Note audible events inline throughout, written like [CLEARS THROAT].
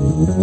What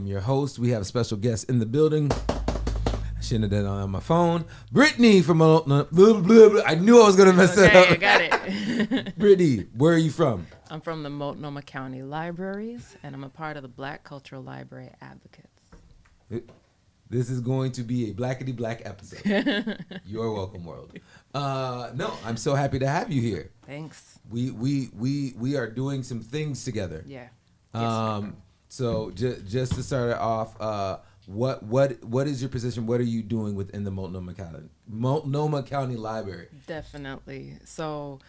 am your host. We have a special guest in the building. I shouldn't have done it on my phone. Brittany from uh, blah, blah, blah. I knew I was gonna mess Okay, I that up. got it. [LAUGHS] [LAUGHS] Brittany, where are you from? I'm from the Multnomah County Libraries, and I'm a part of the Black Cultural Library Advocates. This is going to be a blackety black episode. [LAUGHS] You're welcome, world. Uh, no, I'm so happy to have you here. Thanks. We we we we are doing some things together. Yeah. Um, so just just to start it off, uh, what what what is your position? What are you doing within the Multnomah County Multnomah County Library? Definitely. So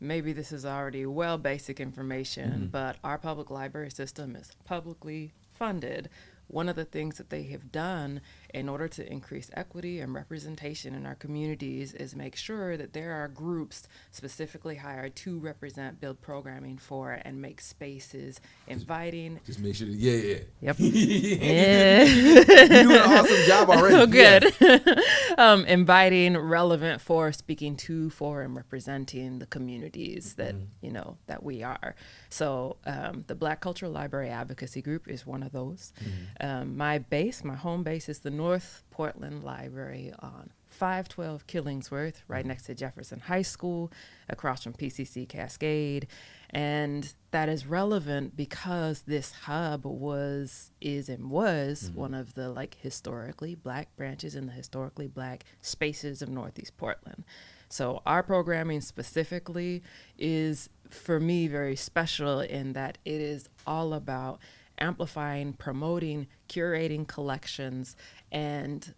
maybe this is already well basic information, but our public library system is publicly funded. One of the things that they have done in order to increase equity and representation in our communities is make sure that there are groups specifically hired to represent, build programming for, and make spaces inviting. Just make sure. That, yeah, yeah. Yep. [LAUGHS] yeah. You're doing an awesome job already. [LAUGHS] Oh, good. [LAUGHS] Um, inviting relevant for speaking to, for, and representing the communities that you know that we are. So um, the Black Cultural Library Advocacy Group is one of those. Um, my base, my home base, is the North Portland Library on 512 Killingsworth, right mm-hmm. next to Jefferson High School, across from PCC Cascade. And that is relevant because this hub was, is, and was mm-hmm. one of the like historically black branches in the historically black spaces of Northeast Portland. So our programming specifically is for me very special in that it is all about amplifying, promoting, curating collections, and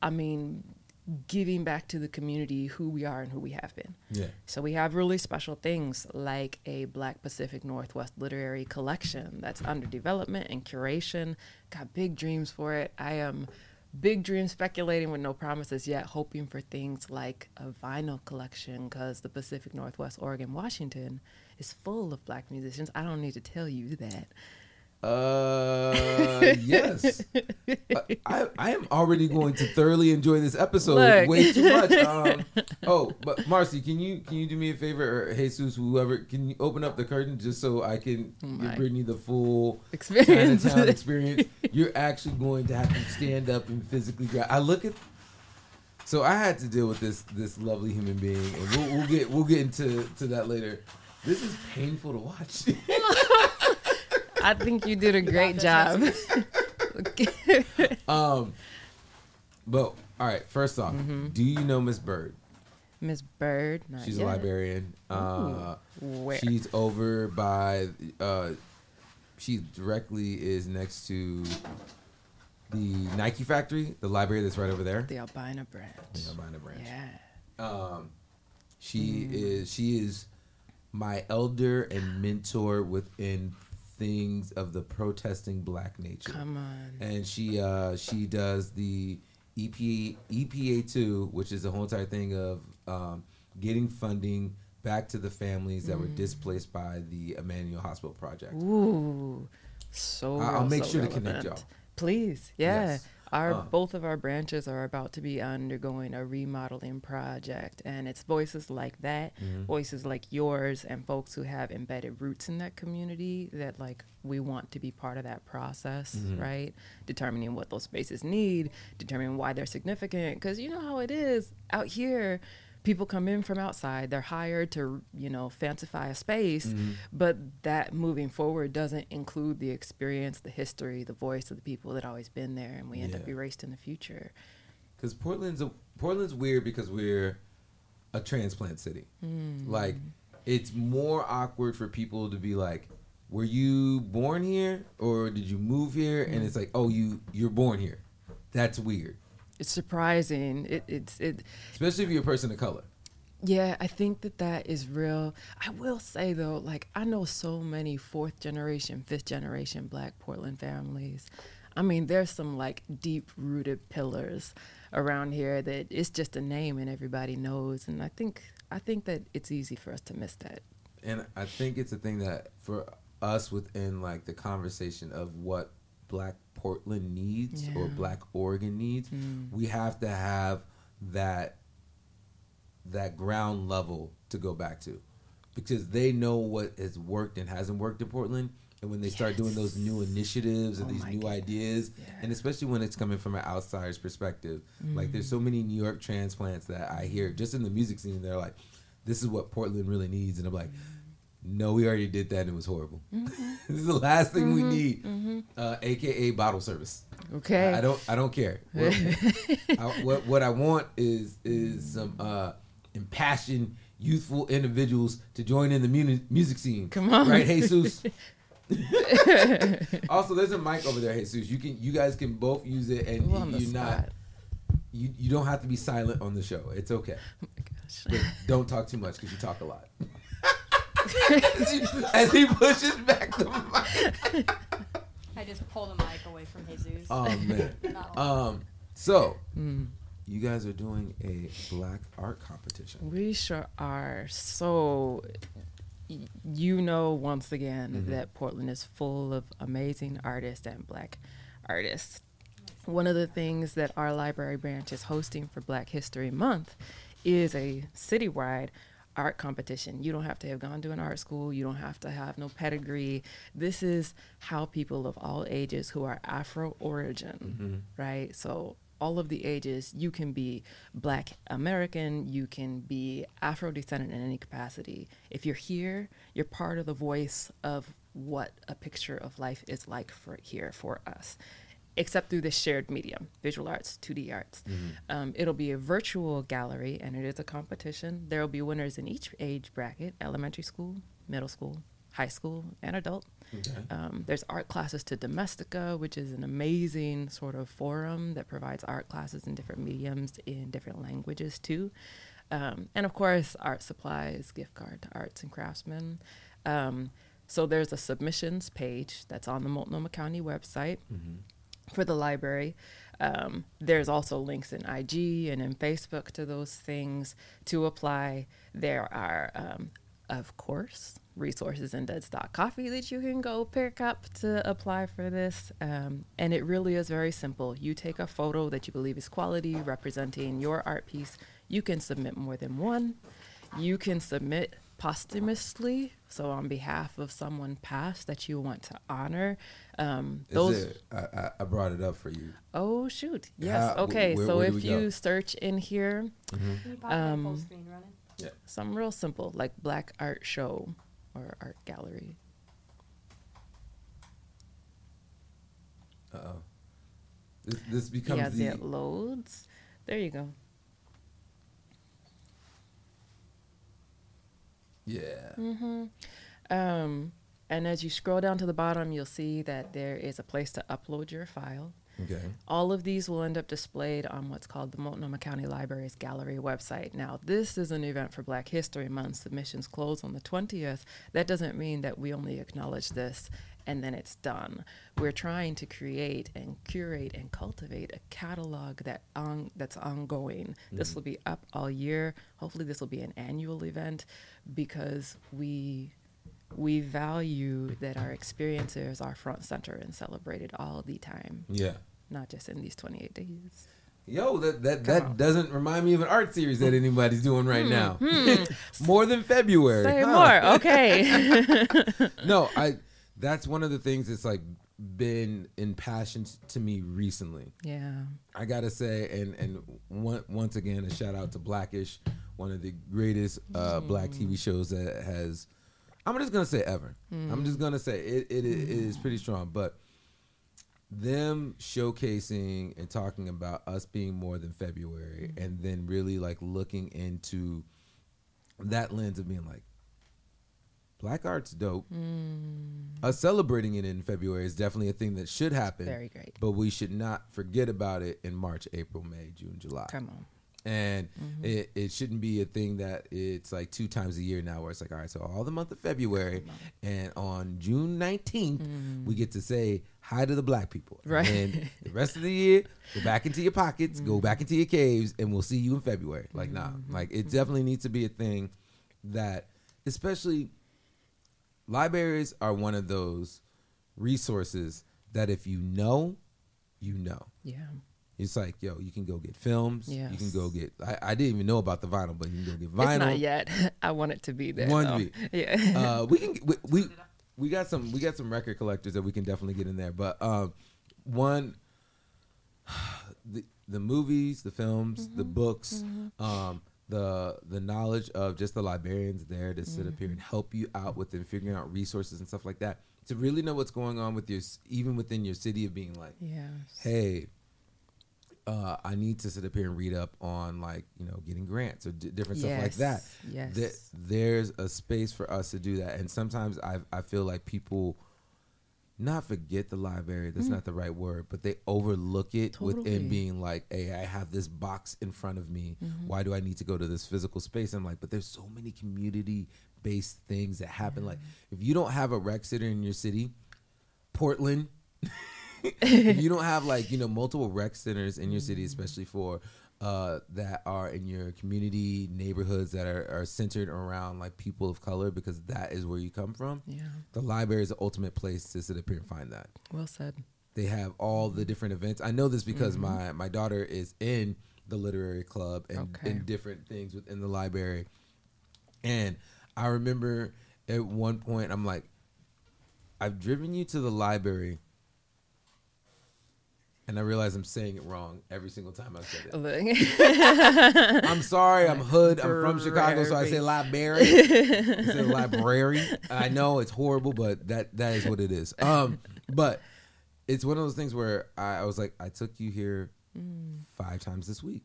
I mean, giving back to the community who we are and who we have been. Yeah. So we have really special things like a Black Pacific Northwest literary collection that's under development and curation. Got big dreams for it. I am big dream speculating with no promises yet, hoping for things like a vinyl collection because the Pacific Northwest, Oregon, Washington is full of black musicians. I don't need to tell you that. Uh, yes. I, I am already going to thoroughly enjoy this episode Look. way too much. Um, oh, but Marcy, can you can you do me a favor, or Jesus, whoever, can you open up the curtain just so I can Oh give. Brittany the full Experience. Chinatown experience? You're actually going to have to stand up and physically grab. I look at. So I had to deal with this this lovely human being, and we'll, we'll get we'll get into to that later. This is painful to watch. [LAUGHS] I think you did a great job. [LAUGHS] Um, but all right. First off, Mm-hmm. do you know Miss Bird? Miss Bird. not She's yet. a librarian. Uh, Where? she's over by. Uh, she directly is next to the Nike factory, the library that's right over there. the Albina branch. The Albina branch. Yeah. Um, she Mm. is she is my elder and mentor within things of the protesting black nature. Come on. and she uh she does the EPA EPA two, which is the whole entire thing of um, getting funding back to the families that were Mm. displaced by the Emanuel Hospital Project. Ooh, so. I- I'll make so sure to connect y'all. Please, yeah. Yes. Our both of our branches are about to be undergoing a remodeling project, and it's voices like that, Mm-hmm. voices like yours, and folks who have embedded roots in that community that like we want to be part of that process, Mm-hmm. right? Determining what those spaces need, determining why they're significant, because you know how it is out here. People come in from outside. They're hired to, you know, fancify a space, Mm-hmm. but that moving forward doesn't include the experience, the history, the voice of the people that always been there, and we end up erased in the future. because Portland's a, Portland's weird because we're a transplant city. Hmm. Like, it's more awkward for people to be like, "Were you born here or did you move here?" Hmm. And it's like, "Oh, you you're born here." That's weird, It's surprising. It, it's it. especially if you're a person of color. Yeah, I think that that is real. I will say though, like I know so many fourth generation, fifth generation Black Portland families. I mean, there's some like deep rooted pillars around here that it's just a name and everybody knows. And I think I think that it's easy for us to miss that. And I think it's a thing that for us within like the conversation of what Black Portland needs or Black Oregon needs, Mm. we have to have that that ground level to go back to because they know what has worked and hasn't worked in Portland. And when they start doing those new initiatives and Oh these new goodness. ideas, Yeah. and especially when it's coming from an outsider's perspective, like there's Mm. so many New York transplants that I hear just in the music scene. They're like, "This is what Portland really needs," and I'm like, "No, we already did that and it was horrible. Mm-hmm. [LAUGHS] this is the last thing we need, uh, aka bottle service." Okay. I, I don't. I don't care. [LAUGHS] What, I, what what I want is is some uh, impassioned, youthful individuals to join in the muni- music scene. Come on. right, Jesus. [LAUGHS] also, there's a mic over there, Jesus. You can you guys can both use it, and you're not you you don't have to be silent on the show. It's okay, Oh my gosh. but don't talk too much because you talk a lot. [LAUGHS] as, he, pushes back the mic. I just pulled the mic away from Jesus. Oh man. [LAUGHS] Um. So Mm. you guys are doing a black art competition. We sure are. So, y- you know, once again, Mhm. that Portland is full of amazing artists and black artists. One of the things that our library branch is hosting for Black History Month is a citywide art competition. You don't have to have gone to an art school, you don't have to have no pedigree. This is how people of all ages who are Afro origin, mm-hmm. right? So all of the ages, you can be black American, you can be Afro descendant in any capacity. If you're here, you're part of the voice of what a picture of life is like for here for us except through this shared medium, visual arts, 2D arts. Um, it'll be a virtual gallery and it is a competition. There will be winners in each age bracket elementary school, middle school, high school, and adult. Okay. Um, there's art classes to Domestika, which is an amazing sort of forum that provides art classes in different mediums in different languages too. Um, and of course, art supplies, gift card to arts and craftsmen. Um, so there's a submissions page that's on the Multnomah County website for the library. Um, there's also links in IG and in Facebook to those things to apply. There are, um, of course, resources in Coffee that you can go pick up to apply for this. Um, and it really is very simple. You take a photo that you believe is quality representing your art piece. You can submit more than one. You can submit posthumously, so on behalf of someone past that you want to honor. Um, Is those it, I, I, I brought it up for you. Oh shoot! Yes. How- okay. where- so where do if you go? search in here, Can you pop that full um, screen running? some real simple like Black Art Show or Art Gallery. Uh oh. This this becomes yeah, the it loads. There you go. Yeah. Mm-hmm. Um, and as you scroll down to the bottom, you'll see that there is a place to upload your file. Okay. All of these will end up displayed on what's called the Multnomah County Library's gallery website. Now, this is an event for Black History Month. Submissions close on the 20th. That doesn't mean that we only acknowledge this and then it's done. We're trying to create and curate and cultivate a catalog that on, that's ongoing. This will be up all year. Hopefully, this will be an annual event because we we value that our experiences are front center and celebrated all the time Yeah. not just in these 28 days. Yo, that that, Come that on. Hmm. doesn't remind me of an art series that anybody's doing right now. [LAUGHS] more than February. Say huh? more. Okay. [LAUGHS] no, I. That's one of the things that's like been impassioned to me recently. yeah. I gotta say, and and one, once again, a shout out to Blackish, one of the greatest uh, black TV shows that has. I'm just gonna say ever. I'm just gonna say it. It, it is pretty strong, but them showcasing and talking about us being more than February, and then really like looking into that lens of being like, black art's dope. Us celebrating it in February is definitely a thing that should happen. Very great. But we should not forget about it in March, April, May, June, July. Come on. And mm-hmm. it, it shouldn't be a thing that it's like two times a year now where it's like, all right, so all the month of February and on June 19th, we mm. get to say hi to the black people. Right. And the rest of the year, go back into your pockets, go mm. back into your caves, and we'll see you in February. Like, nah, like it mm-hmm. definitely needs to be a thing that, especially libraries are one of those resources that if you know, you know. Yeah. It's like, yo, you can go get films. You can go get. I, I didn't even know about the vinyl, but you can go get It's vinyl. not yet. [LAUGHS] I want it to be there. Though. to [LAUGHS] Yeah. Uh, we can. We, we we got some. We got some record collectors that we can definitely get in there. But um, one, [SIGHS] the the movies, the films, the books, um, the the knowledge of just the librarians there to sit up here and help you out with and figuring out resources and stuff like that. To really know what's going on with your, even within your city, of being like, yes. hey, uh, I need to sit up here and read up on like you know getting grants or d- different stuff like that. Yes. Th- there's a space for us to do that, and sometimes I I feel like people not forget the library. That's mm-hmm. not the right word, but they overlook it Totally. within being like, hey, I have this box in front of me. Mm-hmm. Why do I need to go to this physical space? I'm like, but there's so many community based things that happen. Like if you don't have a rec center in your city, Portland. [LAUGHS] [LAUGHS] you don't have like you know multiple rec centers in your city, mm-hmm. especially for uh, that are in your community neighborhoods that are, are centered around like people of color, because that is where you come from. Yeah. The library is the ultimate place to sit up here and find that. Well said. They have all the different events. I know this because my my daughter is in the literary club and Okay. in different things within the library. And I remember at one point I'm like, I've driven you to the library. And I realize I'm saying it wrong every single time I said it. [LAUGHS] I'm sorry, I'm hood. I'm from Chicago, so I say library. [LAUGHS] I say library. I know it's horrible, but that that is what it is. Um, but it's one of those things where I, I was like, I took you here five times this week.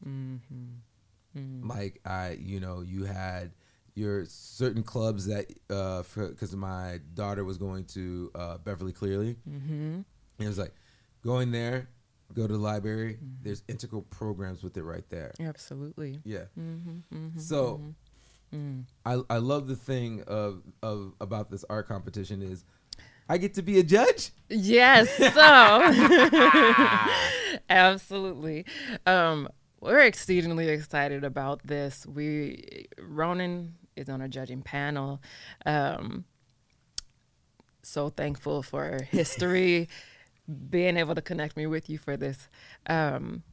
Like I, you know, you had your certain clubs that uh because my daughter was going to uh Beverly Cleary. Mm-hmm. And it was like going there, go to the library. There's integral programs with it right there. Absolutely. Yeah. Mm-hmm, So I I love the thing of of about this art competition is I get to be a judge. Yes. So, [LAUGHS] absolutely. Um, we're exceedingly excited about this. We Ronin is on a judging panel. Um, so thankful for history being able to connect me with you for this. Um,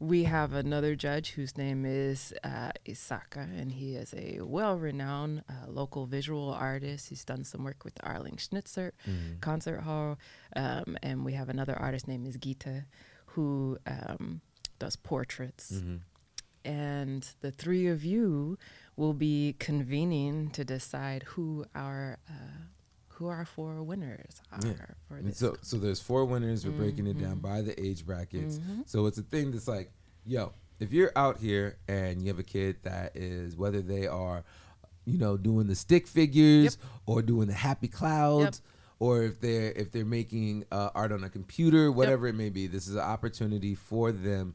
we have another judge whose name is uh, Isaka, and he is a well-renowned uh, local visual artist. He's done some work with the Arlene Schnitzer Concert Hall, um, and we have another artist named is Gita, who um, does portraits. And the three of you will be convening to decide who our uh, who our four winners are Yeah. for this. so so there's four winners. We're breaking it down by the age brackets. So it's a thing that's like, yo, if you're out here and you have a kid that is whether they are, you know, doing the stick figures or doing the happy clouds. Or if they're if they're making uh, art on a computer, whatever it may be, this is an opportunity for them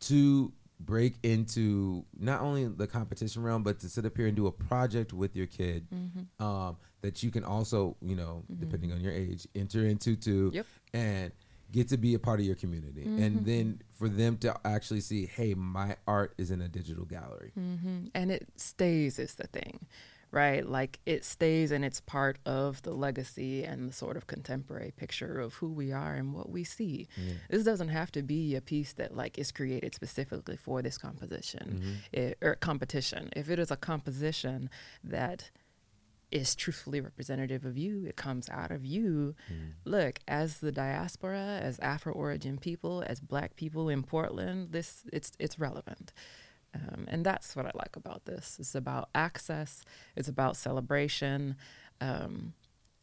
to break into not only the competition realm, but to sit up here and do a project with your kid Mm-hmm. um, that you can also, you know, depending on your age, enter into too, Yep. and get to be a part of your community. Mm-hmm. And then for them to actually see, hey, my art is in a digital gallery. hmm And it stays is the thing, right? Like it stays and it's part of the legacy and the sort of contemporary picture of who we are and what we see. This doesn't have to be a piece that like is created specifically for this composition it, or competition. If it is a composition that is truthfully representative of you. It comes out of you. Mm. Look, as the diaspora, as Afro origin people, as black people in Portland, this it's it's relevant. Um, and that's what I like about this. It's about access, it's about celebration. Um,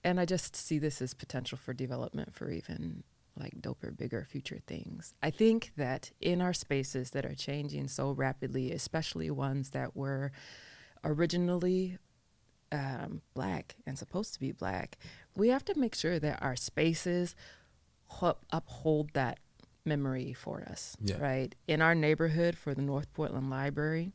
and I just see this as potential for development for even like doper, bigger future things. I think that in our spaces that are changing so rapidly, especially ones that were originally um, black and supposed to be black, we have to make sure that our spaces uphold that memory for us, Yeah. right? In our neighborhood for the North Portland Library,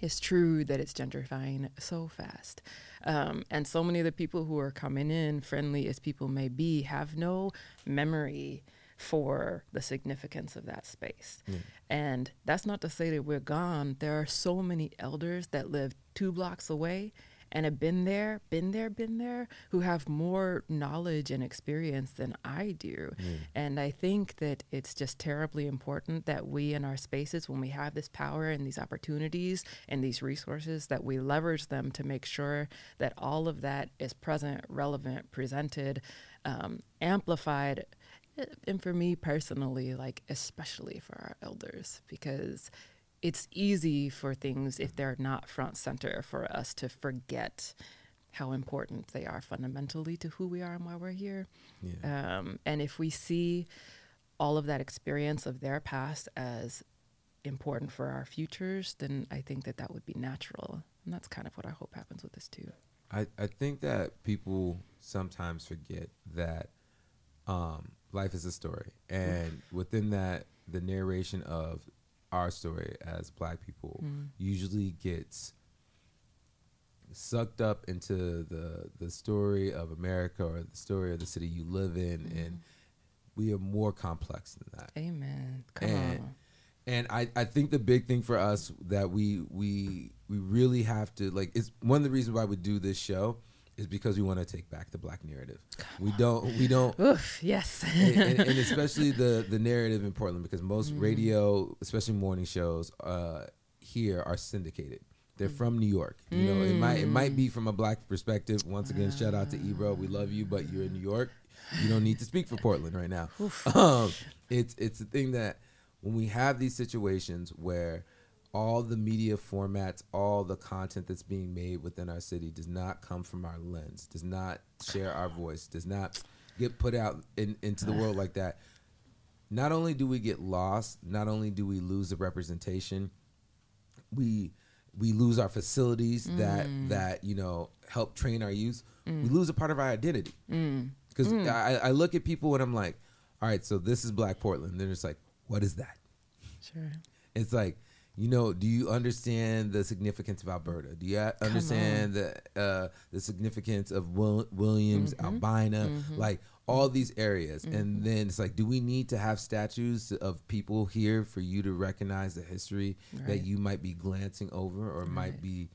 it's true that it's gentrifying so fast. Um, and so many of the people who are coming in, friendly as people may be, have no memory for the significance of that space. And that's not to say that we're gone. There are so many elders that live two blocks away and have been there, been there, been there, who have more knowledge and experience than I do. And I think that it's just terribly important that we in our spaces, when we have this power and these opportunities and these resources, that we leverage them to make sure that all of that is present, relevant, presented, um, amplified. eh, And for me personally, like especially for our elders, because it's easy for things if they're not front center for us to forget how important they are fundamentally to who we are and why we're here. Yeah. Um, and if we see all of that experience of their past as important for our futures, then I think that that would be natural. And that's kind of what I hope happens with this too. I, I think that people sometimes forget that um, life is a story. And within that, the narration of our story as black people mm. usually gets sucked up into the the story of America or the story of the city you live in mm-hmm. and we are more complex than that. Amen. Come And- on. And I, I think the big thing for us that we we we really have to like it's one of the reasons why we do this show is because we want to take back the black narrative. we don't we don't [LAUGHS] Oof, yes. and, and, and especially the the narrative in Portland because most radio, especially morning shows, uh, here are syndicated. They're from New York. You know, it might it might be from a black perspective. Once again, shout out to Ebro. We love you, but you're in New York. You don't need to speak for Portland right now. Um, it's it's the thing that when we have these situations where all the media formats, all the content that's being made within our city does not come from our lens, does not share our voice, does not get put out in, into the world like that. Not only do we get lost, not only do we lose the representation, we we lose our facilities that mm. that you know help train our youth. Mm. We lose a part of our identity mm. because I, I look at people and I'm like, all right, so this is Black Portland. Then it's like, what is that? Sure. It's like, you know, do you understand the significance of Alberta? Do you understand the uh, the significance of Will- Williams, Albina, like all these areas? And then it's like, do we need to have statues of people here for you to recognize the history that you might be glancing over or might be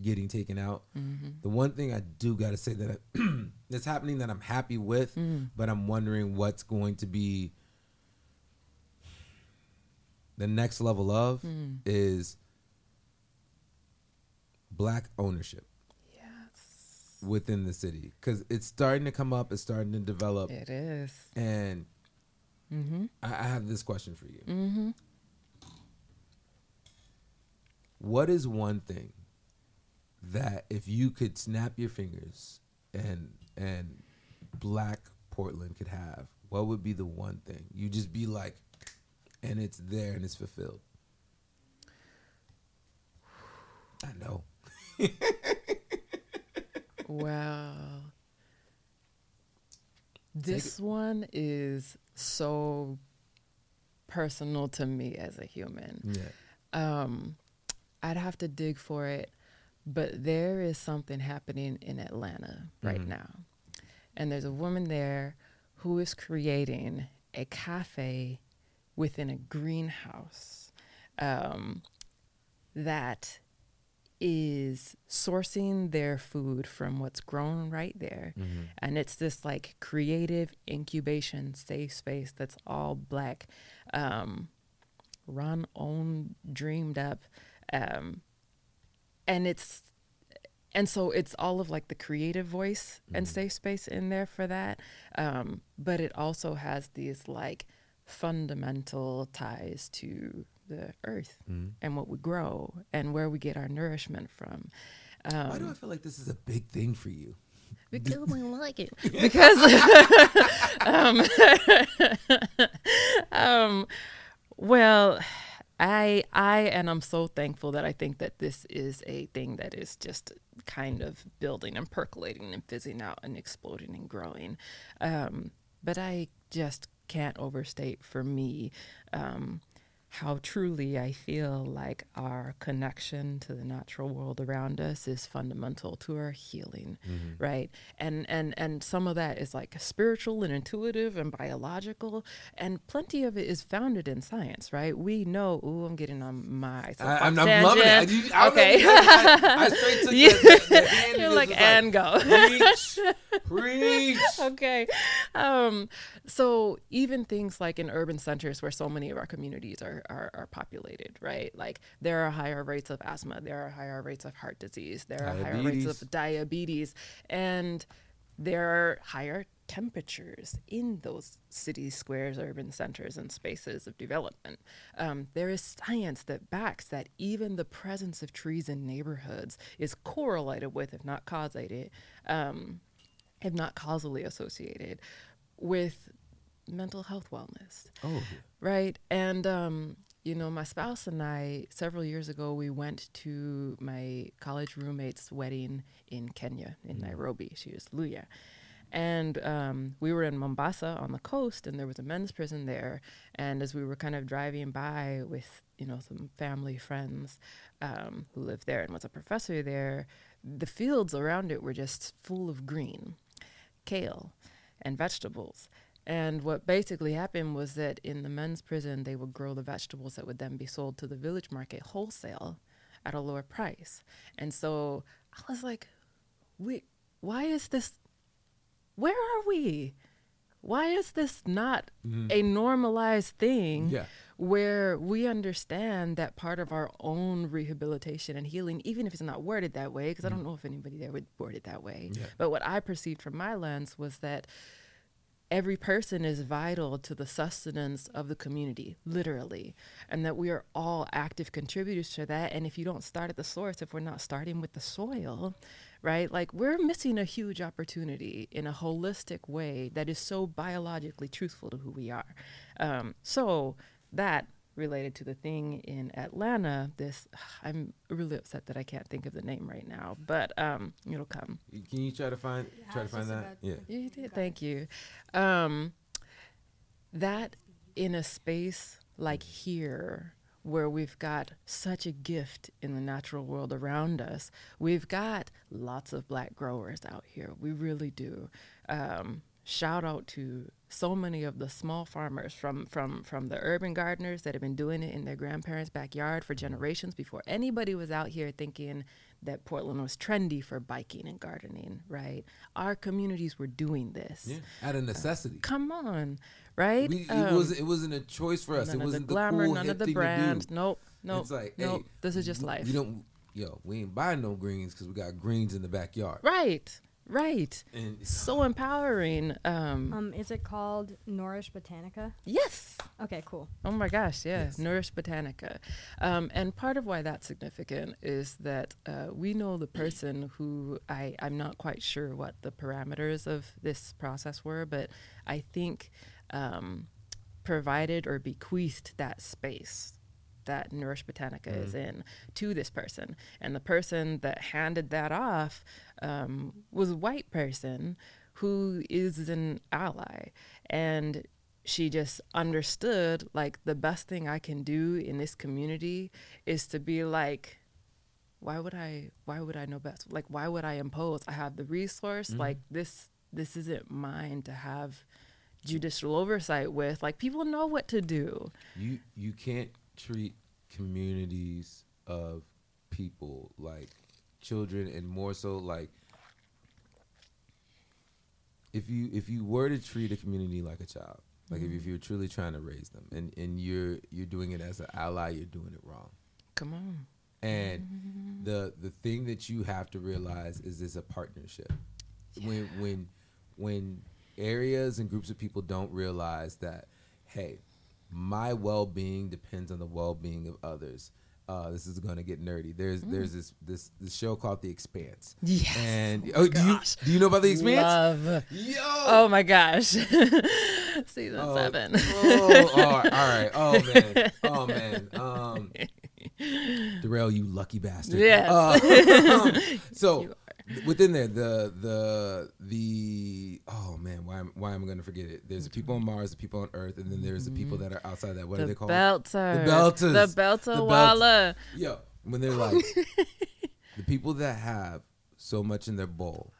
getting taken out? Mm-hmm. The one thing I do got to say that [CLEARS THROAT] that's happening that I'm happy with, Mm. but I'm wondering what's going to be the next level of Mm. is black ownership Yes. within the city because it's starting to come up it's starting to develop It is. and Mm-hmm. I, I have this question for you Mm-hmm. what is one thing that if you could snap your fingers and and black portland could have what would be the one thing you just be like and it's there and it's fulfilled i know [LAUGHS] Wow. This one is so personal to me as a human. yeah Um, I'd have to dig for it, but there is something happening in Atlanta right Mhm. now. And there's a woman there who is creating a cafe within a greenhouse um, that is sourcing their food from what's grown right there. Mm-hmm. And it's this like creative incubation safe space that's all black, um, run, owned, dreamed up. Um, and it's, and so it's all of like the creative voice and safe space in there for that. Um, but it also has these like fundamental ties to the earth Mhm. and what we grow and where we get our nourishment from. Um, Why do I feel like this is a big thing for you? because we like it. [LAUGHS] Because [LAUGHS] um, [LAUGHS] um, well, I I and I'm so thankful that I think that this is a thing that is just kind of building and percolating and fizzing out and exploding and growing. Um, but I just can't overstate for me um, how truly I feel like our connection to the natural world around us is fundamental to our healing, right? And and and some of that is like spiritual and intuitive and biological, and plenty of it is founded in science, right? We know. Ooh, I'm getting on my. I, I'm, I'm loving it. You, know okay. you- I, [LAUGHS] I, I straight took You- the, the, the You're and like, and go. preach, [LAUGHS] preach. okay. Um, so even things like in urban centers where so many of our communities are, are, are populated, right? Like there are higher rates of asthma, there are higher rates of heart disease, there are higher rates of diabetes, and there are higher temperatures in those city squares, urban centers, and spaces of development. Um, there is science that backs that even the presence of trees in neighborhoods is correlated with, if not causated, um, if not causally associated, with mental health wellness Oh, right? And um you know my spouse and i several years ago we went to my college roommate's wedding in kenya in nairobi. She was Luhya. And um, we were in mombasa on the coast and there was a men's prison there. And as we were kind of driving by with you know some family friends um, who lived there and was a professor there the fields around it were just full of green kale and vegetables. And what basically happened was that in the men's prison, they would grow the vegetables that would then be sold to the village market wholesale at a lower price. And so I was like, we, why is this, where are we? Why is this not mm-hmm. a normalized thing Yeah. where we understand that part of our own rehabilitation and healing, even if it's not worded that way, because I mm-hmm. don't know if anybody there would word it that way, Yeah. but what I perceived from my lens was that every person is vital to the sustenance of the community, literally, and that we are all active contributors to that. And if you don't start at the source, if we're not starting with the soil, right, like we're missing a huge opportunity in a holistic way that is so biologically truthful to who we are. Um, so that related to the thing in Atlanta, this [SIGHS] I'm really upset that I can't think of the name right now, but um, it'll come. Can you try to find Yeah, try to find that? Yeah. You did, thank you. Um, that in a space like here, where we've got such a gift in the natural world around us, we've got lots of black growers out here. We really do. Um, shout out to so many of the small farmers from from from the urban gardeners that have been doing it in their grandparents' backyard for generations before anybody was out here thinking that Portland was trendy for biking and gardening, right? Our communities were doing this. Yeah. Out of necessity. Come on, right? We, it Um, was it wasn't a choice for us. none It of wasn't the, glamour, cool none of the brand. Nope, nope, It's like, nope. hey, this is just life. We don't, yo, we ain't buying no greens because we got greens in the backyard. right, right. And So empowering. Um, Um, is it called Nourish Botanica? yes. Okay, cool. Oh my gosh, yeah, Yes. Nourish Botanica. Um, and part of why that's significant is that uh, we know the person who I, I'm not quite sure what the parameters of this process were, but I think um, provided or bequeathed that space that Nourish Botanica is in to this person. And the person that handed that off um, was a white person who is an ally. And she just understood like the best thing I can do in this community is to be like, why would I why would I know best? Like why would I impose? I have the resource, like this this isn't mine to have judicial oversight with. Like people know what to do. you you can't treat communities of people like children and more so like if you if you were to treat a community like a child like if, mm-hmm. if you're truly trying to raise them and and you're you're doing it as an ally you're doing it wrong. Come on. and [LAUGHS] the the thing that you have to realize is it's a partnership. When when when areas and groups of people don't realize that hey my well-being depends on the well-being of others. Uh, this is gonna get nerdy. There's there's this this this show called The Expanse. Yes. And oh, do you do you know about The Expanse? Love. Yo. Oh my gosh. [LAUGHS] Season Oh, seven. oh, oh, all right. [LAUGHS] Oh man. Oh man. Um, [LAUGHS] Darrell, you lucky bastard. Yeah. Uh, so within there, the the the oh man, why am why am I going to forget it? There's the people on Mars, the people on Earth, and then there's the people mm-hmm. that are outside that. What the are they called? Belters. The Belters. The Belter. Walla. Yo, when they're like [LAUGHS] the people that have so much in their bowl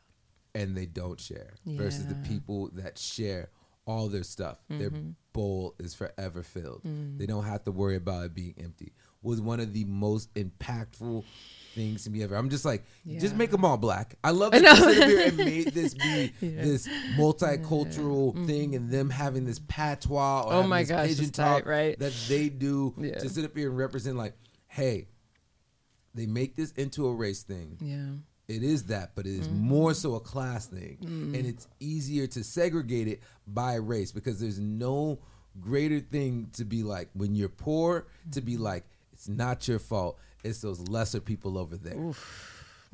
and they don't share versus the people that share all their stuff. Their mm-hmm. bowl is forever filled. They mm. don't have to worry about it being empty. Was one of the most impactful things to me ever. I'm just like, just make them all black. I love I that you know. here and made this be [LAUGHS] Yeah. this multicultural thing and them having this patois or Oh my this gosh, pidgin it's tight, talk right? that they do Yeah. to sit up here and represent like, hey, they make this into a race thing. Yeah. It is that, but it is Mm-hmm. more so a class thing. Mm. And it's easier to segregate it by race because there's no greater thing to be like when you're poor to Mm-hmm. be like, it's not your fault. It's those lesser people over there.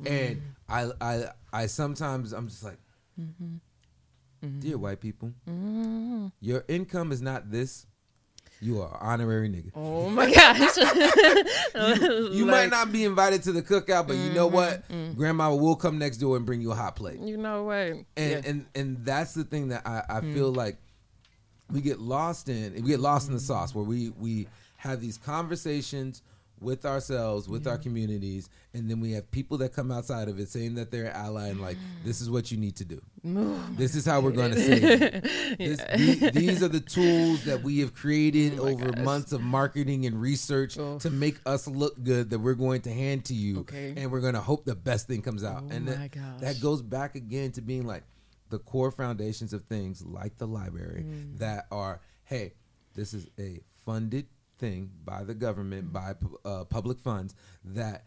And mm-hmm. I I I sometimes I'm just like, Mm-hmm. mm-hmm. dear white people, mm-hmm. your income is not this. You are an honorary nigga. Oh my gosh. [LAUGHS] You might Like, not be invited to the cookout, but you know what? Mm-hmm. Grandma will come next door and bring you a hot plate. You know what? And yeah. and and that's the thing that I, I feel mm. like we get lost in. We get lost in the sauce where we we have these conversations with ourselves, with our communities, and then we have people that come outside of it saying that they're an ally and like, this is what you need to do. This is how we're going [LAUGHS] to save you. This, [LAUGHS] the- these are the tools that we have created Oh over gosh. months of marketing and research Oh. to make us look good that we're going to hand to you. Okay. And we're going to hope the best thing comes out. Oh and that, that goes back again to being like the core foundations of things like the library Mm. that are, hey, this is a funded thing by the government, by uh, public funds that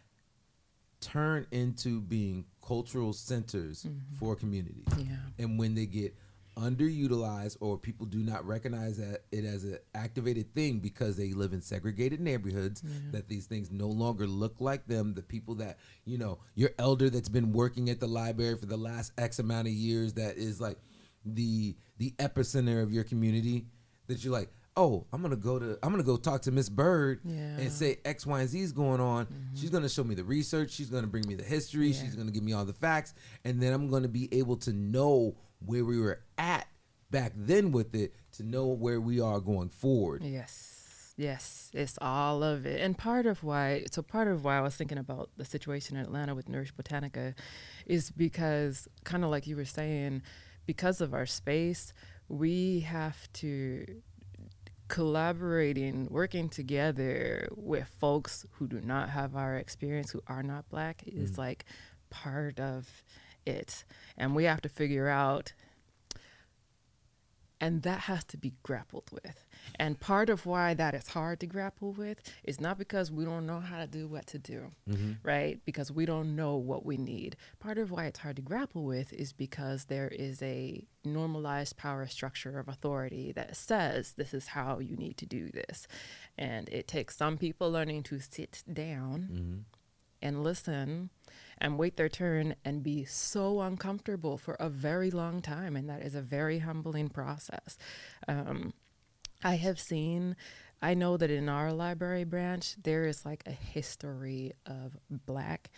turn into being cultural centers for communities. Yeah. And when they get underutilized or people do not recognize that it as an activated thing because they live in segregated neighborhoods that these things no longer look like them the people that you know your elder that's been working at the library for the last x amount of years that is like the the epicenter of your community that you're like oh i'm gonna go to i'm gonna go talk to miss bird Yeah. and say x y and z is going on mm-hmm. she's gonna show me the research she's gonna bring me the history Yeah. she's gonna give me all the facts and then i'm gonna be able to know where we were at back then with it to know where we are going forward Yes. Yes. It's all of it. And part of why so part of why I was thinking about the situation in Atlanta with Nourish Botanica is because kind of like you were saying, because of our space, we have to collaborating, working together with folks who do not have our experience, who are not black, is mm. like part of it. And we have to figure out and that has to be grappled with. And part of why that is hard to grapple with is not because we don't know how to do what to do, right? Because we don't know what we need. Part of why it's hard to grapple with is because there is a normalized power structure of authority that says this is how you need to do this. And it takes some people learning to sit down and listen and wait their turn and be so uncomfortable for a very long time. And that is a very humbling process. Um, I have seen, I know that in our library branch, there is like a history of black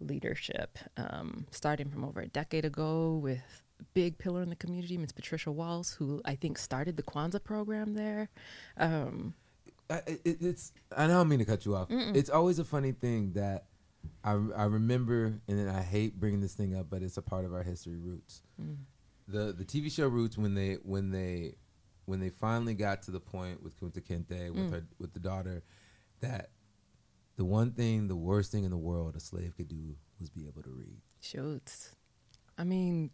leadership, um, starting from over a decade ago with big pillar in the community, Ms. Patricia Walls, who I think started the Kwanzaa program there. Um, I, it, it's I don't mean to cut you off. It's always a funny thing that I I remember, and then I hate bringing this thing up, but it's a part of our history roots. The the TV show Roots when they when they when they finally got to the point with Kunta Kinte with mm. her with the daughter that the one thing the worst thing in the world a slave could do was be able to read. shoots. I mean,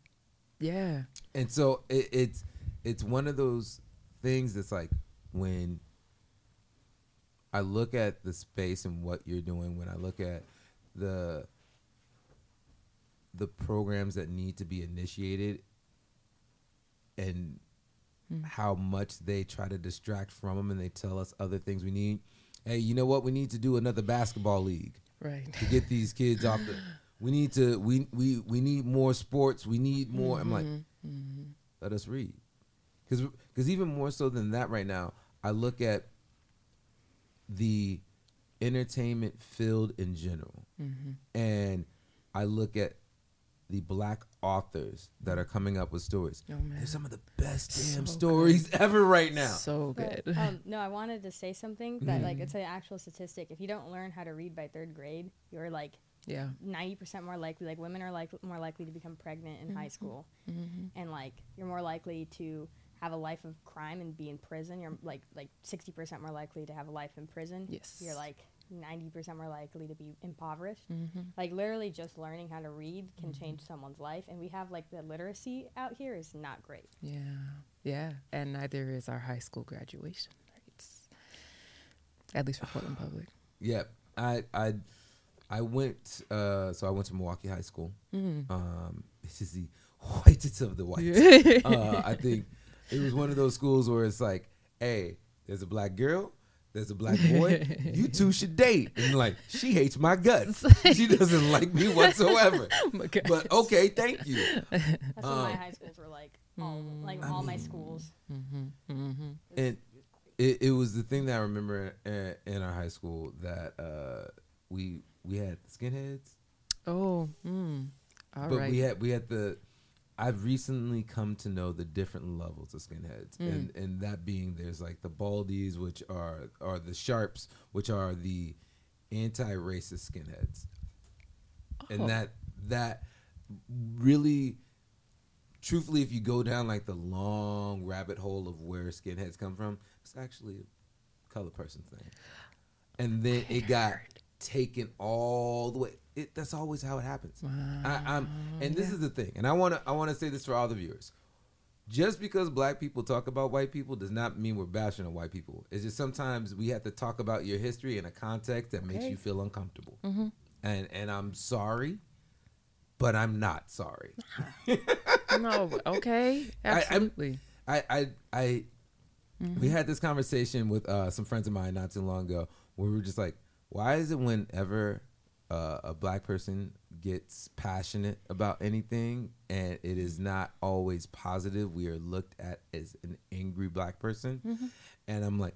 yeah. and so it, it's it's one of those things that's like when I look at the space and what you're doing, when I look at the the programs that need to be initiated and Mm. how much they try to distract from them and they tell us other things we need. Hey, you know what? We need to do another basketball league Right. to get these kids off the. [LAUGHS] We need to. We we we need more sports. We need more. I'm like, mm-hmm. Mm-hmm. let us read, because because even more so than that right now, I look at the entertainment field in general, mm-hmm. and I look at the black authors that are coming up with stories. Oh, man. They're some of the best damn So stories [LAUGHS] ever right now. So But, good. um, [LAUGHS] no, I wanted to say something that like mm-hmm. it's an actual statistic. If you don't learn how to read by third grade, you're like yeah. ninety percent more likely. Like women are like more likely to become pregnant in high mm-hmm. school, mm-hmm. and like you're more likely to have a life of crime and be in prison. You're like like sixty percent more likely to have a life in prison. Yes. You're like ninety percent more likely to be impoverished. Like literally, just learning how to read can change someone's life. And we have like the literacy out here is not great. Yeah. Yeah. And neither is our high school graduation rates. At least for [SIGHS] Portland Public. Yeah, I I I went. Uh, so I went to Milwaukie High School. Mm-hmm. Um, [LAUGHS] this is the whitest of the whites. [LAUGHS] uh, I think it was one of those schools where it's like, hey, there's a black girl. There's a black boy. You two [LAUGHS] should date. And like, she hates my guts. [LAUGHS] She doesn't like me whatsoever. [LAUGHS] my But okay, thank you. That's what my Um, high schools were like. All like all my schools. and it, it was the thing that I remember in, in our high school that uh, we we had skinheads, Oh, mm. all right. but we had we had the. I've recently come to know the different levels of skinheads, Mm. and and that being there's like the baldies, which are are the sharps, which are the anti-racist skinheads, Oh. and that that really truthfully if you go down like the long rabbit hole of where skinheads come from it's actually a color person thing and then it got taken all the way it, that's always how it happens. I, I'm, and this is the thing and i want to i want to say this for all the viewers. Just because black people talk about white people does not mean we're bashing on white people. It's just sometimes we have to talk about your history in a context that makes you feel uncomfortable. And and i'm sorry but i'm not sorry. [LAUGHS] No, okay. [LAUGHS] Absolutely. I I I we had this conversation with uh, some friends of mine not too long ago where we were just like, why is it whenever uh, a black person gets passionate about anything and it is not always positive, we are looked at as an angry black person, mm-hmm. and I'm like,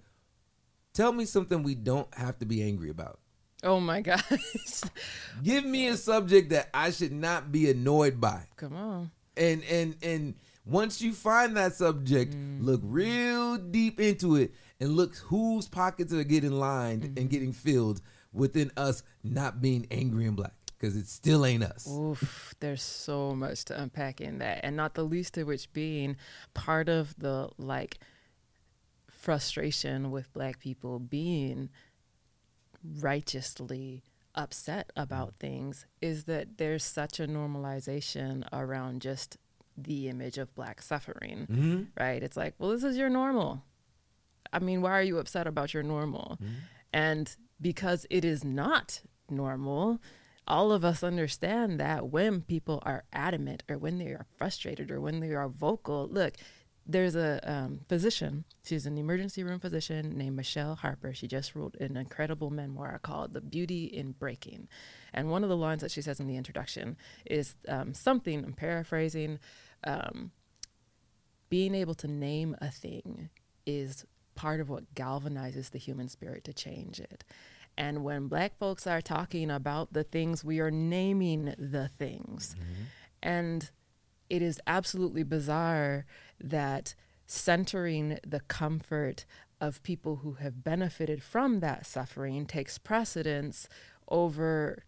tell me something we don't have to be angry about. oh my gosh. [LAUGHS] Give me a subject that I should not be annoyed by. Come on. and and and once you find that subject mm. look real deep into it and look whose pockets are getting lined and mm-hmm. getting filled within us not being angry and black because it still ain't us Oof, there's so much to unpack in that, and not the least of which being part of the like frustration with black people being righteously upset about mm. things is that there's such a normalization around just the image of black suffering, mm-hmm. right? It's like, well, this is your normal. I mean, why are you upset about your normal? Mm-hmm. And because it is not normal, all of us understand that when people are adamant or when they are frustrated or when they are vocal, look, there's a um, physician. She's an emergency room physician named Michelle Harper. She just wrote an incredible memoir called The Beauty in Breaking. And one of the lines that she says in the introduction is um, something, I'm paraphrasing, um, being able to name a thing is part of what galvanizes the human spirit to change it. And when black folks are talking about the things, we are naming the things. Mm-hmm. And it is absolutely bizarre that centering the comfort of people who have benefited from that suffering takes precedence over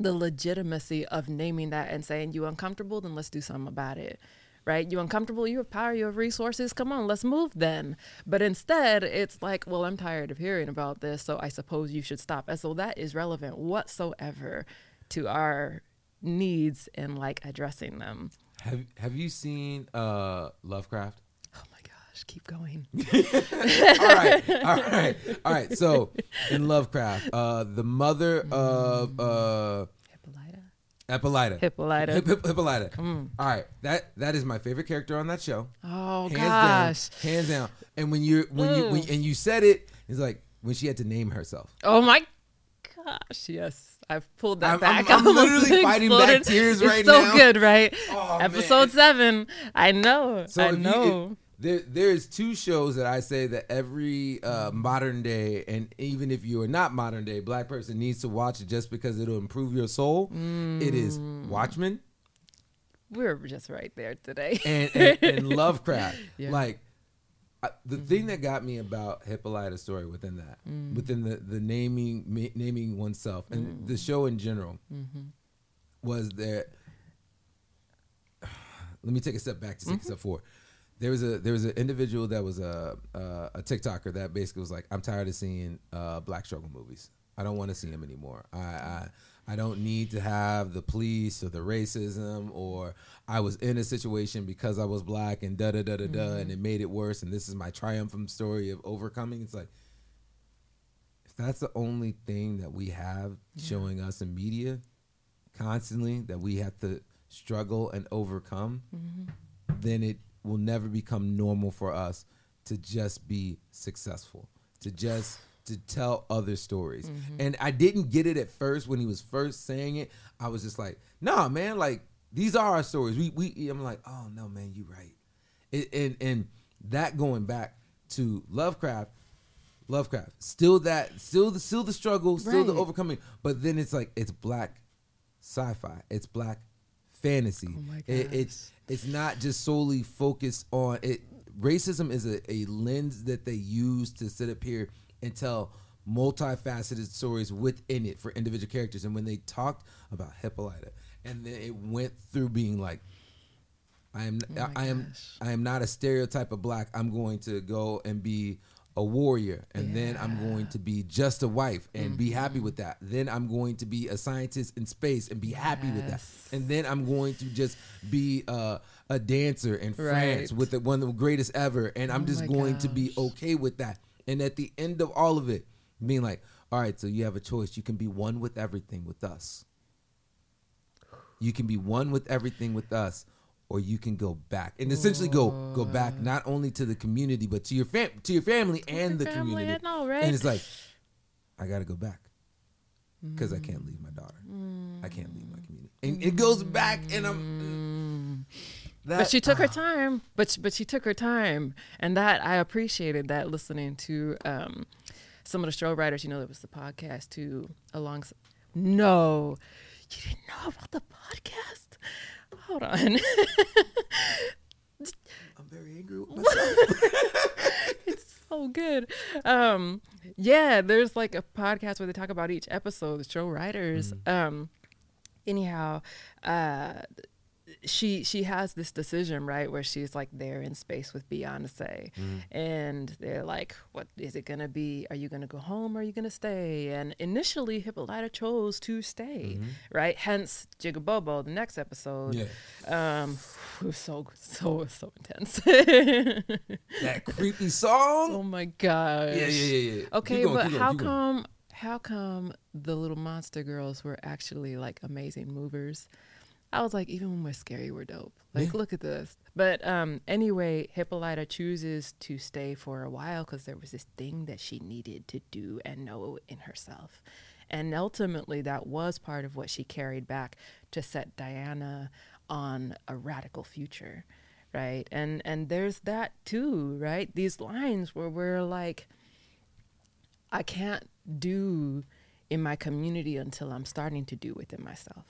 the legitimacy of naming that and saying you uncomfortable? Then let's do something about it right? You uncomfortable you have power you have resources. Come on let's move then. But instead it's like well i'm tired of hearing about this so i suppose you should stop. And so that is relevant whatsoever to our needs and like addressing them. Have have you seen uh lovecraft? Oh my gosh keep going. [LAUGHS] All right all right all right. So in lovecraft uh the mother of uh hippolyta Hippolyta. Hip, Hip- Hippolyta. Mm. All right, that that is my favorite character on that show. Oh hands gosh. down, hands down. And when you when you when, and you said it, it's like when she had to name herself. Oh my gosh. Yes. I've pulled that I'm- back. [LAUGHS] I'm- I'm literally [LAUGHS] fighting back tears it's right so now. good, right? Oh, Episode seven. I know. So I you- know. if- there, there's two shows that I say that every uh, modern day, and even if you are not modern day, black person needs to watch it just because it'll improve your soul. It is Mm. Watchmen We're just right there today. and, and, and [LAUGHS] Lovecraft. Yeah. Like I, the thing that got me about Hippolyta's story within that, Mm. within the the naming ma- naming oneself and the show in general, Mm-hmm. was that. [SIGHS] Let me take a step back to take Mm-hmm. a step forward. There was a there was an individual that was a a, a TikToker that basically was like, I'm tired of seeing uh, black struggle movies. I don't want to see them anymore. I, I I don't need to have the police or the racism or I was in a situation because I was black and da da da da da and it made it worse and this is my triumphant story of overcoming. It's like if that's the only thing that we have showing us in media constantly that we have to struggle and overcome, then it will never become normal for us to just be successful, to just to tell other stories. Mm-hmm. And I didn't get it at first when he was first saying it. I was just like, "Nah, man, like these are our stories." We we I'm like, "Oh no, man, you right." It, and and that going back to Lovecraft, Lovecraft, still that, still the still the struggle, still the overcoming, but then it's like it's black sci-fi, it's black fantasy. Oh my It, it's it's not just solely focused on it. Racism is a, a lens that they use to sit up here and tell multifaceted stories within it for individual characters. And when they talked about Hippolyta, and then it went through being like, I am Oh my I am. I am not a stereotype of black. I'm going to go and be a warrior and then I'm going to be just a wife and be happy Mm-hmm. with that. Then I'm going to be a scientist in space and be happy with that. And then I'm going to just be uh, a dancer in France with the, one of the greatest ever and I'm Oh just going to be okay with that. And at the end of all of it, being like, all right, so you have a choice. You can be one with everything with us. You can be one with everything with us, or you can go back and essentially go go back not only to the community but to your fam to your family and your the family, community. I know, right? And it's like, I gotta go back because I can't leave my daughter. I can't leave my community. And it goes back, and I'm. That, but she took her ah, [SIGHS] time. But she, but she took her time, and that I appreciated that listening to um, some of the show writers. You know, there was the podcast too. Along, no, you didn't know about the podcast. Hold on. [LAUGHS] I'm very angry with myself. [LAUGHS] it's so good. Um, yeah, there's like a podcast where they talk about each episode, the show writers. Um, anyhow, uh, she she has this decision right where she's like there in space with Beyonce, and they're like, "What is it gonna be? Are you gonna go home? or Are you gonna stay?" And initially, Hippolyta chose to stay, right? Hence, Jigabobo, the next episode. yeah, Um, it was so so so intense. [LAUGHS] that [LAUGHS] creepy song. Oh my gosh. Yeah, yeah, yeah, yeah. Okay, going, but going, how come how come the little monster girls were actually like amazing movers? I was like, even when we're scary, we're dope. Like, Yeah. look at this. But um, anyway, Hippolyta chooses to stay for a while because there was this thing that she needed to do and know in herself. And ultimately, that was part of what she carried back to set Diana on a radical future, right? And and there's that too, right? These lines where we're like, I can't do in my community until I'm starting to do within myself.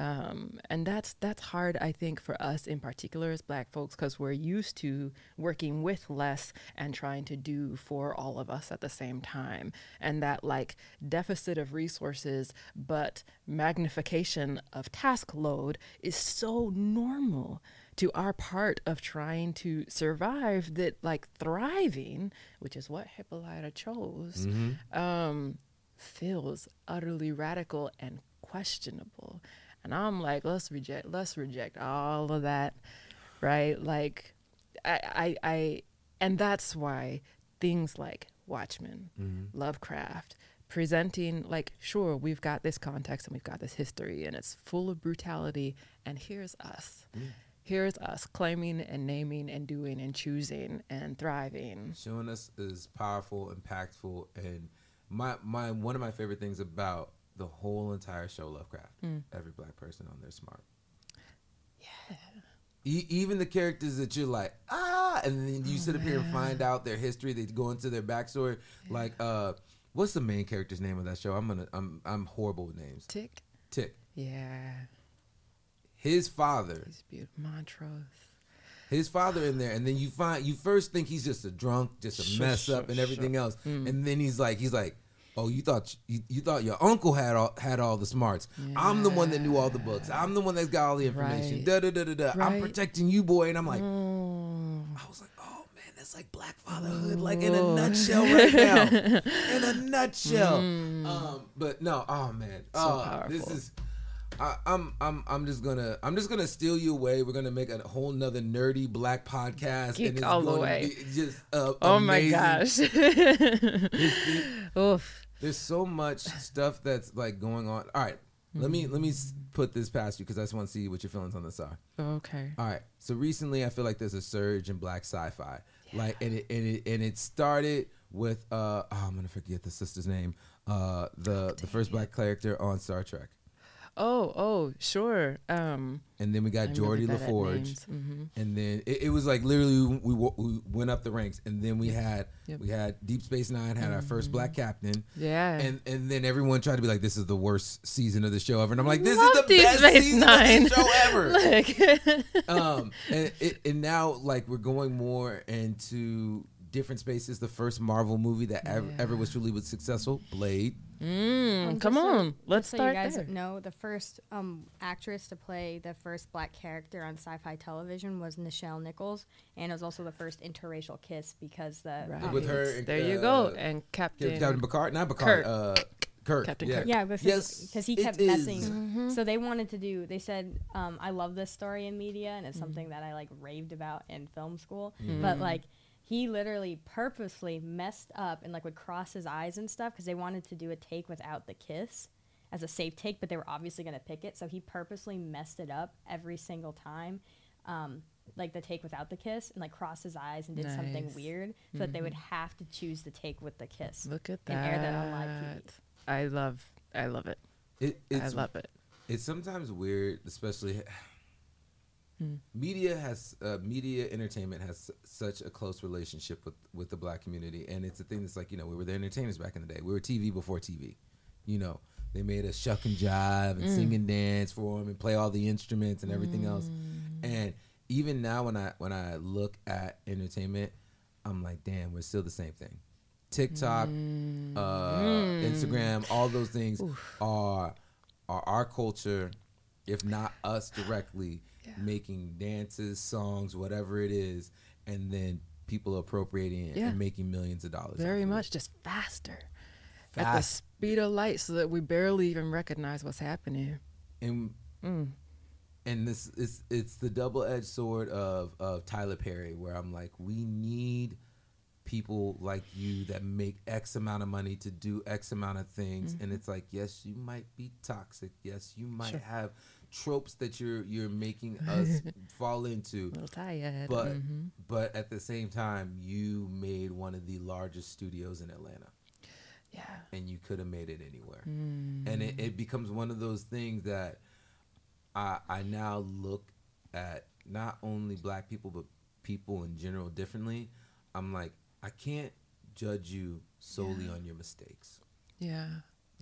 Um, and that's that's hard, I think, for us in particular as Black folks, because we're used to working with less and trying to do for all of us at the same time, and that like deficit of resources, but magnification of task load is so normal to our part of trying to survive that like thriving, which is what Hippolyta chose, um, feels utterly radical and questionable. And I'm like, let's reject, let's reject all of that, right? Like, I, I, I and that's why things like Watchmen, mm-hmm. Lovecraft, presenting like sure we've got this context and we've got this history and it's full of brutality and here's us. Mm. Here's us claiming and naming and doing and choosing and thriving. Showing us is powerful, impactful, and my my one of my favorite things about the whole entire show Lovecraft. Every black person on there smart. Yeah. E- even the characters that you're like ah, and then you sit up here and find out their history. They go into their backstory. Like uh, what's the main character's name of that show? I'm gonna I'm I'm horrible with names. tic Tic. yeah His father these beautiful mantras his father in there, and then you find you first think he's just a drunk, just a Sure, mess sure, up, and sure. everything else, Mm. and then he's like, he's like, oh, you thought you, you thought your uncle had all had all the smarts. I'm the one that knew all the books. I'm the one that's got all the information. Right. Da da da da da. I'm protecting you, boy, and I'm like, Mm. I was like, oh man, that's like black fatherhood, like in a nutshell right now, [LAUGHS] in a nutshell. Um, but no, oh man, So oh, this is. I, I'm I'm I'm just gonna I'm just gonna steal you away. We're gonna make a whole nother nerdy black podcast, Geek all the going to way. just uh, oh my gosh [LAUGHS] oof There's so much stuff that's like going on. All right, let me let me put this past you because I just want to see what your feelings on this are. okay All right. So recently, I feel like there's a surge in black sci-fi. Like, and it and it and it started with uh, oh, I'm gonna forget the sister's name. Uh, the the first black character on Star Trek, oh oh sure um and then we got I'm Geordi really LaForge. Mhm. and then it, it was like literally we, we we went up the ranks, and then we had Yep. we had Deep Space Nine had our first black captain. yeah And and then everyone tried to be like, "This is the worst season of the show ever," and I'm like, "This Love is the Deep best Space season Nine. of the show ever." [LAUGHS] like um, and, it, and now like we're going more into different spaces. The first Marvel movie that ever, Yeah. ever was truly was successful, Blade. Mm, Um, come so- on, let's so start you guys there. know the first um, actress to play the first black character on sci-fi television was Nichelle Nichols, and it was also the first interracial kiss because the Right. With her and, there you uh, go, and Captain. Captain Picard, not Picard, Kirk. uh, Kirk. Captain yeah. Kirk. Yeah, because Yes, he kept messing. Mm-hmm. So they wanted to do. They said, um, "I love this story in media, and it's Mm-hmm. something that I like raved about in film school." Mm-hmm. But like, he literally purposely messed up and like would cross his eyes and stuff because they wanted to do a take without the kiss as a safe take, but they were obviously gonna pick it. So he purposely messed it up every single time. Um, like the take without the kiss and like crossed his eyes and did something weird so that they would have to choose the take with the kiss. Look at and that. air that on live TV. I love, I love it. It, I love it. it's sometimes weird, especially Hmm. media has uh, media entertainment has such a close relationship with with the black community, and it's a thing that's like you know we were the entertainers back in the day. We were TV before TV. You know, they made us shuck and jive and sing and dance for them and play all the instruments and everything else. And even now, when I when I look at entertainment, I'm like, damn, we're still the same thing. TikTok, uh, Instagram, all those things are are our culture, if not us directly, Yeah. making dances, songs, whatever it is, and then people appropriating it Yeah. and making millions of dollars. Very of it. much, just faster. At the speed of light, so that we barely even recognize what's happening. and Mm. and this it's it's the double edged sword of of Tyler Perry, where I'm like, we need people like you that make X amount of money to do X amount of things, and it's like, yes, you might be toxic, yes, you might Sure. have tropes that you're you're making us [LAUGHS] fall into, A little tired. but Mhm. but at the same time, you made one of the largest studios in Atlanta yeah. and you could have made it anywhere. Mm. And it, it becomes one of those things that I I now look at not only black people but people in general differently. I'm like, I can't judge you solely Yeah. on your mistakes. Yeah.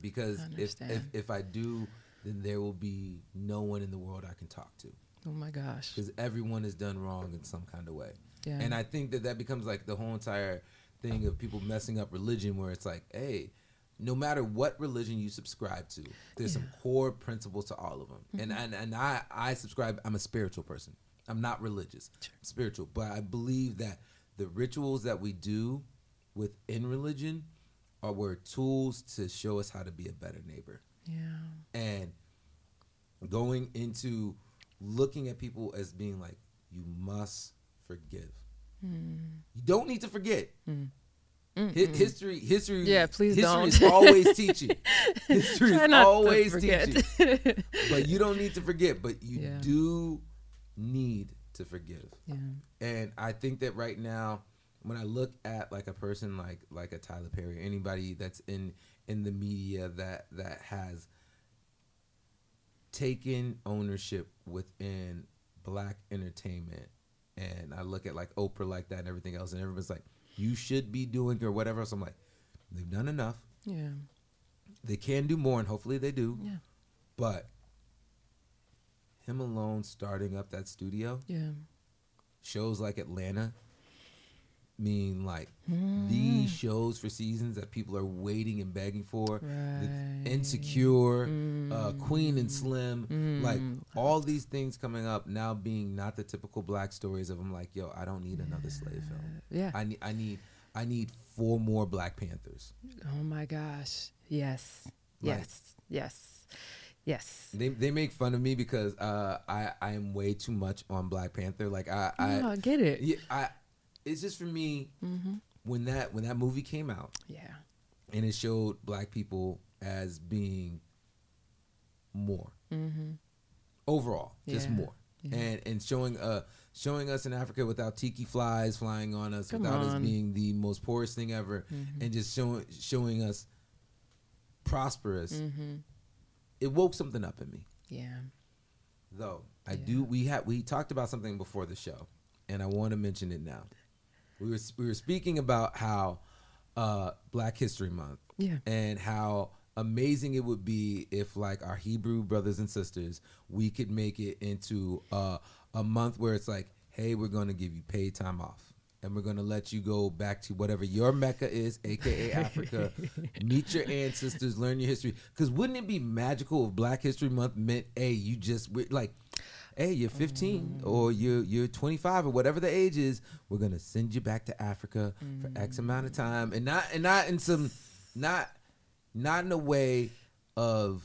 Because if, if if I do, then there will be no one in the world I can talk to. Oh my gosh. Because everyone has done wrong in some kind of way. Yeah. And I think that that becomes like the whole entire thing of people messing up religion, where it's like, hey, no matter what religion you subscribe to, there's some core principles to all of them. Mm-hmm. And and and I I subscribe. I'm a spiritual person. I'm not religious, I'm spiritual, but I believe that the rituals that we do within religion are were tools to show us how to be a better neighbor yeah. and going into looking at people as being like you must forgive you don't need to forget Hi- history, history. Yeah, please history don't. History is always teaching. [LAUGHS] History is always teaching. [LAUGHS] But you don't need to forget. But you Yeah. do need to forgive. yeah. And I think that right now, when I look at like a person like like a Tyler Perry, anybody that's in in the media that that has taken ownership within black entertainment, and I look at like Oprah like that and everything else, and everyone's like, you should be doing or whatever. So I'm like, they've done enough. Yeah. They can do more, and hopefully they do. Yeah. But him alone starting up that studio Yeah. shows like Atlanta mean like Mm. these shows for seasons that people are waiting and begging for. The Right. Insecure, uh, Queen and Slim, Mm. like all these things coming up now being not the typical black stories of I'm like, yo, I don't need another slave film. Yeah. I need, I need, I need four more Black Panthers. oh my gosh. Yes. Like- Yes. Yes. Yes. They, they make fun of me because uh, I I am way too much on Black Panther. Like I I, I get it. Yeah, I. It's just for me mm-hmm. when that when that movie came out Yeah. and it showed black people as being more mm-hmm. overall, just Yeah, more, and and showing uh showing us in Africa without tiki flies flying on us, Come without us being the most poorest thing ever, mm-hmm. and just showing showing us prosperous. It woke something up in me Yeah. though I Yeah. do we had we talked about something before the show and I want to mention it now. We were we were speaking about how uh Black History Month Yeah. and how amazing it would be if like our Hebrew brothers and sisters we could make it into uh, a month where it's like hey we're going to give you paid time off and we're going to let you go back to whatever your mecca is aka [LAUGHS] africa meet your ancestors learn your history because wouldn't it be magical if black history month meant hey you just like hey you're 15 or you're you're 25 or whatever the age is we're going to send you back to africa for x amount of time and not and not in some not not in a way of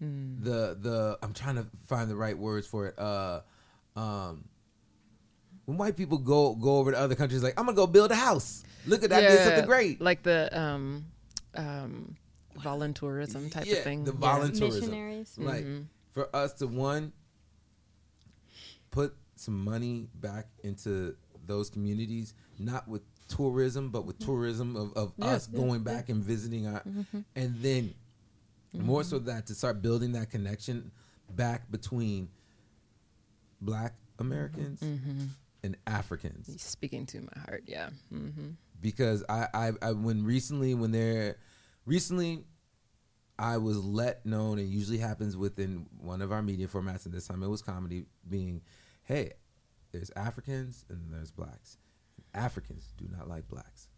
the the I'm trying to find the right words for it. Uh, um, when white people go go over to other countries, like I'm gonna go build a house. Look at that, I did something great. Like the um, um, voluntourism type Yeah, of thing. the Yeah. volunteerism. Missionaries. Like for us to one put some money back into those communities, not with tourism, but with tourism of, of Yeah, us yeah, going back and visiting our, mm-hmm. and then more so mm-hmm. that to start building that connection back between Black Americans mm-hmm. and Africans. Speaking to my heart. Yeah. hmm because I, I, I when recently when they're recently I was let known and usually happens within one of our media formats and this time it was comedy being hey there's Africans and there's blacks. Africans do not like blacks.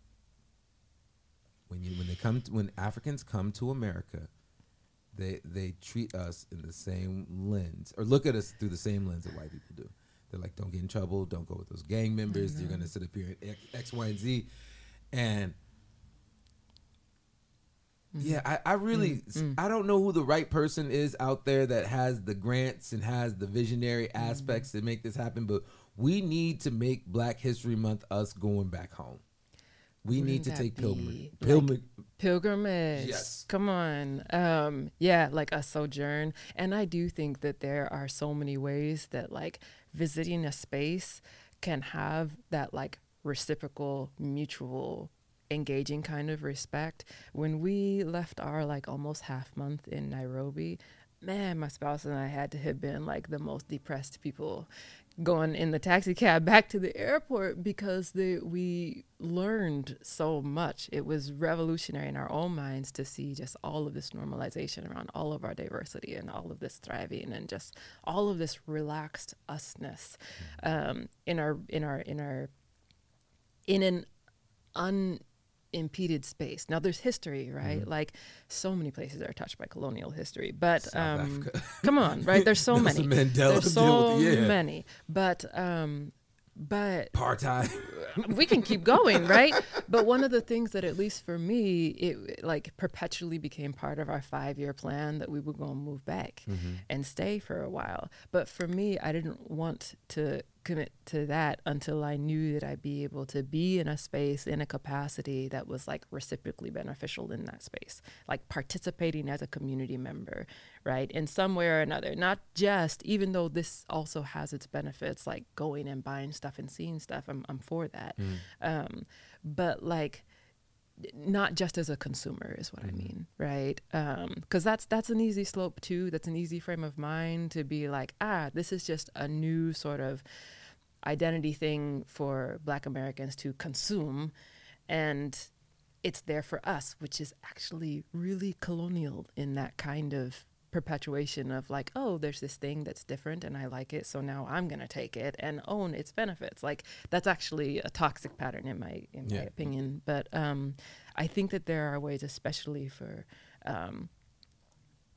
When you when they come to, when Africans come to America they they treat us in the same lens or look at us through the same lens that white people do. They're like don't get in trouble. Don't go with those gang members. You're mm-hmm. gonna sit up here and X, X Y and Z. And Mm-hmm. yeah I, I really mm, mm. I don't know who the right person is out there that has the grants and has the visionary mm-hmm. aspects to make this happen but we need to make Black History Month us going back home. We need Wouldn't to take like, pilgrimage pilgrimage? Yes. come on. Um yeah like a sojourn. And i do think that there are so many ways that like visiting a space can have that like reciprocal mutual engaging kind of respect when we left our like almost half month in nairobi man my spouse and i had to have been like the most depressed people going in the taxi cab back to the airport because the, we learned so much. It was revolutionary in our own minds to see just all of this normalization around all of our diversity and all of this thriving and just all of this relaxed usness um, in our in our in our in an unimpeded space. Now there's history, right? Like so many places are touched by colonial history, but um, [LAUGHS] come on, right? There's so [LAUGHS] many. Mandela There's so yeah. many, but um, but apartheid we can keep going, [LAUGHS] right? But one of the things that, at least for me, it like perpetually became part of our five year plan that we were going to move back and stay for a while. But for me, I didn't want to commit to that until I knew that I'd be able to be in a space in a capacity that was like reciprocally beneficial in that space, like participating as a community member, right? In some way or another. Not just, even though this also has its benefits, like going and buying stuff and seeing stuff, I'm, I'm for that. Mm. Um, but like, not just as a consumer is what Mm-hmm. I mean, right? Because that's that's an easy slope too. That's an easy frame of mind to be like, ah, this is just a new sort of identity thing for Black Americans to consume, and it's there for us, which is actually really colonial in that kind of perpetuation of like, oh, there's this thing that's different and I like it, so now I'm gonna take it and own its benefits. Like that's actually a toxic pattern in my in my opinion. But um, I think that there are ways, especially for um,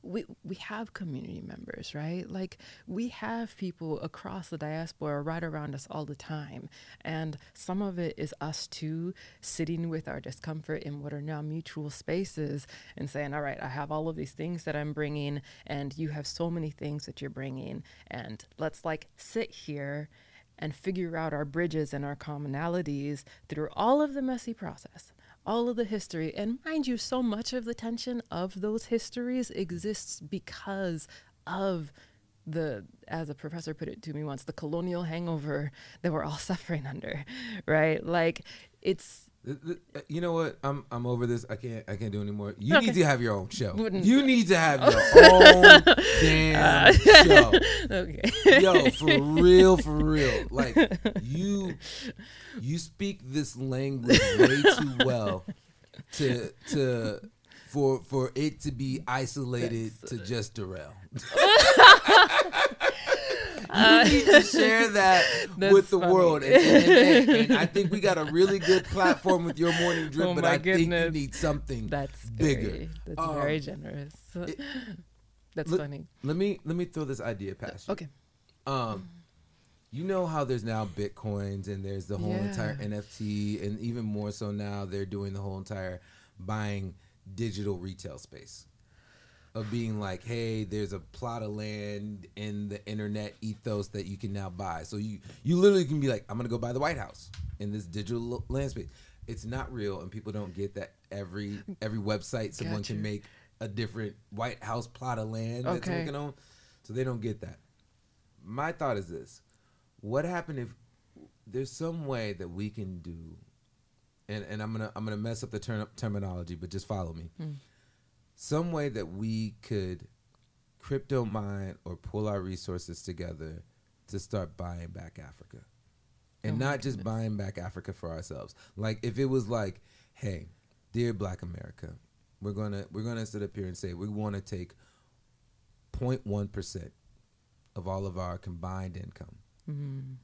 we we have community members, right? Like we have people across the diaspora right around us all the time, and some of it is us too sitting with our discomfort in what are now mutual spaces and saying, "All right, I have all of these things that I'm bringing, and you have so many things that you're bringing, and let's like sit here." And figure out our bridges and our commonalities through all of the messy process all of the history. And mind you, so much of the tension of those histories exists because of the, as a professor put it to me once, the colonial hangover that we're all [LAUGHS] suffering under, right? Like it's. Uh, You know what? I'm I'm over this. I can't I can't do anymore. You Okay. need to have your own show. Wouldn't- You need to have your [LAUGHS] own damn show. [LAUGHS] Okay. Yo, for real, for real. Like [LAUGHS] you you speak this language way too well to to for for it to be isolated to just Darrell. You need to share that [LAUGHS] with the funny. world. And, and- [LAUGHS] and- I think we got a really good platform with your morning drip, Oh but I think you need something That's bigger. Very, [LAUGHS] that's Um, very generous. that's look- funny. Let me let me throw this idea past you. Okay. Um, you know how there's now bitcoins and there's the whole Yeah. entire NFT, and even more so now they're doing the whole entire buying digital retail space of being like, hey, there's a plot of land in the internet ethos that you can now buy. So you you literally can be like, I'm gonna go buy the White House in this digital landscape. It's not real, and people don't get that every every website someone Gotcha. can make a different White House plot of land that's Okay. working on. So they don't get that my thought is this what happened if there's some way that we can do and, and i'm gonna i'm gonna mess up the term, terminology but just follow me hmm. Some way that we could crypto mine or pull our resources together to start buying back africa and Oh not just buying back africa for ourselves like if it was like hey dear black america we're gonna we're gonna sit up here and say we want to take 0.1% of all of our combined income. Mm-hmm.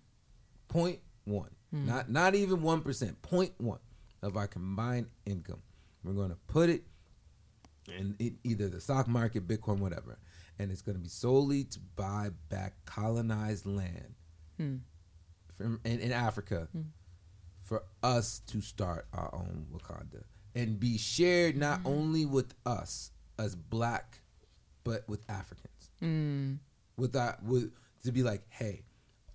Point one, hmm. not not even one percent. Point one of our combined income. We're to put it in e- either the stock market, Bitcoin, whatever, and it's going to be solely to buy back colonized land hmm. from in, in Africa hmm. for us to start our own Wakanda and be shared not hmm. only with us as black, but with Africans. With that with to be like, hey,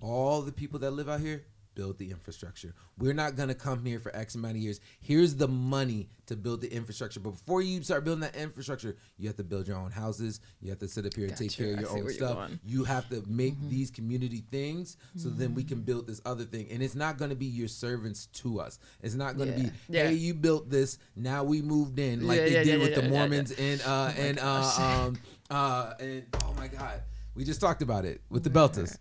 all the people that live out here build the infrastructure. We're not gonna come here for X amount of years. Here's the money to build the infrastructure. But before you start building that infrastructure, you have to build your own houses. You have to sit up here and take care of your own stuff. You have to make these community things so then we can build this other thing. And it's not gonna be your servants to us. It's not gonna Yeah. be, Yeah. hey, you built this, now we moved in, like Yeah, they did with the. Mormons and uh and uh um uh and oh my god. We just talked about it with the Belters.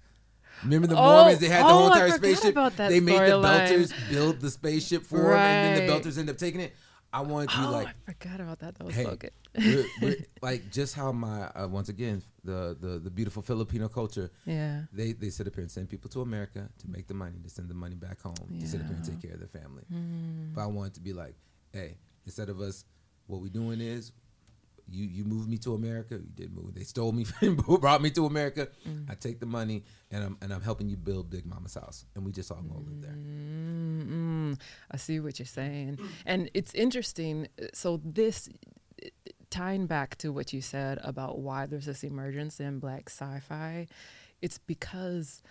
Remember the Oh, Mormons? They had the oh, whole entire spaceship. they made the. Belters build the spaceship for them, and then the Belters end up taking it. I wanted to be Oh, like, I forgot about that. That was hey, so good. we're, [LAUGHS] we're, like just how my uh, once again the, the the beautiful Filipino culture. Yeah. They they sit up here and send people to America to make the money to send the money back home to sit up here and take care of their family. Hmm. But I wanted to be like, hey, instead of us, what we doing is you you moved me to America. You did move. They stole me, [LAUGHS] from brought me to America. Mm. I take the money and I'm and I'm helping you build Big Mama's house, and we just all gonna live there. Mm-mm. I see what you're saying. And it's interesting. So, this tying back to what you said about why there's this emergence in black sci fi, it's because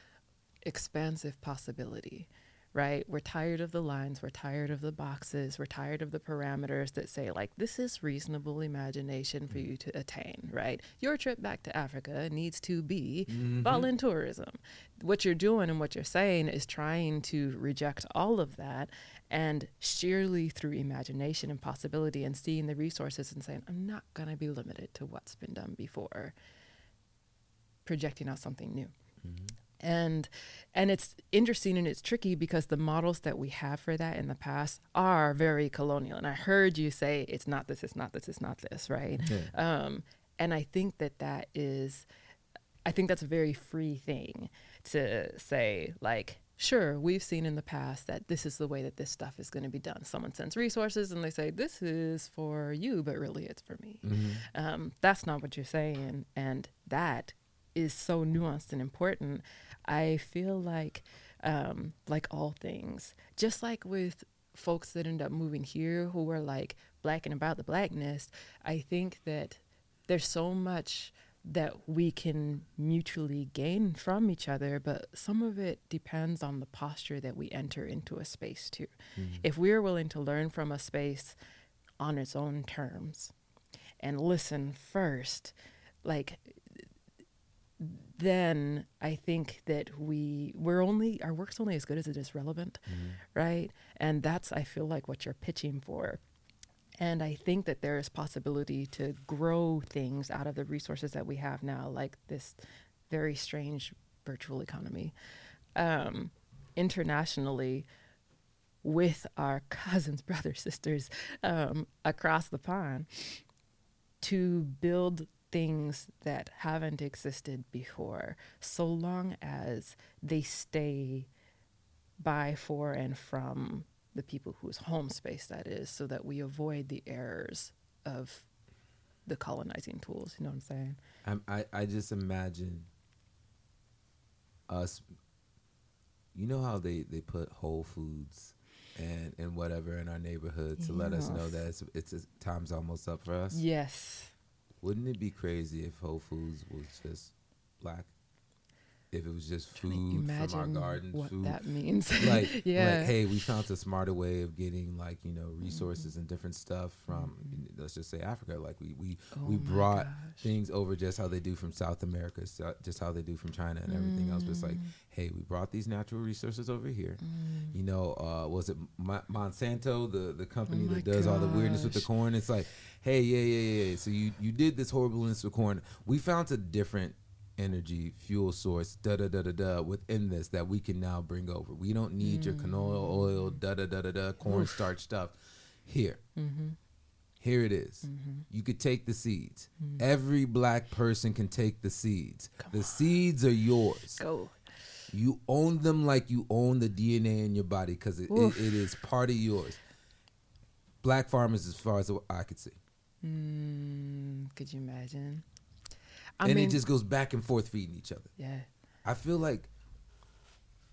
expansive possibility right? We're tired of the lines, we're tired of the boxes, we're tired of the parameters that say, like, this is reasonable imagination for you to attain, right? Your trip back to Africa needs to be mm-hmm. voluntourism. What you're doing and what you're saying is trying to reject all of that and sheerly through imagination and possibility and seeing the resources and saying, I'm not going to be limited to what's been done before, projecting out something new. Mm-hmm and and it's interesting and it's tricky because the models that we have for that in the past are very colonial. And i heard you say it's not this it's not this it's not this right? Yeah. um, and i think that that is i think that's a very free thing to say like sure we've seen in the past that this is the way that this stuff is going to be done. Someone sends resources and they say this is for you but really it's for me mm-hmm. um, that's not what you're saying. And that is so nuanced and important I feel like, um, like all things, just like with folks that end up moving here who are like black and about the blackness, I think that there's so much that we can mutually gain from each other, but some of it depends on the posture that we enter into a space too. Mm-hmm. If we're willing to learn from a space on its own terms and listen first, like then I think that we we're only our work's only as good as it is relevant, mm-hmm. right? And that's I feel like what you're pitching for. And I think that there is possibility to grow things out of the resources that we have now, like this very strange virtual economy. Um, internationally, with our [LAUGHS] cousins, brothers, sisters um, across the pond, to build things that haven't existed before, so long as they stay by, for, and from the people whose home space that is, so that we avoid the errors of the colonizing tools. You know what I'm saying? I'm, I, I just imagine us. You know how they, they put Whole Foods and, and whatever in our neighborhood to yes. let us know that it's, it's time's almost up for us. Yes. Wouldn't it be crazy if Whole Foods was just black? If it was just food from our garden, what food. that means. [LAUGHS] [LAUGHS] like, yeah. like, hey, we found a smarter way of getting like you know resources mm-hmm. and different stuff from mm-hmm. let's just say Africa. Like we we oh we brought gosh. things over just how they do from South America, just how they do from China and everything mm. else. But it's like, mm. hey, we brought these natural resources over here. Mm. You know, uh, was it Monsanto, the the company oh that does gosh. all the weirdness with the corn? It's like hey, yeah, yeah, yeah. So you you did this horribleness with corn. We found a different energy fuel source da da da da da within this that we can now bring over. We don't need mm. your canola oil da da da da da cornstarch stuff here. Mm-hmm. Here it is. Mm-hmm. You could take the seeds. Mm. Every black person can take the seeds. Come the on. seeds are yours. Go. You own them like you own the DNA in your body because it, it, it is part of yours. Black farmers, as far as I could see. Mm, could you imagine? I and mean, it just goes back and forth feeding each other. Yeah. I feel like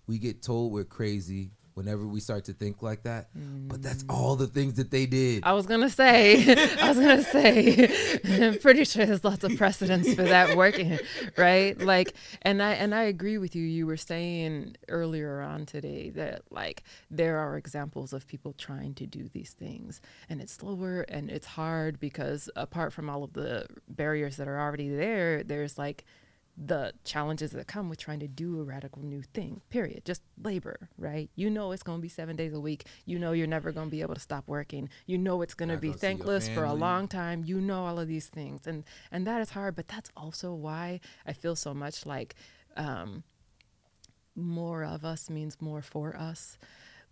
we get told we're crazy whenever we start to think like that. Mm. But that's mm. all the things that they did. I was gonna say, [LAUGHS] I was gonna say, [LAUGHS] I'm pretty sure there's lots of precedents for that working, right? Like, and I and I agree with you. You were saying earlier on today that like there are examples of people trying to do these things, and it's slower and it's hard because apart from all of the barriers that are already there, there's like the challenges that come with trying to do a radical new thing, period. Just labor, right? You know it's going to be seven days a week. You know you're never going to be able to stop working. You know it's going to be thankless for a long time. You know all of these things. And, and that is hard, but that's also why I feel so much like um, more of us means more for us.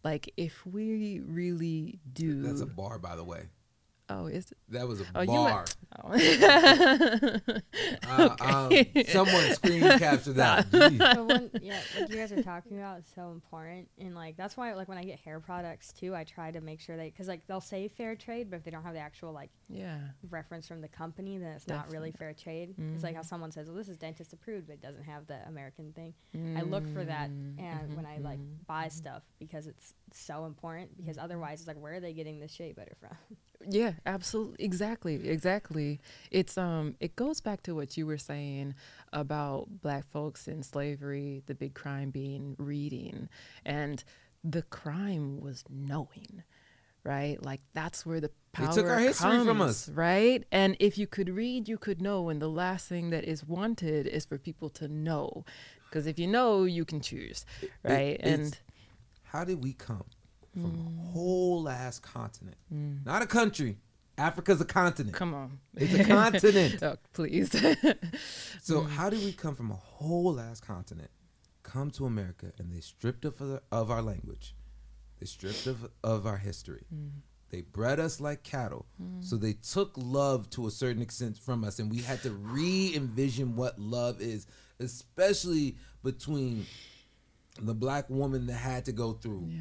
Like if we really do. That's a bar, by the way. Oh, is it? That was a oh, bar. [LAUGHS] Oh. uh, okay. um, someone screen captured that. [LAUGHS] when, yeah, like you guys are talking about is so important, and like that's why like when I get hair products too, I try to make sure they because like they'll say fair trade, but if they don't have the actual like yeah reference from the company, then it's Definitely. not really fair trade. Mm-hmm. It's like how mm-hmm. someone says, "Well, this is dentist approved," but it doesn't have the American thing. Mm-hmm. I look for that, and mm-hmm. when I like buy mm-hmm. stuff because it's so important because otherwise it's like where are they getting this shea butter from? [LAUGHS] Yeah, absolutely. Exactly. Exactly. It's um it goes back to what you were saying about black folks in slavery, the big crime being reading. And the crime was knowing. Right? Like that's where the power They took our history from us. Right? And if you could read, you could know and the last thing that is wanted is for people to know. Because if you know, you can choose. Right? it's- and How did we come from Mm. a whole ass continent, not a country? Africa's a continent. come on. It's a continent. [LAUGHS] oh, please. So Mm. how did we come from a whole ass continent, come to America, and they stripped us of, of our language, they stripped of of our history, Mm. they bred us like cattle. So they took love to a certain extent from us, and we had to re-envision what love is, especially between the black woman that had to go through yeah.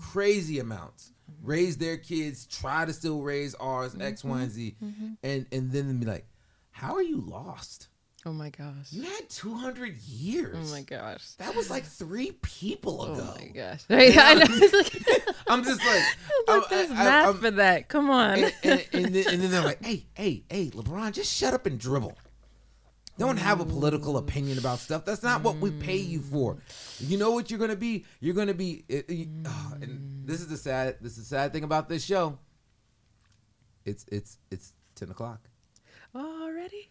crazy amounts, mm-hmm. raise their kids, try to still raise ours, X, Y, and Z, mm-hmm. and and then be like, how are you lost? Oh my gosh. You had 200 years. Oh my gosh. That was like [SIGHS] three people ago Oh my gosh. [LAUGHS] Right? I, know. i'm just [LAUGHS] [LAUGHS] like, I'm- there's I- I- math for that. Come on. and, and, and, then, and then they're like, hey, hey, hey, LeBron, just shut up and dribble. Don't have a political opinion about stuff. That's not what we pay you for. You know what you're gonna be? You're gonna be. It, it- ah, and this is the sad. This is the sad thing about this show. It's it's it's ten o'clock. Already?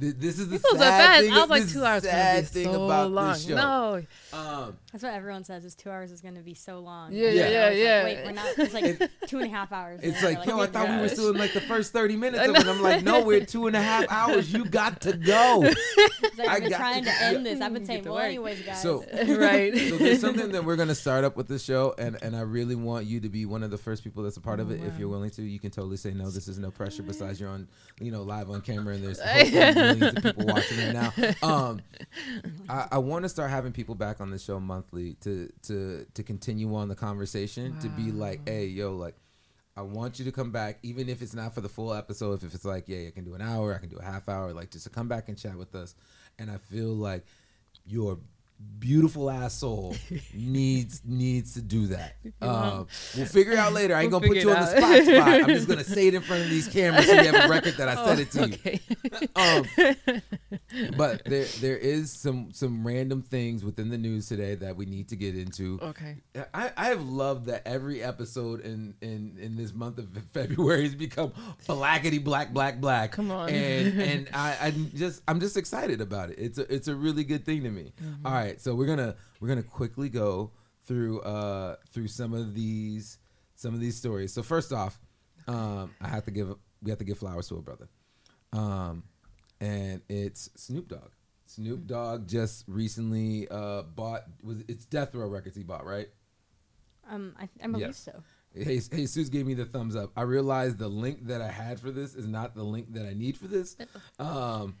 Th- This is the It goes so sad fast. thing. I was like, this two is hours the is sad be thing so about long. this show. No. Um, That's what everyone says is two hours is going to be so long. Yeah, And yeah, yeah, like, yeah. Wait, we're not. It's like two and a half hours. It's now. like, yo, I wait, thought we were gosh. still in like the first 30 minutes of it. And I'm like, no, we're two and a half [LAUGHS] hours. You got to go. [LAUGHS] It's like, I I've been trying to- to end this. I've been saying, to well, work. anyways, guys. So, [LAUGHS] right. so there's something that we're gonna start up with this show, and and I really want you to be one of the first people that's a part of Oh, it. If you're willing to, you can totally say no. This is no pressure. Besides, you're on, you know, live on camera, and there's hopefully millions of people watching right now. [LAUGHS] Um, I, I want to start having people back on the show monthly to to to continue on the conversation. To be like, hey, yo, like. I want you to come back, even if it's not for the full episode. If it's like, yeah, I can do an hour, I can do a half hour, like just to come back and chat with us. And I feel like your beautiful ass soul [LAUGHS] needs needs to do that. Um, we'll figure it out later. I ain't We'll gonna put you on the spot spot. I'm just gonna [LAUGHS] say it in front of these cameras so you have a record that I [LAUGHS] said it to you. Um, but there there is some some random things within the news today that we need to get into. Okay. I, I have loved that every episode in, in, in this month of February has become blackety black black black. Come on. and and I I'm just I'm just excited about it. It's a it's a really good thing to me. Mm-hmm. All right, so we're gonna we're gonna quickly go through uh through some of these some of these stories. So first off, um, I have to give we have to give flowers to a brother, um, and it's Snoop Dogg. Snoop Dogg just recently uh bought was it's Death Row Records he bought right. um, I, I believe Yes. so. Hey, Jesus gave me the thumbs up. I realized the link that I had for this is not the link that I need for this. [LAUGHS] Um,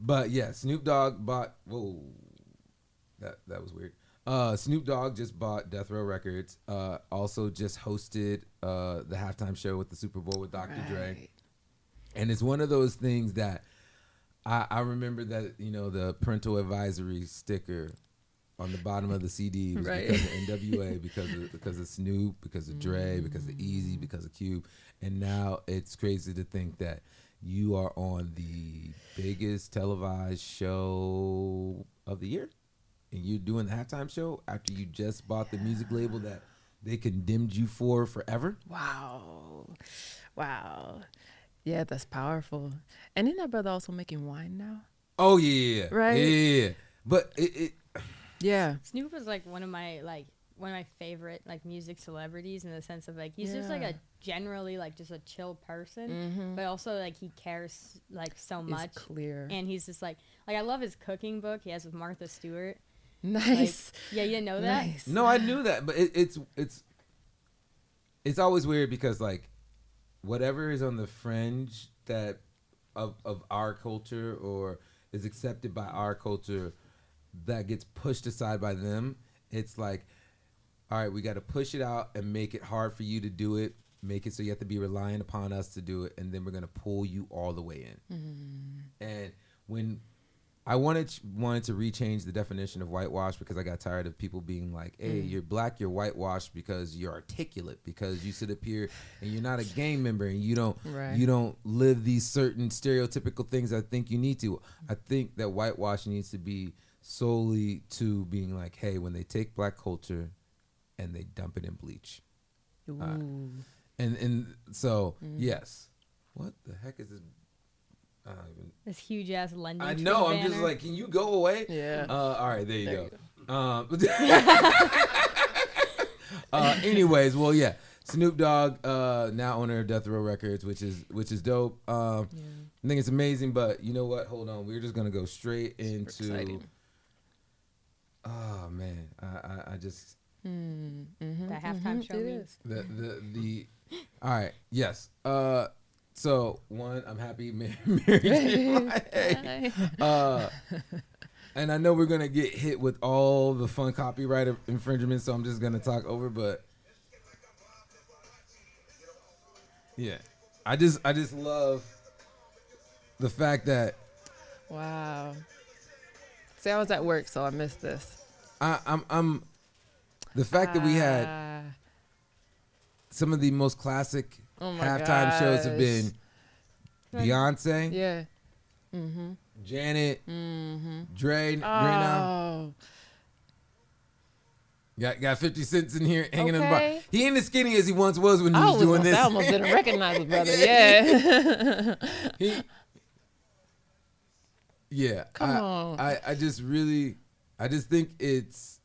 but yeah, Snoop Dogg bought. Whoa, that that was weird. Uh, Snoop Dogg just bought Death Row Records. Uh, also just hosted uh the halftime show with the Super Bowl with Dr. Dre and it's one of those things that I, I remember that you know the parental advisory sticker on the bottom of the CD was Right. because of NWA, because of because of Snoop, because of Dre, because of Eazy, because of Cube, and now it's crazy to think that you are on the biggest televised show of the year, and you're doing the halftime show after you just bought the music label that they condemned you for forever. Wow. Wow. Yeah, that's powerful. And isn't that brother also making wine now? Oh yeah, Right? Yeah, yeah, yeah. but it, it [SIGHS] Yeah. Snoop is like one of my like one of my favorite like music celebrities in the sense of like he's just like a generally like just a chill person, Mm-hmm. but also like he cares like so It's much. clear. And he's just like like I love his cooking book he has with Martha Stewart. Nice. Yeah, you didn't know that? nice. No, I knew that, but it, it's it's it's always weird because like whatever is on the fringe that of of our culture or is accepted by our culture that gets pushed aside by them. It's like, all right, we got to push it out and make it hard for you to do it. Make it so you have to be relying upon us to do it, and then we're gonna pull you all the way in. Mm-hmm. And when I wanted wanted to rechange the definition of whitewash because I got tired of people being like, "Hey, Mm. you're black, you're whitewashed because you're articulate, because you sit up here and you're not a gang member and you don't Right. you don't live these certain stereotypical things I think you need to." I think that whitewash needs to be solely to being like, "Hey, when they take black culture and they dump it in bleach." Ooh. And and so, Mm. yes. What the heck is this? I This huge ass London. I Tree know. I'm just like, can you go away? Yeah. Uh, all right, there you There go. Um, [LAUGHS] [LAUGHS] uh, anyways, well, yeah. Snoop Dogg, uh, now owner of Death Row Records, which is which is dope. Um, Yeah. I think it's amazing, but you know what? Hold on, we're just gonna go straight Super into. exciting. Oh man, I, I, I just Mm, mhm, That halftime mhm, show it me. is. the the the. All right, yes. Uh, so one, I'm happy [LAUGHS] Mary, Mary J. Uh, and I know we're gonna get hit with all the fun copyright infringements, so I'm just gonna talk over. But yeah, I just I just love the fact that Wow. See, I was at work, so I missed this. I, I'm I'm the fact that we had Ah, some of the most classic Oh my halftime shows have been Beyonce, Yeah. Mm-hmm. Janet, Mm-hmm. Dre. Oh. Got got 50 cents in here hanging in the Okay. bar. He ain't as skinny as he once was when he was, was doing this. I almost didn't recognize the brother. [LAUGHS] Yeah. He, yeah. Come I, on. I, I just really, I just think it's,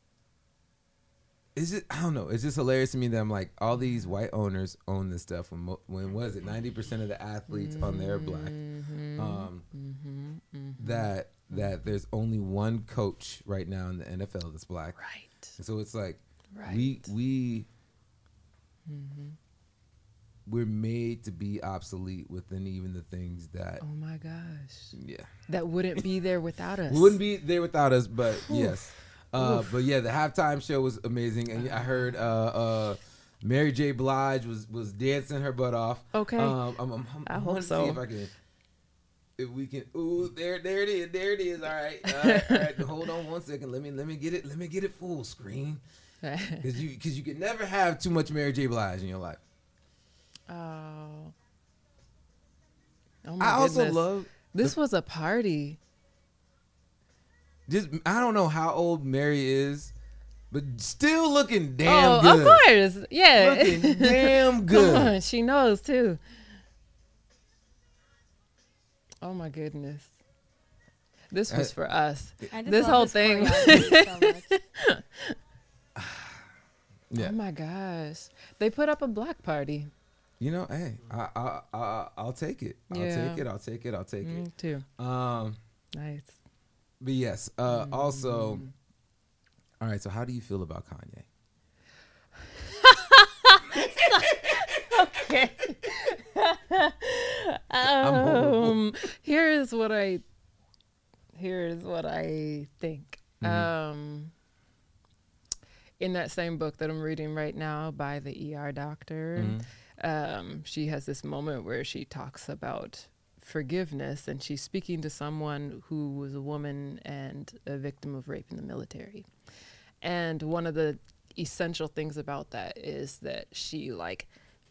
it's just, I don't know. It's just hilarious to me that I'm like, all these white owners own this stuff. When, when was it? 90% of the athletes on there are black. Mm-hmm. Um, mm-hmm. that, that there's only one coach right now in the NFL that's black. Right. And so it's like, Right. we, we, Mm-hmm. we're made to be obsolete within even the things that, Oh my gosh. yeah. That wouldn't be there without [LAUGHS] us. We wouldn't be there without us, but yes. Uh, but yeah, the halftime show was amazing, and I heard uh, uh, Mary J. Blige was was dancing her butt off. Okay. Um, I'm, I'm, I'm, I hope want to so. see if I can. If we can, ooh, there, there it is, there it is. All right, all right, all right. [LAUGHS] Hold on one second. Let me, let me get it, let me get it full screen, [LAUGHS] because you, because you can never have too much Mary J. Blige in your life. oh. Oh my I also goodness. love This was a party. Just. I don't know how old Mary is, but still looking damn oh, good. of course. Yeah. Looking [LAUGHS] damn Come good. on, she knows too. Oh my goodness. This was I- for us. I just this love whole this thing. so. [LAUGHS] Yeah. Oh my gosh. They put up a block party. You know, hey, I, I, I, I'll take it. I'll Yeah. take it. I'll take it. I'll take Me too. it. Um, Nice. But yes. Uh, also, Mm. all right. So, how do you feel about Kanye? [LAUGHS] Okay. [LAUGHS] um, here's what I here's what I think. Mhm. Um, in that same book that I'm reading right now by the ER doctor, Mhm. um, she has this moment where she talks about forgiveness and she's speaking to someone who was a woman and a victim of rape in the military. And one of the essential things about that is that she like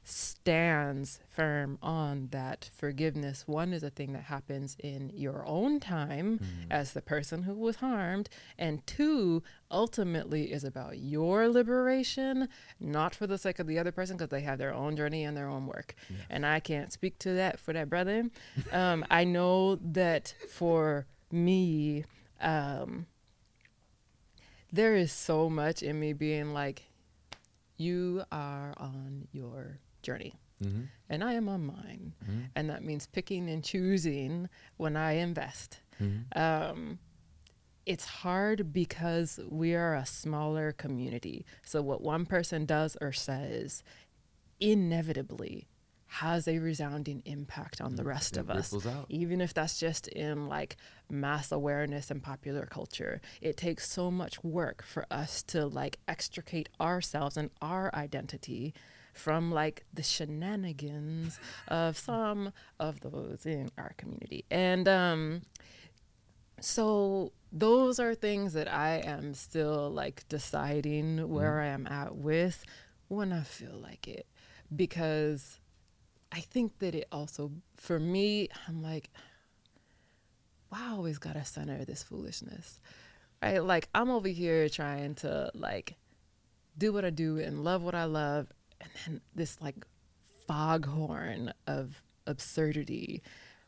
stands firm on that forgiveness. One is a thing that happens in your own time as the person who was harmed, and two ultimately is about your liberation, not for the sake of the other person because they have their own journey and their own work. And I can't speak to that for that brother. [LAUGHS] um, I know that for me, um, there is so much in me being like, you are on your journey Mhm. and I am on mine. Mhm. And that means picking and choosing when I invest. Mhm. Um, it's hard because we are a smaller community. So, what one person does or says inevitably has a resounding impact on the rest It of us even if that's just in like mass awareness and popular culture it takes so much work for us to like extricate ourselves and our identity from like the shenanigans of some of those in our community and um so those are things that I am still like deciding where Mm-hmm. I am at with when I feel like it. Because I think that it also, for me, I'm like, why I always gotta center this foolishness? Right? Like, I'm over here trying to like do what I do and love what I love. And then this like foghorn of absurdity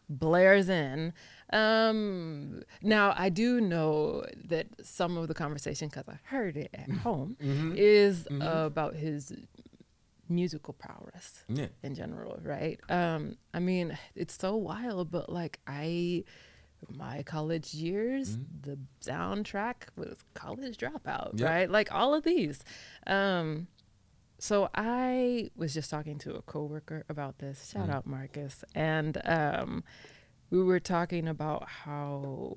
blares in. Um, now, I do know that some of the conversation, because I heard it at home, is about his musical prowess Yeah. in general, right? Um, I mean, it's so wild, but like I, my college years, the soundtrack was College Dropout, Yep. right? Like all of these. Um, so I was just talking to a coworker about this. Shout out Marcus, and um, we were talking about how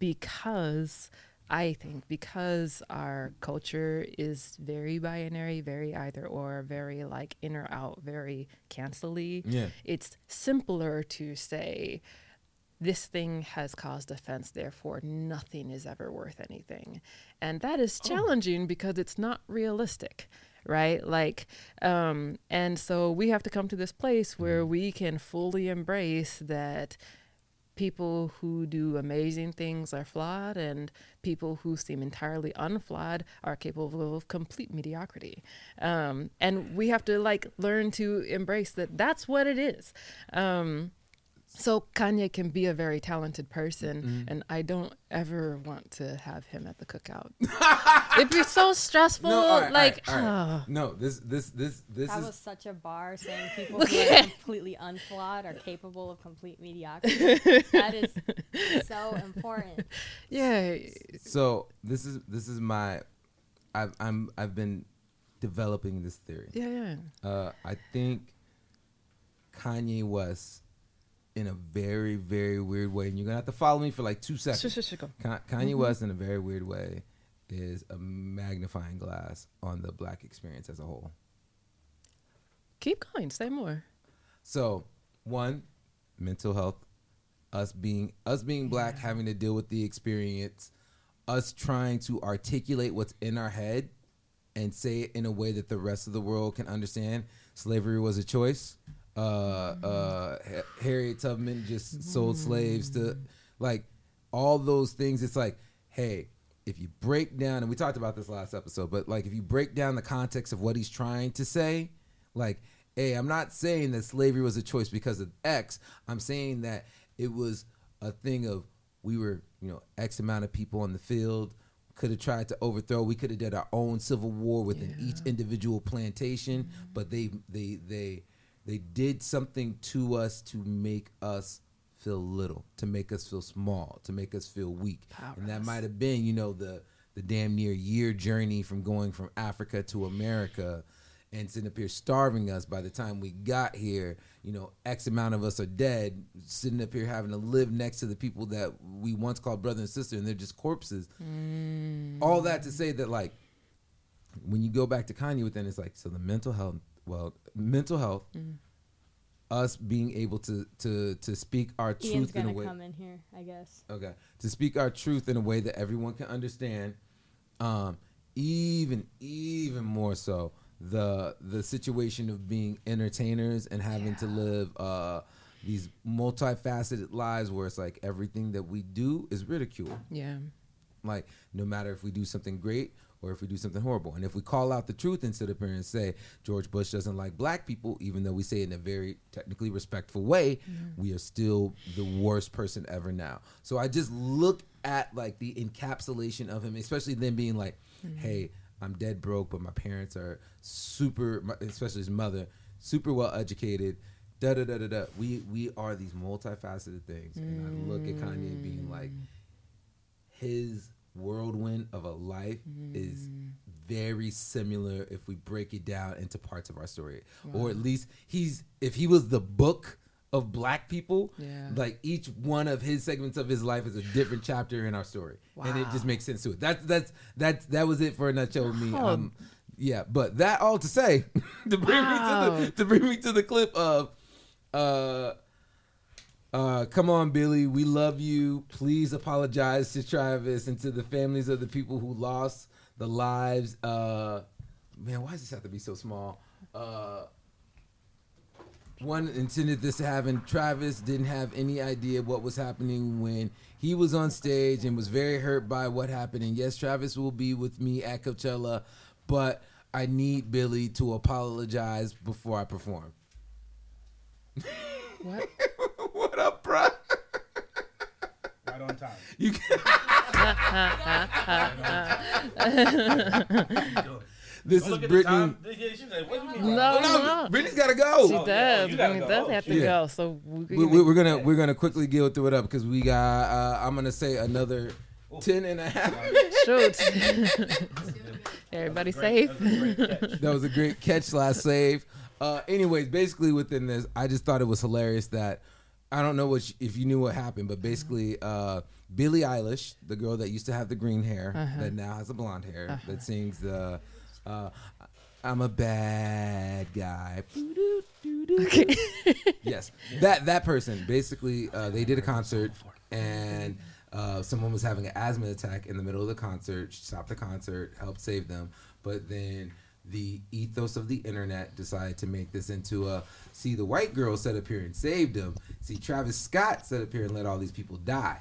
because I think because our culture is very binary, very either or, very like in or out, very cancelly. Yeah. It's simpler to say this thing has caused offense, therefore nothing is ever worth anything. And that is challenging because it's not realistic, right? Like, um, and so we have to come to this place where we can fully embrace that people who do amazing things are flawed and people who seem entirely unflawed are capable of complete mediocrity. Um, and we have to like learn to embrace that that's what it is. Um, so Kanye can be a very talented person, and I don't ever want to have him at the cookout. [LAUGHS] It'd be so stressful. No, all right, like, all right, all right. oh. no, this this this this That is was such a bar saying people who are completely unflawed are capable of complete mediocrity. [LAUGHS] that is so important. yeah, so this is this is my I've I'm I've been developing this theory. yeah, yeah. Uh, I think Kanye West, in a very very weird way, and you're gonna have to follow me for like two seconds. sure, sure. Ka- Kanye mm-hmm. West, in a very weird way, is a magnifying glass on the black experience as a whole. Keep going. Say more. So, one, mental health, us being us being black, having to deal with the experience, us trying to articulate what's in our head and say it in a way that the rest of the world can understand. Slavery was a choice. Uh, uh, Harriet Tubman just sold slaves to, like, all those things. It's like, hey, if you break down, and we talked about this last episode, but like, if you break down the context of what he's trying to say, like, hey, I'm not saying that slavery was a choice because of X. I'm saying that it was a thing of we were, you know, X amount of people on the field. Could have tried to overthrow. We could have did our own civil war within each individual plantation, but they they they they did something to us to make us feel little, to make us feel small, to make us feel weak. And that might have been, you know, the the damn near year journey from going from Africa to America and sitting up here starving us. By the time we got here you know x amount of us are dead sitting up here having to live next to the people that we once called brother and sister and they're just corpses. All that to say that like when you go back to kanye with within it's like so the mental health well mental health us being able to to to speak our Ian's truth in a gonna way come in here, I guess. Okay. To speak our truth in a way that everyone can understand. Um, even even more so the the situation of being entertainers and having to live uh these multifaceted lives where it's like everything that we do is ridicule. Yeah. Like no matter if we do something great or if we do something horrible. And if we call out the truth up here and say George Bush doesn't like black people, even though we say it in a very technically respectful way, we are still the worst person ever now. So I just look at like the encapsulation of him, especially then being like, mm-hmm. hey, I'm dead broke, but my parents are super, especially his mother, super well educated. Da da da da da. We we are these multifaceted things, and I look at Kanye being like, mm. his whirlwind of a life is very similar if we break it down into parts of our story. Or at least he's if he was the book of black people Yeah. like each one of his segments of his life is a different chapter in our story. And it just makes sense to it. That's that's that's that was it for a nutshell with me. Um yeah but that all to say [LAUGHS] to bring me to the to bring me to the clip of uh Uh, come on, Billie. We love you. Please apologize to Travis and to the families of the people who lost the lives. Uh, man, why does this have to be so small? Uh, one intended this to happen. Travis didn't have any idea what was happening when he was on stage and was very hurt by what happened. And yes, Travis will be with me at Coachella, but I need Billie to apologize before I perform. What? [LAUGHS] what up, bro? Right on time. You can, [LAUGHS] this Don't is look at the Brittany. Yeah, she's like, what do you mean? No, no. no, Brittany's gotta go. She Oh, does. yeah, Brittany go. does have to shit. go. So we're we, gonna, we, we're gonna we're gonna quickly go through it up because we got uh, I'm gonna say another Oh. 10 and a half. shoot. [LAUGHS] [LAUGHS] Everybody Great. safe. That was a great catch. that was a great catch slash save. Uh, anyways, basically within this, I just thought it was hilarious that I don't know what sh- if you knew what happened, but basically, uh, Billie Eilish, the girl that used to have the green hair, that now has the blonde hair, that sings the uh, "I'm a bad guy." Okay. [LAUGHS] yes, that that person basically uh, they did a concert and uh, someone was having an asthma attack in the middle of the concert. She stopped the concert, helped save them, but then the ethos of the internet decided to make this into a see the white girl set up here and saved them. See Travis Scott set up here and let all these people die.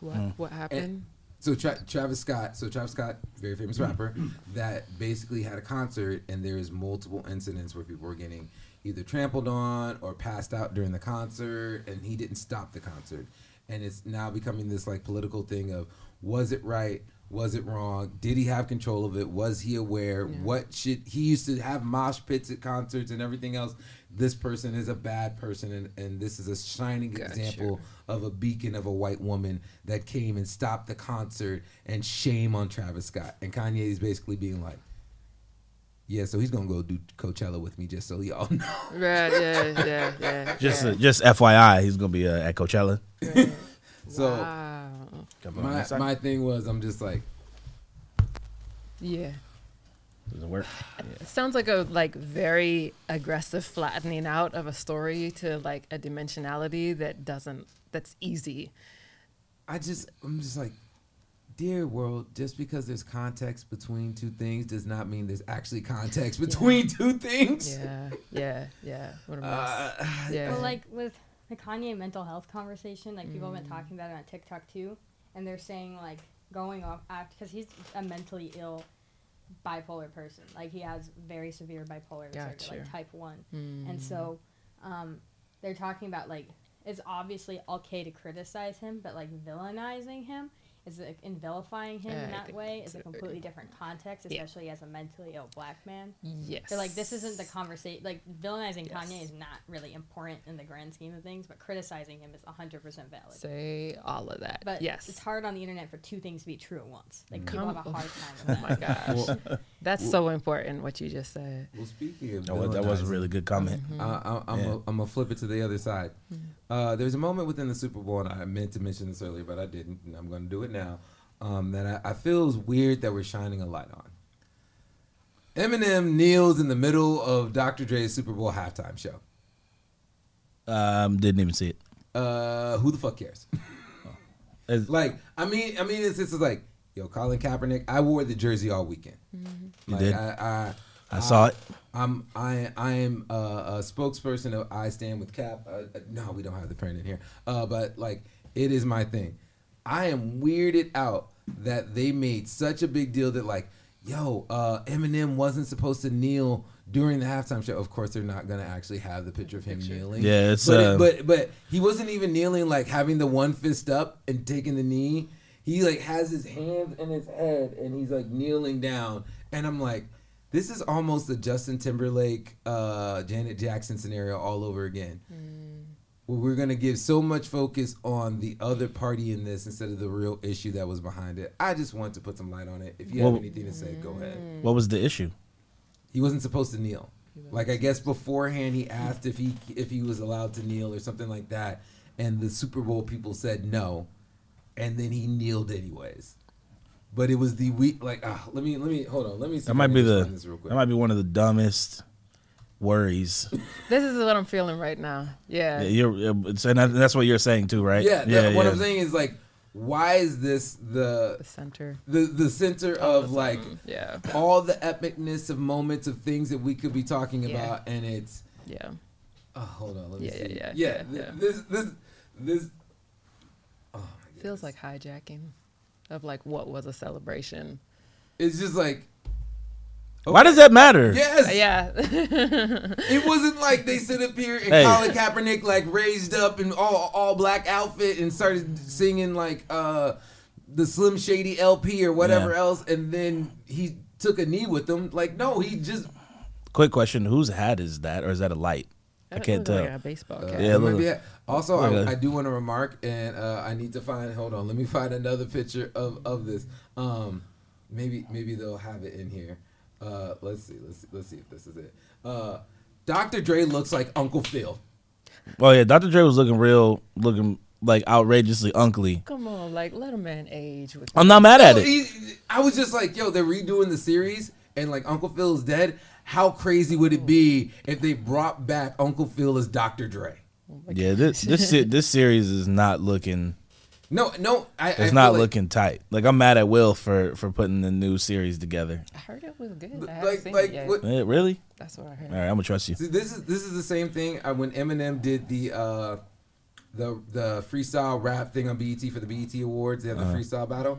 What, mm. what happened? So Tra- Travis Scott, so Travis Scott, very famous mm-hmm. rapper, that basically had a concert, and there's multiple incidents where people were getting either trampled on or passed out during the concert, and he didn't stop the concert, and it's now becoming this like political thing of was it right, was it wrong, did he have control of it, was he aware, what should he used to have mosh pits at concerts and everything else. This person is a bad person, and, and this is a shining Gotcha. example of a beacon of a white woman that came and stopped the concert and shame on Travis Scott. And Kanye is basically being like, yeah, so he's gonna go do Coachella with me just so y'all [LAUGHS] know. Right, yeah, yeah, yeah. Just yeah. uh, just FYI, he's gonna be uh, at Coachella. [LAUGHS] So wow. Come my next time. my thing was I'm just like, Yeah. Does it work? It sounds like a like very aggressive flattening out of a story to like a dimensionality that doesn't that's easy. I just I'm just like, dear world, just because there's context between two things does not mean there's actually context between two things. Yeah, yeah, yeah. What a mess. Uh, yeah. Well, like with the Kanye mental health conversation, like people have been talking about it on TikTok too, and they're saying like going off act because he's a mentally ill bipolar person. Like he has very severe bipolar disorder, Gotcha. like type one, and so um, they're talking about like it's obviously okay to criticize him, but like villainizing him is like, and vilifying him Yeah, in I that think way is a completely different context, Yeah. especially as a mentally ill black man. yes. They're like, this isn't the conversation. Like, villainizing Yes. Kanye is not really important in the grand scheme of things, but criticizing him is 100% valid. Say all of that. but yes. it's hard on the internet for two things to be true at once. Like, Mm. people Come- have a hard time [LAUGHS] Oh with my gosh. Well, That's so important what you just said. well, speaking of That was, that was a villainizing, really good comment. Mm-hmm. Uh, I, I'm Yeah. gonna I'm gonna flip it to the other side. Uh, there's a moment within the Super Bowl, and I meant to mention this earlier, but I didn't, and I'm gonna do it now. Um, that I, I feel is weird that we're shining a light on. Eminem kneels in the middle of Dr. Dre's Super Bowl halftime show. Um, didn't even see it. Uh, who the fuck cares? [LAUGHS] Like, I mean, I mean, it's it's like, yo, Colin Kaepernick. I wore the jersey all weekend. You Like, did? I, I, I saw it. I'm I I am a, a spokesperson of I stand with Cap. Uh, uh, no, we don't have the parent in here. Uh, but like it is my thing. I am weirded out that they made such a big deal that like, yo, uh, Eminem wasn't supposed to kneel during the halftime show. Of course, they're not gonna actually have the picture of him kneeling. Yeah, it's, but, it- um, but but he wasn't even kneeling like having the one fist up and taking the knee. He like has his hands in his head and he's like kneeling down, and I'm like. This is almost the Justin Timberlake, uh, Janet Jackson scenario all over again. Where we're gonna give so much focus on the other party in this instead of the real issue that was behind it. I just want to put some light on it. If you have anything to say, go ahead. What was the issue? He wasn't supposed to kneel. Like I guess beforehand he asked if he if he was allowed to kneel or something like that, and the Super Bowl people said no, and then he kneeled anyways. But it was the week like ah let me let me hold on let me see That I might be the this real quick. that might be one of the dumbest worries. This is what I'm feeling right now. Yeah. Yeah, you're, and that's what you're saying too, right? Yeah, that- what I'm saying is like, why is this the The center. the the center of like Yeah. all the epicness of moments of things that we could be talking Yeah. about, and it's Yeah. oh, hold on, let me Yeah, see. yeah, yeah, yeah, yeah, yeah. This this this. Oh my Feels like hijacking of like what was a celebration. it's just like Why does that matter? yes, Uh, yeah. [LAUGHS] It wasn't like they sit up here and Hey. Colin Kaepernick like raised up in all all black outfit and started singing like uh the Slim Shady LP or whatever Yeah. else, and then he took a knee with them. Like no, he just Quick question: Whose hat is that, or is that a light? I can't It tell. Like a baseball uh, cap. Yeah, maybe look- that- Also, look I, at- I do want to remark, and uh, I need to find. Hold on, let me [LAUGHS] find another picture of of this. Um, maybe maybe they'll have it in here. Uh, let's see. Let's see, let's see if this is it. Uh, Dr. Dre looks like Uncle Phil. Oh yeah, Dr. Dre was looking real, looking like outrageously uncly. Come on, like let a man age with. I'm not mad at No, it. he- I was just like, yo, they're redoing the series, and like Uncle Phil is dead. How crazy would it be if they brought back Uncle Phil as Dr. Dre? Yeah, this this [LAUGHS] this series is not looking. No, no, I, I It's feel not like, looking tight. Like I'm mad at Will for for putting the new series together. I heard it was good. I haven't like seen like it yet. what, really? That's what I heard. All right, I'm gonna trust you. See, this is this is the same thing uh, when Eminem did the uh, the the freestyle rap thing on BET for the BET Awards. They have the Uh-huh. freestyle battle,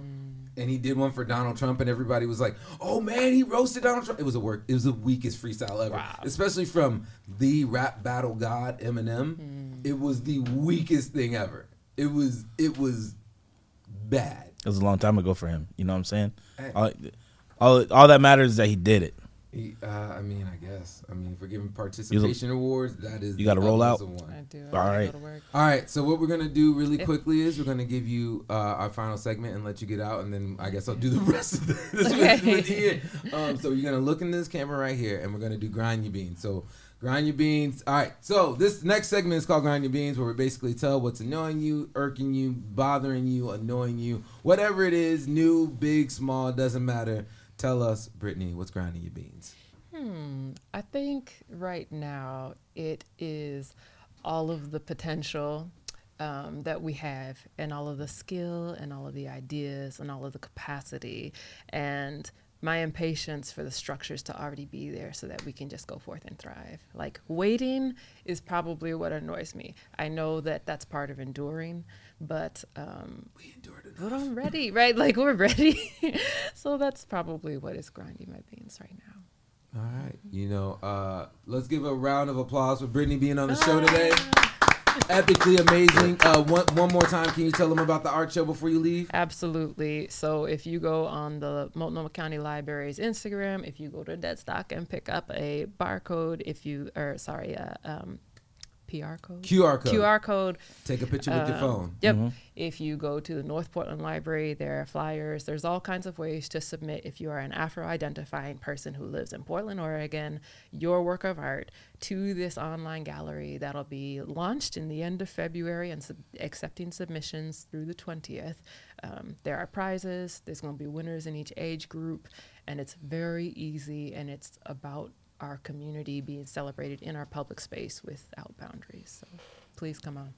and he did one for Donald Trump, and everybody was like, "Oh man, he roasted Donald Trump." It was a work. It was the weakest freestyle ever, Wow. especially from the rap battle god Eminem. Hmm. It was the weakest thing ever. It was it was bad. It was a long time ago for him. You know what I'm saying? Hey. All, all, all that matters is that he did it. He, uh, I mean, I guess. I mean, for giving participation awards, that is You gotta roll out? of one. I do. All I gotta right. Go to work. All right, so what we're gonna do really quickly is we're gonna give you uh, our final segment and let you get out, and then I guess I'll do the [LAUGHS] rest of this [LAUGHS] with, Okay. with Ian. Um, so you're gonna look in this camera right here, and we're gonna do grind your beans. So grind your beans. All right. So this next segment is called grind your beans, where we basically tell what's annoying you, irking you, bothering you, annoying you, whatever it is, new, big, small, doesn't matter. Tell us, Brittany, what's grinding your beans? Hmm. I think right now it is all of the potential um, that we have, and all of the skill, and all of the ideas, and all of the capacity, and my impatience for the structures to already be there so that we can just go forth and thrive. Like waiting is probably what annoys me. I know that that's part of enduring, but um, We endured it. But I'm ready, right? [LAUGHS] Like we're ready. [LAUGHS] so that's probably what is grinding my beans right now. All right. You know, uh, let's give a round of applause for Brittany being on the show today. Epically amazing. Uh, one, one more time, can you tell them about the art show before you leave? Absolutely. So if you go on the Multnomah County Library's Instagram, if you go to Deadstock and pick up a barcode, if you, or sorry, uh, um, PR code? QR code. QR code. Take a picture with your Um, phone. Yep. Mhm. If you go to the North Portland Library, there are flyers. There's all kinds of ways to submit if you are an Afro identifying person who lives in Portland, Oregon, your work of art to this online gallery that'll be launched in the end of February and sub- accepting submissions through the 20th. Um, there are prizes, there's going to be winners in each age group, and it's very easy and it's about our community being celebrated in our public space without boundaries. So please come on.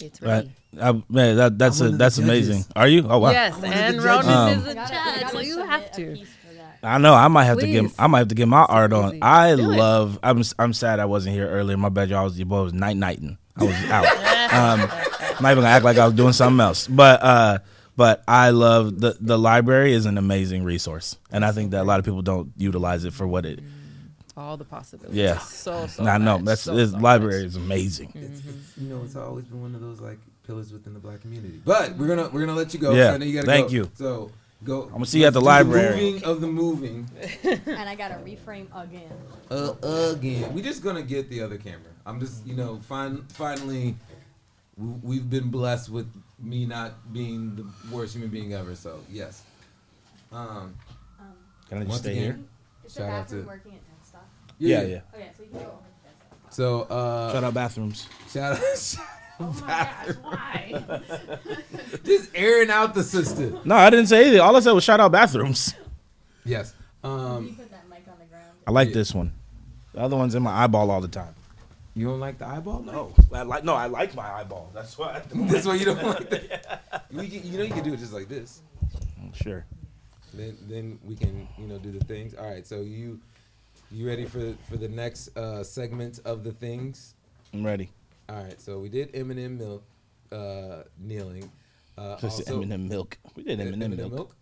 It's Right. ready. I, man, that that's a, of the that's judges. amazing. Are you? Oh wow. Yes, I'm one and the Ronin judges. is I a gotta- I judge, gotta so you have to. piece for that. I know. I might have to get. I might have to get my art on. easy. I Do it. love. I'm. I'm sad I wasn't here earlier. My bad, y'all. I was your boy was night nighting. I was out. [LAUGHS] um, I'm not even gonna act like I was doing something else. But uh, but I love the the library is an amazing resource, and I think that a lot of people don't utilize it for what it. All the possibilities. Yeah. So so. I know much, that's so, this so library much. is amazing. It's, it's, you know, it's always been one of those like pillars within the black community. But we're gonna we're gonna let you go. Yeah, I know you gotta thank go. you. So go. I'm gonna see you at the library. moving of the moving. [LAUGHS] and I gotta reframe again. Uh, again, we're just gonna get the other camera. I'm just, you know, fin- finally, we've been blessed with me not being the worst human being ever. So yes. Um. Um, Can I just stay again, here? is Shout the out bathroom to- working at Deadstock? Yeah, yeah. Okay, so you can go over to Deadstock. So uh, Shout out bathrooms. shout out. [LAUGHS] shout out Oh my gosh, why? [LAUGHS] just airing out the system. No, I didn't say anything. All I said was shout out bathrooms. Yes. you Um. put that mic on the ground. I like Yeah. this one. The other one's in my eyeball all the time. You don't like the eyeball? No, I like no, I like my eyeball. That's why. [LAUGHS] That's why you don't like that. You, can- you know you can do it just like this. Sure. Then then we can you know do the things. All right. So you you ready for for the next uh, segment of the things? I'm ready. All right. So we did Eminem milk uh, kneeling. Uh, also- Eminem milk. We did Eminem, milk.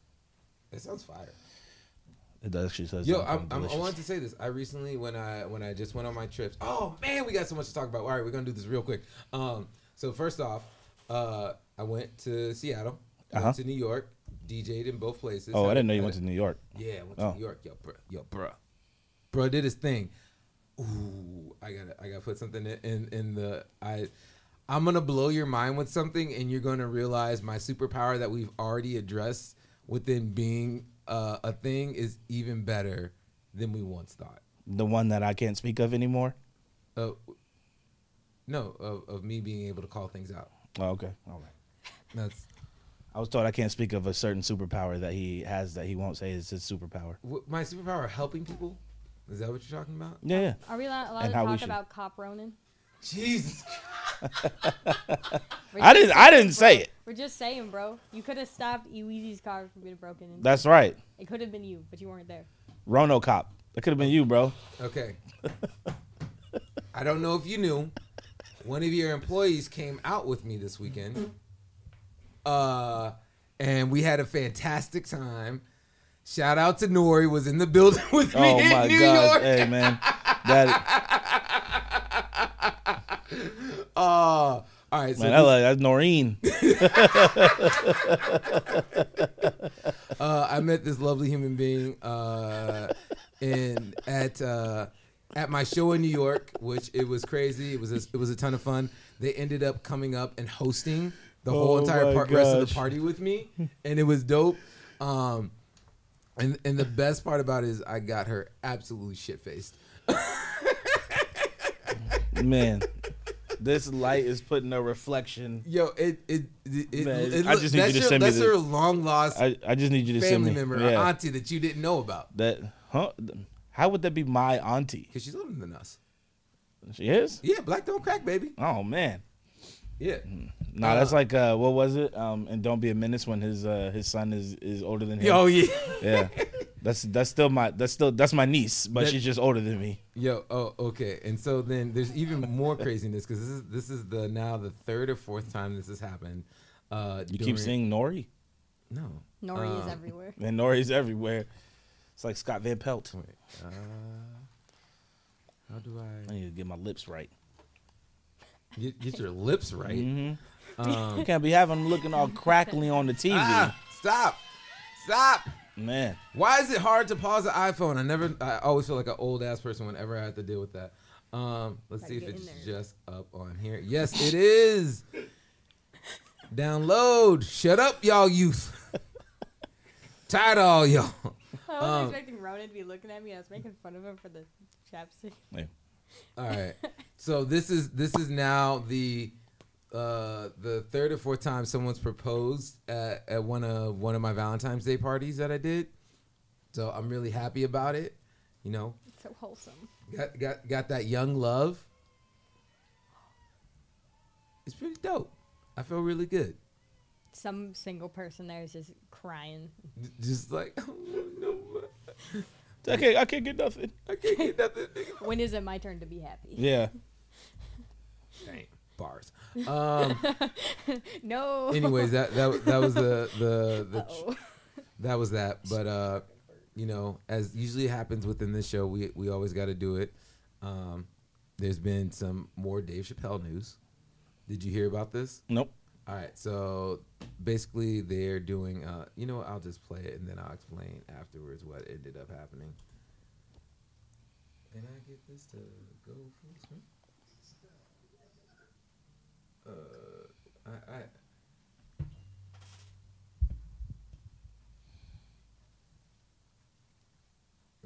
That sounds fire. It does actually says. Yo, I'm, I'm, I wanted to say this. I recently, when I when I just went on my trips. Oh man, we got so much to talk about. All right, we're gonna do this real quick. Um, so first off, uh, I went to Seattle, went Uh-huh. to New York, DJ'd in both places. Oh, I Had didn't know you had went to New York. Yeah, I went to Oh. New York. Yo, bro, yo, bruh, bro did his thing. Ooh, I gotta, I gotta put something in, in, in the. I, I'm gonna blow your mind with something, and you're gonna realize my superpower that we've already addressed within being uh, a thing is even better than we once thought. The one that I can't speak of anymore. Uh, no, of, of me being able to call things out. Oh, okay. All right. That's I was told I can't speak of a certain superpower that he has that he won't say is his superpower. my superpower. Helping people. Is that what you're talking about? Yeah, yeah. Are we allowed, allowed And to how talk should- about Cop Ronin? Jesus. [LAUGHS] I didn't. I didn't saying, say it. We're just saying, bro. You could have stopped Eweezy's car from being broken into. That's right. It could have been you, but you weren't there. Rono cop. That could have been you, bro. Okay. [LAUGHS] I don't know if you knew. One of your employees came out with me this weekend. Uh and we had a fantastic time. Shout out to Nori was in the building [LAUGHS] with me Oh in my New gosh. York. Hey man. That [LAUGHS] Uh, all right, so man, that, like, that's Noreen. [LAUGHS] uh, I met this lovely human being uh, in at uh, at my show in New York, which it was crazy. It was a, it was a ton of fun. They ended up coming up and hosting the whole Oh entire part, rest of the party with me, and it was dope. Um, and and the best part about it is I got her absolutely shit faced. Man. This light is putting a reflection. Yo, it it it, it, Man, it I look- just need you to your, send me that's the- her long lost I, I just need you to send family member, yeah. or auntie that you didn't know about That huh? How would that be my auntie? because she's older than us. She is? Yeah, black don't crack, baby. Oh man. Yeah. Nah, that's Uh, like uh what was it? Um and don't be a menace when his uh his son is is older than him. Yo, yeah. [LAUGHS] Yeah. That's that's still my that's still that's my niece, but That- she's just older than me. Yo, oh, okay. And so then there's even more craziness because this is this is the now the third or fourth time this has happened. Uh, You during- keep saying Nori, no. Nori is Um, everywhere. [LAUGHS] and Nori's everywhere. It's like Scott Van Pelt. Wait, uh, how do I I need to get my lips right. Get, get your lips right? Mhm. Um, You can't be having them looking all crackly on the TV. ah, stop, stop. Man, Why is it hard to pause the iPhone? I never. I always feel like an old ass person whenever I have to deal with that. Um, let's Gotta see if it's just up on here. Yes, it is. Download. Shut up, y'all youth. [LAUGHS] Tired of all y'all. I was um, expecting Ronin to be looking at me. I was making fun of him for the chapstick. All right. So this is this is now the uh the third or fourth time someone's proposed at, at one of one of my Valentine's Day parties that I did. So I'm really happy about it. You know, It's so wholesome. got got got that young love. It's pretty dope. I feel really good. Some single person there is just crying. Just like [LAUGHS] no, I can't I can't get nothing. I can't get nothing. nigga. [LAUGHS] When is it my turn to be happy? Yeah. [LAUGHS] Dang, bars. Um. [LAUGHS] No. anyways, that that that was the the the Uh-oh. that was that. But uh, you know, as usually happens within this show, we we always got to do it. Um, there's been some more Dave Chappelle news. Did you hear about this? Nope. All right, so basically they're doing. Uh, you know, what, I'll just play it and then I'll explain afterwards what ended up happening. Can I get this to go full screen? Uh, I, I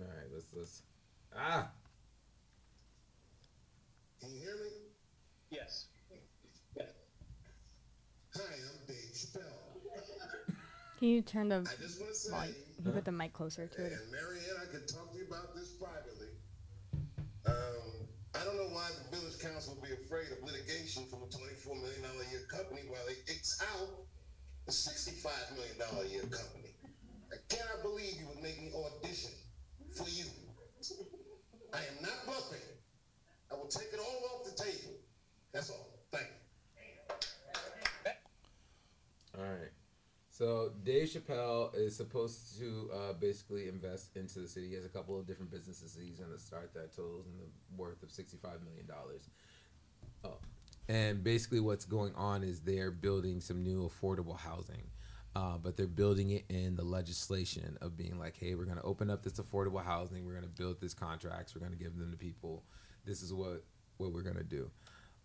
All right, let's let's. Ah, Can you hear me? Yes. Hi, I'm Dave Chappelle. Can you turn the I just want to say, volume? Can you put the mic closer to it? and Marianne, I could talk to you about this privately. Um, I don't know why the village council would be afraid of litigation from a $24 million a year company while they X out a $65 million a year company. I cannot believe you would make me audition for you. I am not bluffing. I will take it all off the table. That's all. Thank you. All right. So Dave Chappelle is supposed to uh, basically invest into the city. He has a couple of different businesses that he's going to start that totals in the worth of sixty-five million dollars. Oh. And basically, what's going on is they're building some new affordable housing, uh, but they're building it in the legislation of being like, hey, we're going to open up this affordable housing. We're going to build these contracts. We're going to give them to people. This is what what we're going to do.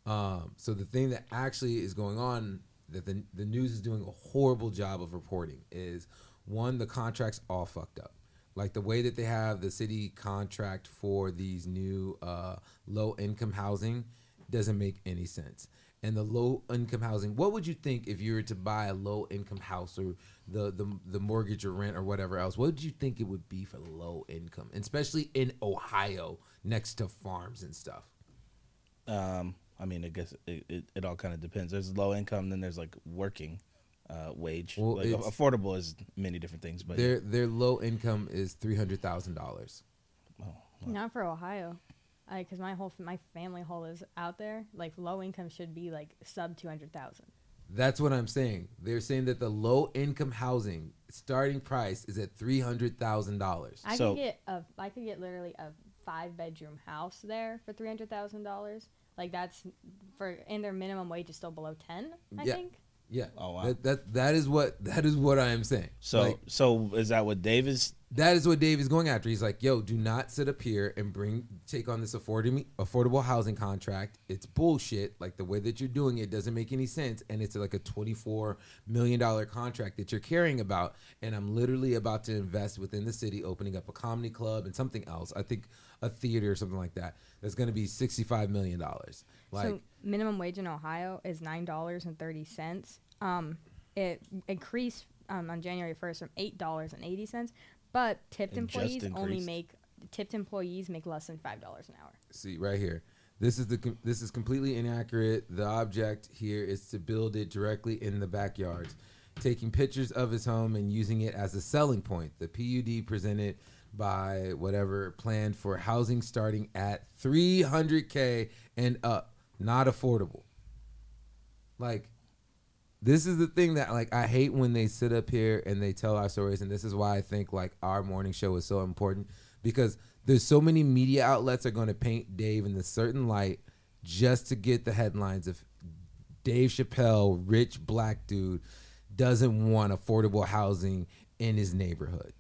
Um, so the thing that actually is going on that the, the news is doing a horrible job of reporting is one the contracts all fucked up. Like the way that they have the city contract for these new uh, low income housing doesn't make any sense. And the low income housing what would you think if you were to buy a low income house or the, the the mortgage or rent or whatever else what would you think it would be for low income especially in ohio next to farms and stuff? Um, I mean, I guess it, it, it all kind of depends. There's low income, then there's like working uh, wage. Well, like, it's- affordable is many different things, but their their low income is three hundred thousand dollars Not for Ohio, because my whole my family whole is out there. Like low income should be like sub two hundred thousand. That's what I'm saying. They're saying that the low income housing starting price is at three hundred thousand dollars. I So- could get a I could get literally a five bedroom house there for three hundred thousand dollars. Like that's for and their minimum wage is still below ten. I Yeah. think. Yeah. Oh, wow. That, that that is what that is what I am saying. so Like, so is that what Dave is? that is what Dave is going after. He's like, yo, do not sit up here and bring take on this affordable affordable housing contract. It's bullshit. Like the way that you're doing it doesn't make any sense, and it's like a twenty four million dollar contract that you're caring about. And I'm literally about to invest within the city, opening up a comedy club and something else. I think a theater or something like that. That's going to be sixty five million dollars. Like. so minimum wage in Ohio is nine dollars and thirty cents. Um, it increased um, on January first from eight dollars and eighty cents, but tipped It just employees only make tipped employees make less than five dollars an hour. see right here this is the com- this is completely inaccurate the object here is to build it directly in the backyards taking pictures of his home and using it as a selling point the pud presented by whatever plan for housing starting at 300k and up. Not affordable. Like this is the thing that like I hate when they sit up here and they tell our stories, and this is why I think like our morning show is so important because there's so many media outlets are going to paint Dave in a certain light just to get the headlines of Dave Chappelle, rich black dude, doesn't want affordable housing in his neighborhood,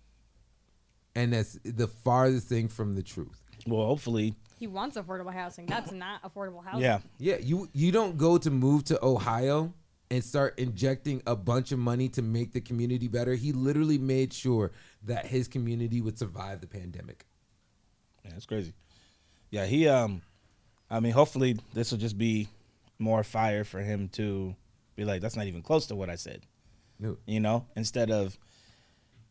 and that's the farthest thing from the truth. Well, hopefully, He wants affordable housing. That's not affordable housing. yeah. Yeah, you you don't go to move to Ohio and start injecting a bunch of money to make the community better. He literally made sure that his community would survive the pandemic. Yeah, that's crazy. Yeah, he um I mean hopefully this will just be more fire for him to be like, that's not even close to what I said. No. You know? Instead of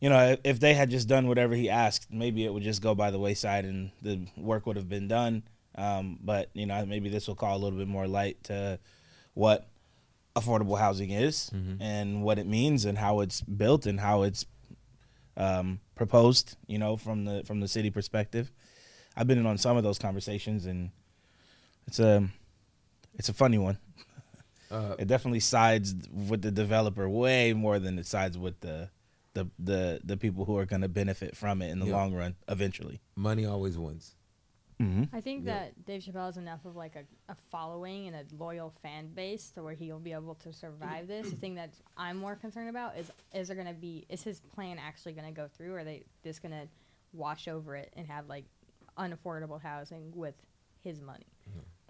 you know, if they had just done whatever he asked, maybe it would just go by the wayside and the work would have been done. Um, but you know, maybe this will call a little bit more light to what affordable housing is and what it means and how it's built and how it's um, proposed. You know, from the from the city perspective. I've been in on some of those conversations, and it's a it's a funny one. Uh, It definitely sides with the developer way more than it sides with the the the, the people who are going to benefit from it in the Yeah. long run eventually. money always wins. Mm-hmm. I think Yeah. that Dave Chappelle has enough of like a, a following and a loyal fan base to where he'll be able to survive this. the thing that I'm more concerned about is is there gonna be is his plan actually gonna go through or are they just gonna wash over it and have like unaffordable housing with his money?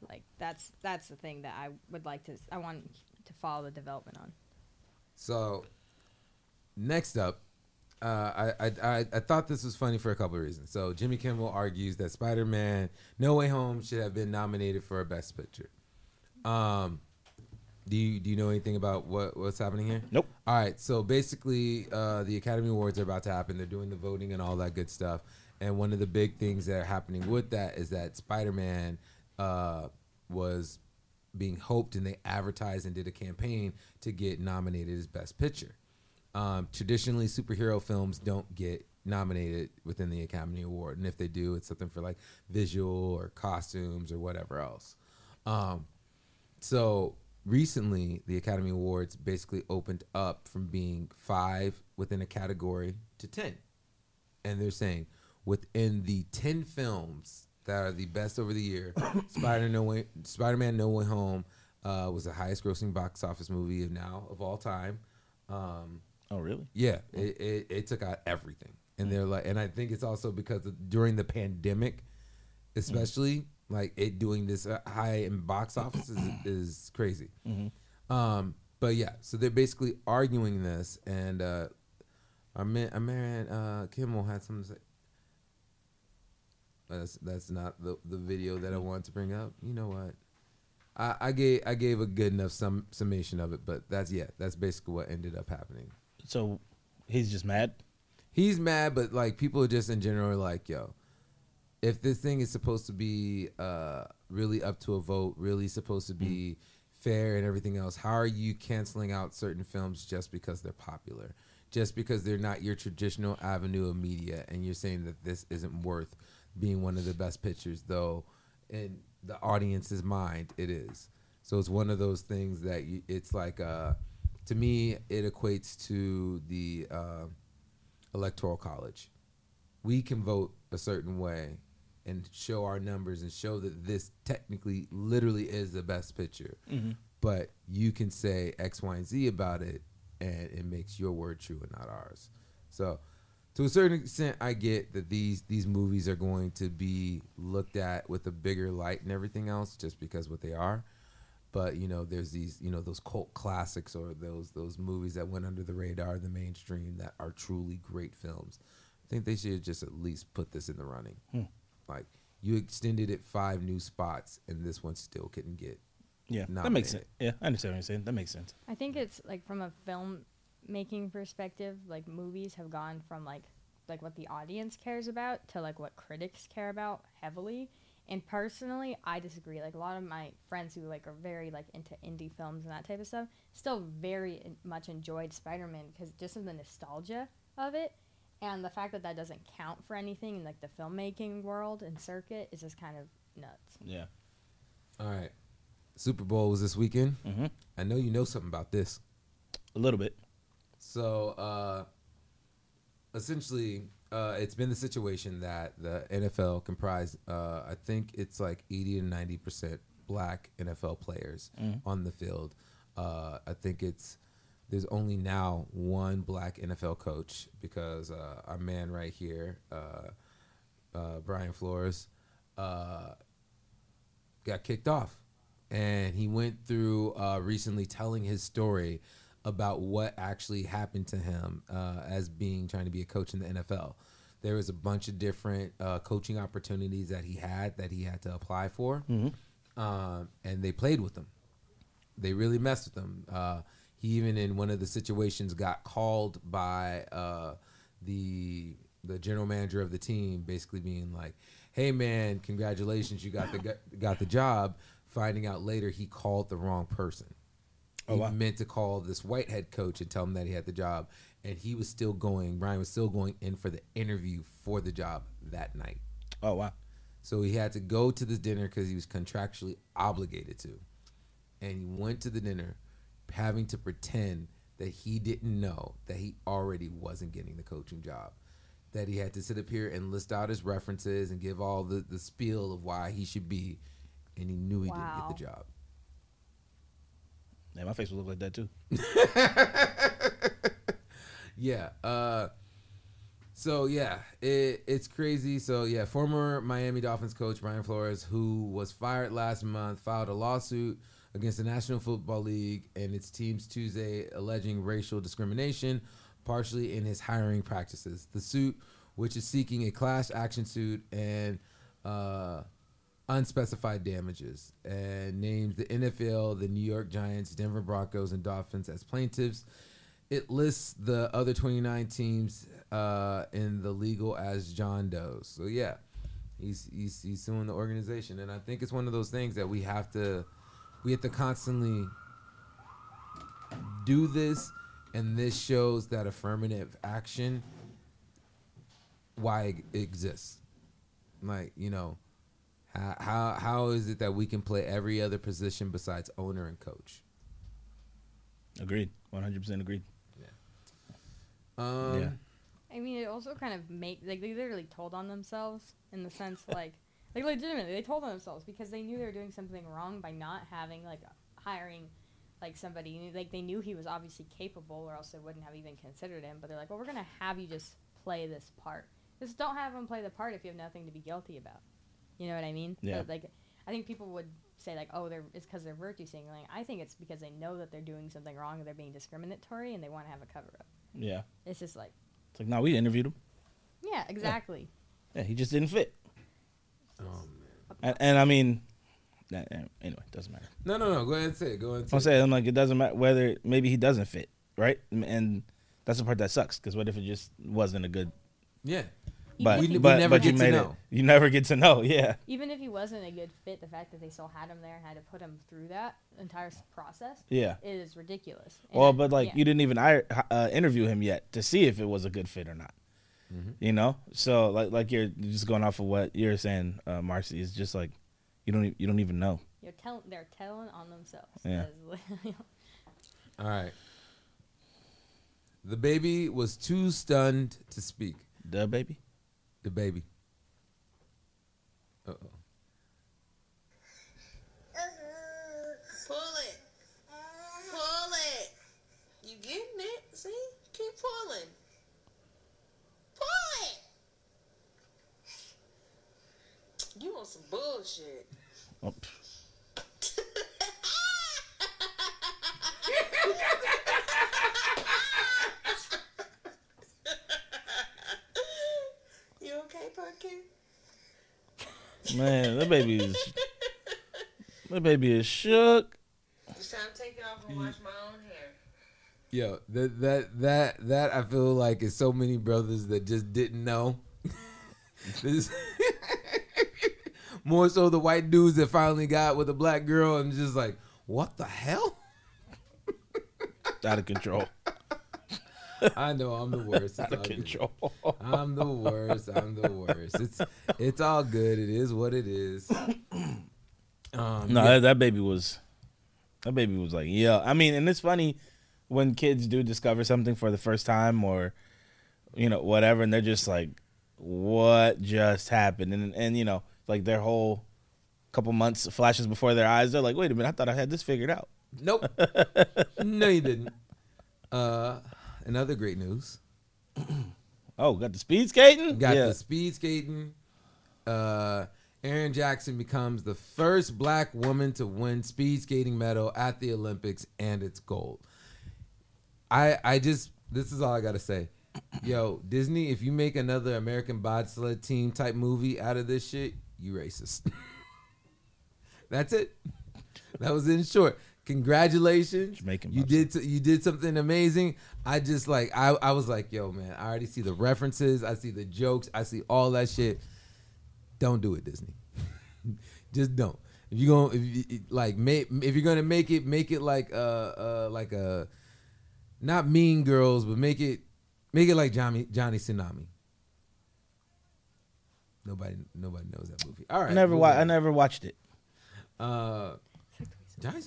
Like that's that's the thing that I would like to I want to follow the development on. So next up, uh, I, I I thought this was funny for a couple of reasons. So Jimmy Kimmel argues that Spider-Man: No Way Home should have been nominated for a Best Picture. Um, do you do you know anything about what what's happening here? Nope. All right, so basically, uh, the Academy Awards are about to happen. They're doing the voting and all that good stuff. and one of the big things that are happening with that is that Spider-Man uh, was being hoped, and they advertised and did a campaign to get nominated as Best Picture. Um, traditionally, superhero films don't get nominated within the Academy Award, and if they do, it's something for like visual or costumes or whatever else. Um, so recently, the Academy Awards basically opened up from being five within a category to ten, and they're saying within the ten films that are the best over the year, [COUGHS] Spider No Way, Spider-Man No Way Home uh, was the highest grossing box office movie of now of all time. Um, Oh, really? yeah, it, it, it took out everything, and they're like, and I think it's also because of, during the pandemic, especially like it doing this uh, high in box office is, [COUGHS] is crazy. Um, but yeah, so they're basically arguing this, and uh, our man, our man uh, Kimmel had something to say. That's that's not the the video that I wanted to bring up. You know what? I, I gave I gave a good enough sum, summation of it, but that's yeah, that's basically what ended up happening. So he's just mad. He's mad, but like people are just in general are like, yo, if this thing is supposed to be uh, really up to a vote, really supposed to be fair and everything else, how are you canceling out certain films just because they're popular? Just because they're not your traditional avenue of media, and you're saying that this isn't worth being one of the best pictures, though in the audience's mind, it is. So it's one of those things that you, it's like, uh, to me, it equates to the uh, electoral college. We can vote a certain way and show our numbers and show that this technically, literally is the best picture. But you can say X, Y, and Z about it, and it makes your word true and not ours. So, to a certain extent, I get that these these movies are going to be looked at with a bigger light and everything else, just because what they are. But you know, there's these you know those cult classics or those those movies that went under the radar, the mainstream that are truly great films. I think they should just at least put this in the running. Hmm. Like you extended it five new spots, and this one still couldn't get. Yeah, that makes sense. Yeah, I understand what you're saying. That makes sense. I think it's like from a film making perspective, like movies have gone from like like what the audience cares about to like what critics care about heavily. And personally, I disagree. Like a lot of my friends who like are very like into indie films and that type of stuff, still very in- much enjoyed Spider-Man because just of the nostalgia of it, and the fact that that doesn't count for anything in like the filmmaking world and circuit is just kind of nuts. Yeah. All right, Super Bowl was this weekend. Mm-hmm. I know you know something about this. A little bit. So uh, essentially, uh, it's been the situation that the NFL comprised. Uh, I think it's like eighty to ninety percent black NFL players on the field. Uh, I think it's there's only now one black NFL coach because uh, our man right here, uh, uh, Brian Flores, uh, got kicked off. And he went through uh, recently telling his story about what actually happened to him uh, as being trying to be a coach in the NFL. There was a bunch of different uh, coaching opportunities that he had that he had to apply for, um, and they played with him. They really messed with him. Uh, he even in one of the situations got called by uh, the the general manager of the team, basically being like, "Hey man, congratulations, you got the got the job." Finding out later he called the wrong person. Oh, he wow. meant to call this white head coach and tell him that he had the job, and he was still going. Brian was still going in for the interview for the job that night. Oh wow. So he had to go to this dinner because he was contractually obligated to. And he went to the dinner having to pretend that he didn't know that he already wasn't getting the coaching job. That he had to sit up here and list out his references and give all the, the spiel of why he should be. And he knew he Wow. didn't get the job. Yeah, my face would look like that too. [LAUGHS] Yeah. Uh, so yeah, it, it's crazy. So yeah, former Miami Dolphins coach Brian Flores, who was fired last month, filed a lawsuit against the National Football League and its teams Tuesday, alleging racial discrimination, partially in his hiring practices. The suit, which is seeking a class action suit and uh, unspecified damages, and names the NFL, the New York Giants, Denver Broncos, and Dolphins as plaintiffs it lists the other 29 teams uh, in the legal as John Doe's. So yeah, he's he's he's suing the organization, and I think it's one of those things that we have to we have to constantly do this, and this shows that affirmative action why it exists. Like you know, how how how is it that we can play every other position besides owner and coach? Agreed. One hundred percent agreed. Um, Yeah. I mean, it also kind of make like they literally told on themselves in the sense [LAUGHS] like like legitimately they told on themselves because they knew they were doing something wrong by not having like hiring like somebody like they knew he was obviously capable or else they wouldn't have even considered him. But they're like, well, we're gonna have you just play this part. Just don't have him play the part if you have nothing to be guilty about. You know what I mean? Yeah. But, like I think people would say like, oh, they're it's because they're virtue signaling. I think it's because they know that they're doing something wrong and they're being discriminatory and they want to have a cover up. Yeah. It's just like, It's like, no, we interviewed him. yeah, exactly. Yeah, he just didn't fit. Oh, man. And, and I mean, that, eh, anyway, doesn't matter. No, no, no. Go ahead and say it. Go ahead and say I'm it. saying, I'm like, it doesn't matter whether maybe he doesn't fit, right? And that's the part that sucks because what if it just wasn't a good? Yeah. But We- we but, never but you get to made know. it. You never get to know. [LAUGHS] Yeah. Even if he wasn't a good fit, the fact that they still had him there and had to put him through that entire process Yeah. is ridiculous. And Well, but like yeah. you didn't even uh, interview him yet to see if it was a good fit or not. You know, so like like you're just going off of what you're saying, uh, Marcy. It's just like you don't e- you don't even know. You're tell- they're telling on themselves. Yeah. That is literally- [LAUGHS] All right. The baby was too stunned to speak. The baby. The baby. Uh oh. Pull it. Pull it. You getting it? See? Keep pulling. Pull it. You want some bullshit. Oh, pff. You okay, Pumpkin? Man, that baby is that baby is shook. It's time to take it off and wash my own hair. Yo, that that that that I feel like is so many brothers that just didn't know. this [LAUGHS] more so the white dudes that finally got with a black girl and just like, what the hell? Out of control. I know I'm the worst. It's Out of all good. I'm the worst. I'm the worst. It's it's all good. It is what it is. [CLEARS THROAT] Um, No, yeah. that, that baby was that baby was like, yeah. I mean, and it's funny when kids do discover something for the first time or you know, whatever, and they're just like, What just happened? And and you know, like their whole couple months flashes before their eyes, they're like, Wait a minute, I thought I had this figured out. Nope. [LAUGHS] no, you didn't. Uh, another great news. [CLEARS THROAT] Oh, got the speed skating? Got yeah. the speed skating. Uh, Erin Jackson becomes the first black woman to win speed skating medal at the Olympics, and it's gold. I I just this is all I gotta say. [CLEARS THROAT] Yo, Disney, if you make another American bobsled team type movie out of this shit, you racist. [LAUGHS] That's it. That was in short. Congratulations, Jamaican you bobsled. did you did something amazing. I just like I I was like, yo, man, I already see the references, I see the jokes, I see all that shit. Don't do it, Disney. [LAUGHS] just don't. If you going if you, like make if you're gonna make it, make it like uh uh like a not Mean Girls, but make it make it like Johnny Johnny Tsunami. Nobody nobody knows that movie. All right, I never wa- I never watched it. Uh, Johnny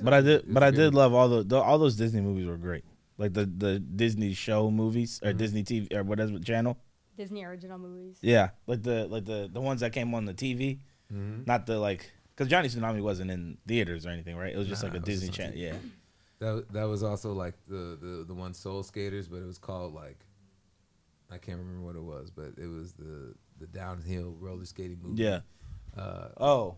But I did but I did love all the, the all those Disney movies were great. Like the the Disney show movies Mm-hmm. or Disney TV or whatever channel. Disney original movies. Yeah, like the like the the ones that came on the TV, Mm-hmm. not the like because Johnny Tsunami wasn't in theaters or anything, right? It was just Nah, like a Disney channel. Yeah, [CLEARS THROAT] That that was also like the the the one Soul Skaters, but it was called like I can't remember what it was, but it was the the downhill roller skating movie. yeah. Uh, Oh,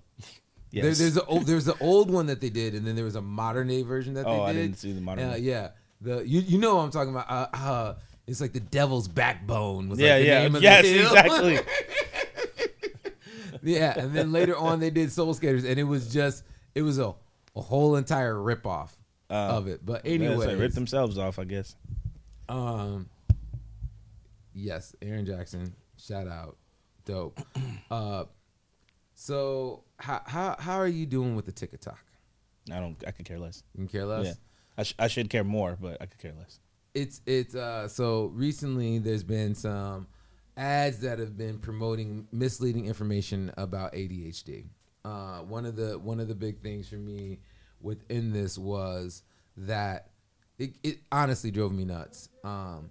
there, there's a old, there's the old one that they did, and then there was a modern day version that they did. oh. I didn't see the modern. Uh, one. yeah, the you you know what I'm talking about. Uh, uh, it's like the Devil's Backbone. Was yeah, like the yeah, name of yes, the exactly. [LAUGHS] yeah, and then later on they did Soul Skaters, and it was just it was a, a whole entire ripoff Uh, of it. But anyway, like rip themselves off, I guess. Um. Yes, Erin Jackson. Shout out, dope. [CLEARS THROAT] uh, so how how how are you doing with the TikTok? I don't. I could care less. You can care less. Yeah, I, sh- I should care more, but I could care less. it's it's uh so recently there's been some ads that have been promoting misleading information about ADHD. Uh, one of the one of the big things for me within this was that it, it honestly drove me nuts. Um,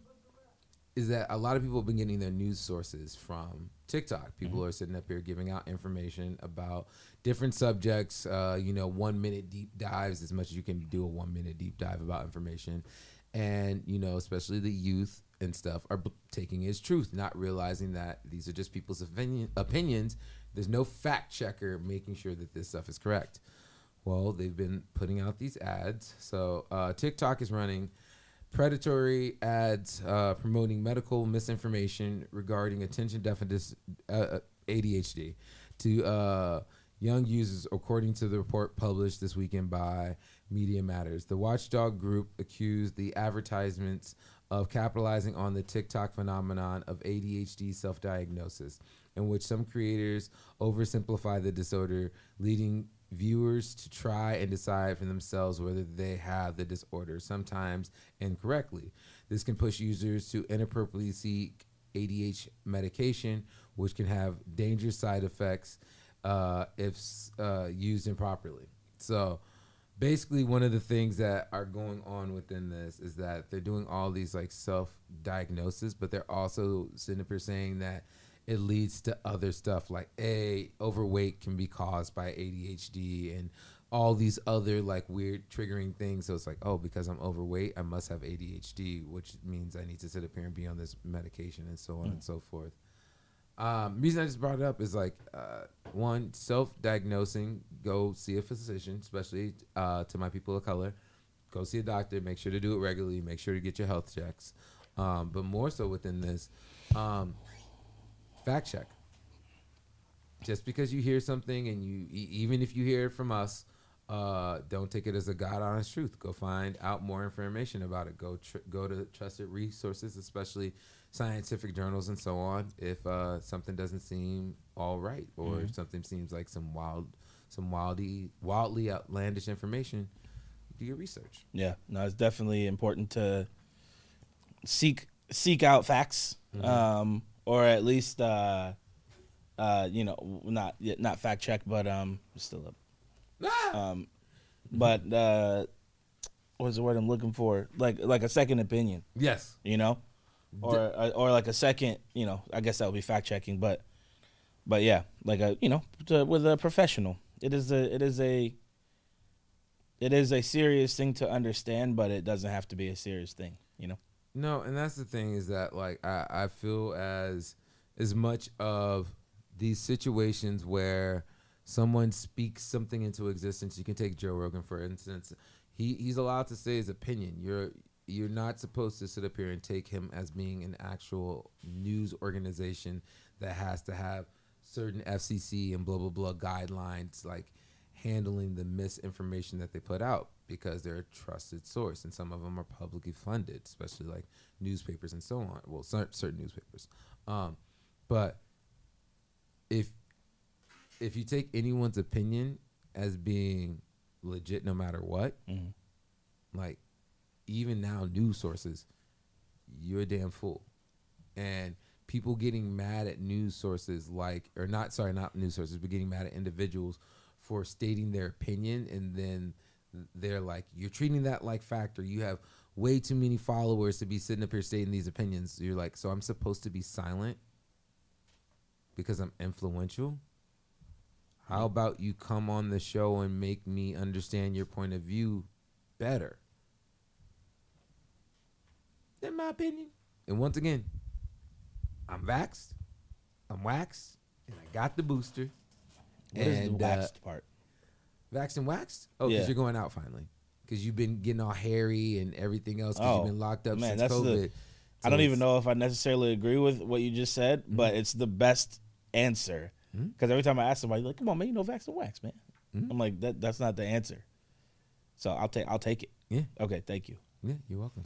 is that a lot of people have been getting their news sources from TikTok. People are sitting up here giving out information about different subjects. Uh, you know, one minute deep dives as much as you can do a one minute deep dive about information, and you know, especially the youth and stuff are b- taking it as truth, not realizing that these are just people's opinion, opinions. There's no fact checker making sure that this stuff is correct. Well, they've been putting out these ads. So uh, TikTok is running predatory ads uh, promoting medical misinformation regarding attention deficit uh, ADHD to uh, young users, according to the report published this weekend by Media Matters. The watchdog group accused the advertisements of capitalizing on the TikTok phenomenon of ADHD self diagnosis, in which some creators oversimplify the disorder, leading viewers to try and decide for themselves whether they have the disorder, sometimes incorrectly. This can push users to inappropriately seek ADH medication, which can have dangerous side effects uh, if uh, used improperly. So, basically, one of the things that are going on within this is that they're doing all these like self diagnosis, but they're also sitting up here saying that it leads to other stuff like a overweight can be caused by ADHD and all these other like weird triggering things. So it's like, oh, because I'm overweight, I must have ADHD, which means I need to sit up here and be on this medication and so on and so forth. Um, reason I just brought it up is like uh, one self-diagnosing. Go see a physician, especially uh, to my people of color. Go see a doctor. Make sure to do it regularly. Make sure to get your health checks. Um, but more so within this, um, fact check. Just because you hear something and you, e- even if you hear it from us, uh, don't take it as a God honest truth. Go find out more information about it. Go tr- go to trusted resources, especially scientific journals and so on. If uh, something doesn't seem all right, or if something seems like some wild, some wildy, wildly outlandish information, do your research. Yeah, no, it's definitely important to seek seek out facts, um, or at least uh, uh, you know, not not fact check, but um, still up. Um, but uh, what's the word I'm looking for? Like like a second opinion, Yes. you know, or uh, or like a second, you know, I guess that would be fact checking, but but yeah, like a you know, to, with a professional, it is a it is a it is a serious thing to understand, but it doesn't have to be a serious thing, you know. No, and that's the thing is that like I, I feel as as much of these situations where someone speaks something into existence. You can take Joe Rogan for instance. He he's allowed to say his opinion. You're you're not supposed to sit up here and take him as being an actual news organization that has to have certain FCC and blah blah blah guidelines like handling the misinformation that they put out because they're a trusted source and some of them are publicly funded especially like newspapers and so on. Well cer- certain newspapers. Um, but if if you take anyone's opinion as being legit no matter what Mhm. like even now news sources you're a damn fool. And people getting mad at news sources like or not sorry not news sources but getting mad at individuals for stating their opinion and then they're like you're treating that like fact or you have way too many followers to be sitting up here stating these opinions. You're like so i'm supposed to be silent because i'm influential? How about you come on the show and make me understand your point of view better? In my opinion. And once again i'm vaxxed i'm waxed and i got the booster What is and the uh, waxed part? Vaxxed and waxed? Oh, because Yeah. you're going out finally. Because you've been getting all hairy and everything else. Because Oh, you've been locked up man, since that's the- COVID. I don't even know if I necessarily agree with what you just said, but it's the best answer. Because every time I ask somebody, like, "Come on, man, you know Vax and Wax, man," Mhm. I'm like, "That that's not the answer." So I'll take I'll take it. Yeah, Okay, thank you. yeah, you're welcome.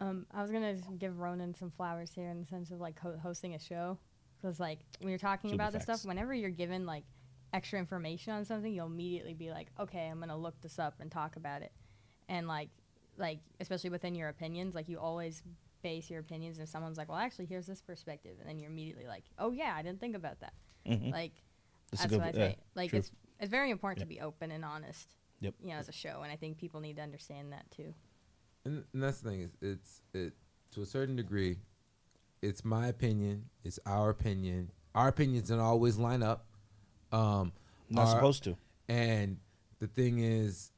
Um, I was gonna give Ronin some flowers here in the sense of like ho- hosting a show, because like when you're talking Super about this stuff, whenever you're given like extra information on something, you'll immediately be like, okay, I'm gonna look this up and talk about it, and like, like especially within your opinions, like you always base your opinions. And if someone's like, well, actually, here's this perspective, and then you're immediately like, oh yeah, I didn't think about that. Mhm. Like That's that's what I yeah, say. Like true. it's it's very important Yep. to be open and honest. Yep. You know, as a show, and I think people need to understand that too. And, and that's the thing is, it's it to a certain degree, it's my opinion, it's our opinion. Our opinions don't always line up. Um, Not supposed to. And the thing is,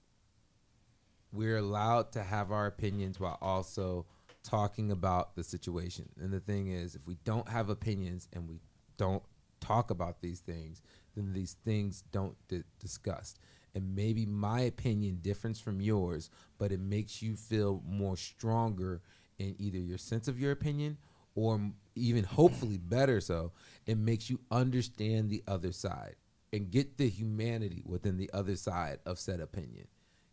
we're allowed to have our opinions while also talking about the situation. And the thing is, if we don't have opinions and we don't talk about these things, then these things don't get discussed. And maybe my opinion differs from yours, but it makes you feel more stronger in either your sense of your opinion or even hopefully better so, it makes you understand the other side and get the humanity within the other side of said opinion.